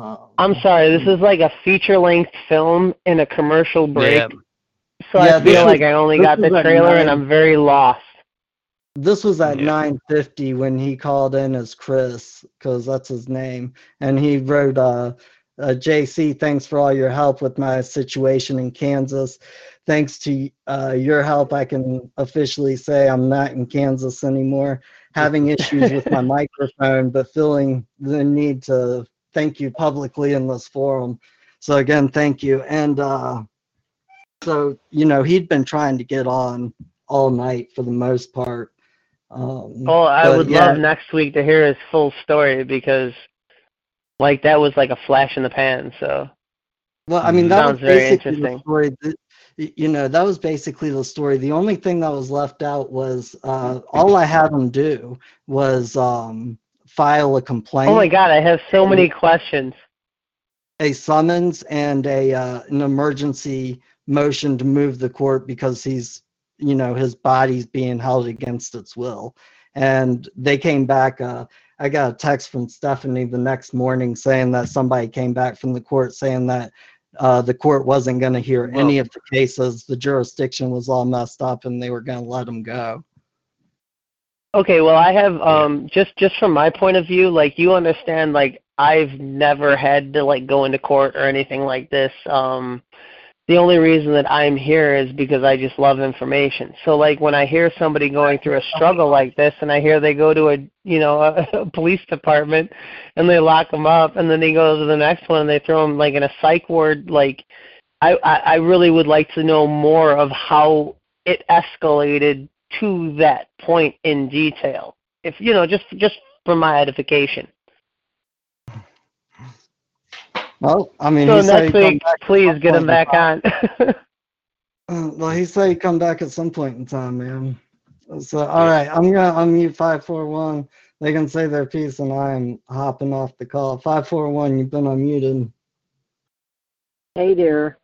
Um, I'm sorry, this is like a feature length film in a commercial break. Yeah. So Yeah, I feel was- like I only got the trailer and. I'm very lost. This was at Yeah. 9:50 when he called in as Chris, because that's his name, and he wrote, uh, uh, "JC, thanks for all your help with my situation in Kansas. Thanks to uh, your help, I can officially say I'm not in Kansas anymore. Having [laughs] issues with my microphone, but feeling the need to thank you publicly in this forum. So again, thank you. And uh, so you know, he'd been trying to get on all night for the most part. Um, Well, I would yeah, love next week to hear his full story because, like, that was like a flash in the pan. So Well, I mean, that Sounds was very basically the story. That, you know, that was basically the story. The only thing that was left out was uh, all I had him do was um, file a complaint. oh my god, I have so many questions. a summons and a uh, an emergency motion to move the court because he's you know his body's being held against its will. And they came back uh, i got a text from stephanie the next morning saying that somebody came back from the court saying that uh, the court wasn't going to hear any of the cases. The jurisdiction was all messed up and they were going to let him go. Okay, well, I have um just just from my point of view, like you understand, like I've never had to like go into court or anything like this. Um the only reason that I'm here is because I just love information. So like when I hear somebody going through a struggle like this and I hear they go to a, you know, a, [laughs] a police department and they lock them up and then they go to the next one and they throw them like in a psych ward like I I I really would like to know more of how it escalated to that point in detail. If you know, just just for my edification. Well, I mean, so he said next he'd come week, back please get him back on. [laughs] Uh, well, he said he'd come back at some point in time, man. So, all right, I'm gonna unmute five four one. They can say their piece, and I'm hopping off the call. Five four one, you've been unmuted. Hey there.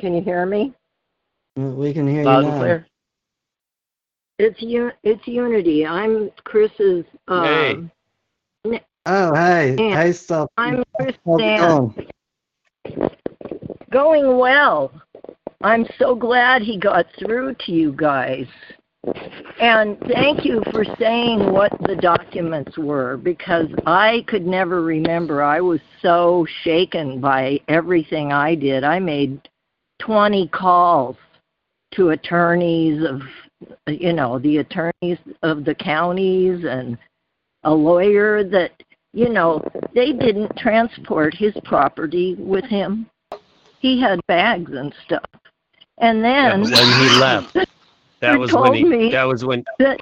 Can you hear me? Uh, We can hear Loud you now. clear. It's U- it's Unity. I'm Chris's. Um, Oh, hey, Yeah. hey, stuff. I'm Stan. going? Going well. I'm so glad he got through to you guys. And thank you for saying what the documents were because I could never remember. I was so shaken by everything I did. I made 20 calls to attorneys of, you know, the attorneys of the counties and a lawyer that, you know, they didn't transport his property with him. He had bags and stuff. And then when he left. That was when he. [laughs] That was when. that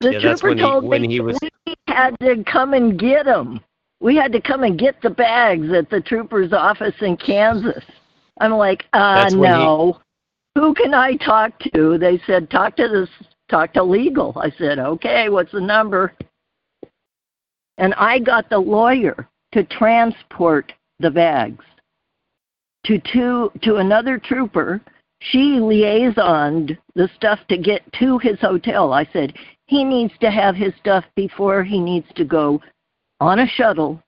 the Yeah, trooper when he told when me he was. we had to come and get him. We had to come and get the bags at the trooper's office in Kansas. I'm like, uh, when he- no. Who can I talk to? They said, talk to this, talk to legal. I said, okay, what's the number? And I got the lawyer to transport the bags to two to another trooper. She liaisoned the stuff to get to his hotel. I said he needs to have his stuff before he needs to go on a shuttle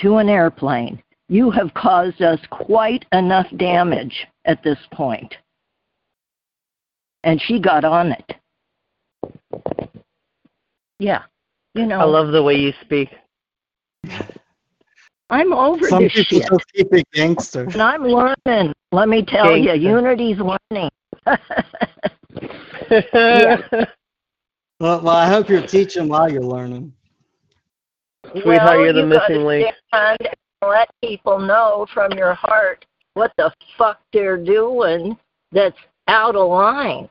to an airplane. You have caused us quite enough damage at this point. And she got on it. Yeah. You know, I love the way you speak. I'm over Some this people shit. just keep it gangster. And I'm learning. Let me tell you, Unity's learning. yeah. [laughs] [laughs] Well, well, I hope you're teaching while you're learning. Sweetheart, well, you're the you gotta missing link. stand and let people know from your heart what the fuck they're doing that's out of line.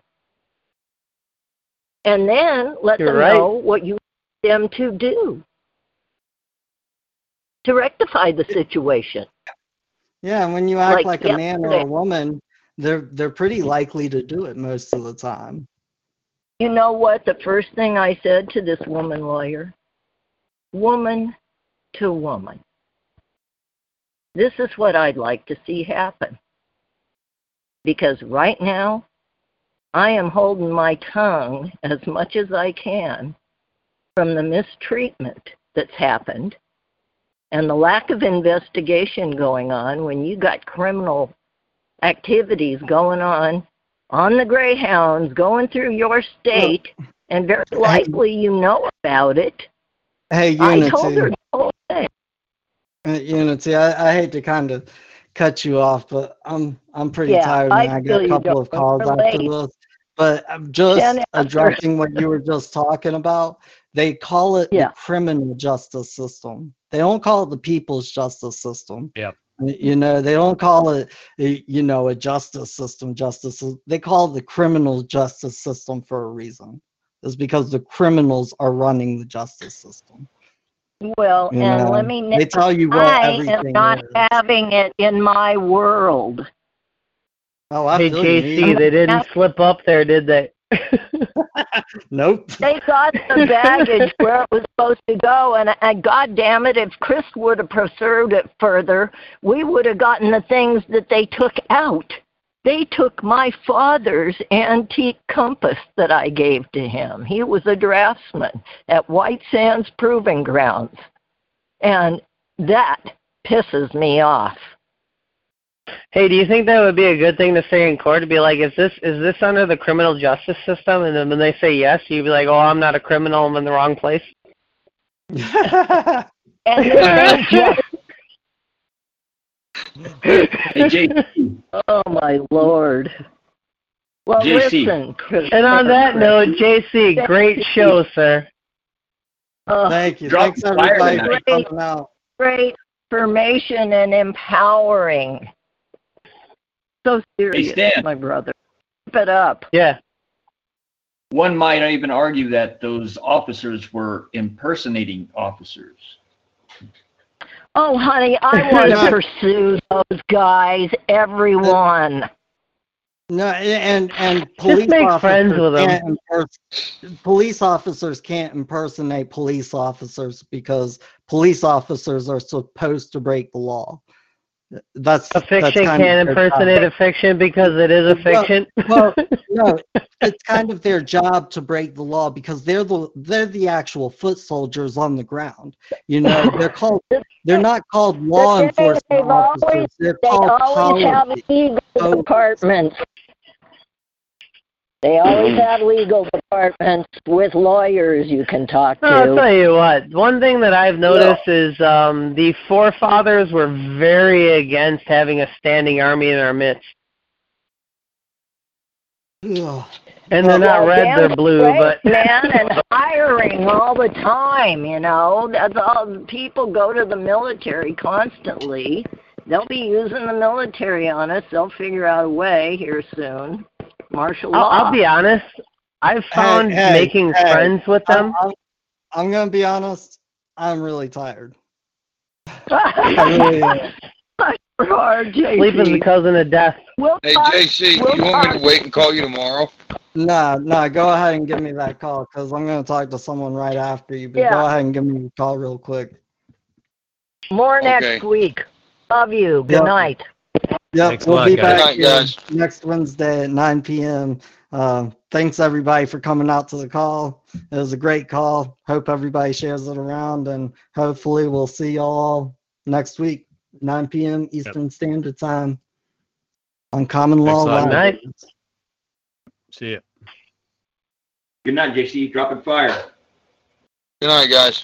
And then let You're them right. know what you want them to do to rectify the situation. Yeah, and when you act Like like, a man or a woman, they're they're pretty mm-hmm. likely to do it most of the time. You know what? The first thing I said to this woman lawyer woman to woman. This is what I'd like to see happen. Because right now, I am holding my tongue as much as I can from the mistreatment that's happened and the lack of investigation going on when you got criminal activities going on on the Greyhounds going through your state, and very likely you know about it. Hey, Unity. I told her the whole thing. Uh, Unity, I, I hate to kind of cut you off, but I'm I'm pretty Yeah, tired and I feel got a couple of calls after this. But I'm just addressing what you were just talking about. They call it Yeah. the criminal justice system. They don't call it the people's justice system. Yep. You know, they don't call it, you know, a justice system. Justice. They call it the criminal justice system for a reason. It's because the criminals are running the justice system. Well, You and know, let me they know, tell you what I am not is. having it in my world. Oh, I Hey feel you. JC, they didn't slip up there, did they? [laughs] Nope. They got the baggage [laughs] where it was supposed to go, and, and God damn it, if Chris would have pursued it further, we would have gotten the things that they took out. They took my father's antique compass that I gave to him. He was a draftsman at White Sands Proving Grounds, and that pisses me off. Hey, do you think that would be a good thing to say in court? To be like, is this is this under the criminal justice system? And then when they say yes, you'd be like, oh, I'm not a criminal. I'm in the wrong place. [laughs] And then [laughs] just, Hey, JC, oh my lord. Well, JC. listen, Chris. And on that note, JC, great show, sir. Uh, Thank you. Drop Thanks everybody for coming out. great information and empowering. So serious, Stan. my brother. Keep it up. Yeah. one might even argue that those officers were impersonating officers. Oh, honey, I [laughs] want to pursue those guys, everyone. No, and and police make officers friends with 'em. can't impers- police officers can't impersonate police officers because police officers are supposed to break the law. That's A fiction that's can't impersonate a fiction because it is a fiction. Well, [laughs] no, it's kind of their job to break the law because they're the they're the actual foot soldiers on the ground. You know, [laughs] they're called they're not called law They've enforcement always- officers. They're They called always have policy. legal Oh. departments. They always have legal departments with lawyers you can talk to. I'll tell you what. One thing that I've noticed is um, the forefathers were very against having a standing army in our midst, Ugh. and they're not Well, red, they're blue. straight, But [laughs] man, and hiring all the time. You know, that's all. People go to the military constantly. They'll be using the military on us. They'll figure out a way here soon. Martial I'll, law. I'll be honest. I've found hey, making hey, friends with them. I'm, I'm, I'm gonna be honest. I'm really tired. I [laughs] [laughs] really am. Hard, JC. Sleeping's the cousin of death. We'll Hey, talk- JC, we'll you want me to wait and call you tomorrow? No, no, go ahead and give me that call because I'm gonna talk to someone right after you. But Yeah. go ahead and give me a call real quick. More Okay. next week. Love you. Good Yep. night. Yep, Thanks we'll lot, be guys. back night, guys. next Wednesday at 9 p.m. Uh, thanks everybody for coming out to the call. It was a great call. Hope everybody shares it around, and hopefully we'll see y'all next week, 9 p.m. Eastern Standard Time on Common Law Thanks a lot. Live. Good night. See ya. Good night, JC. Dropping fire. Good night, guys.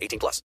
18 plus.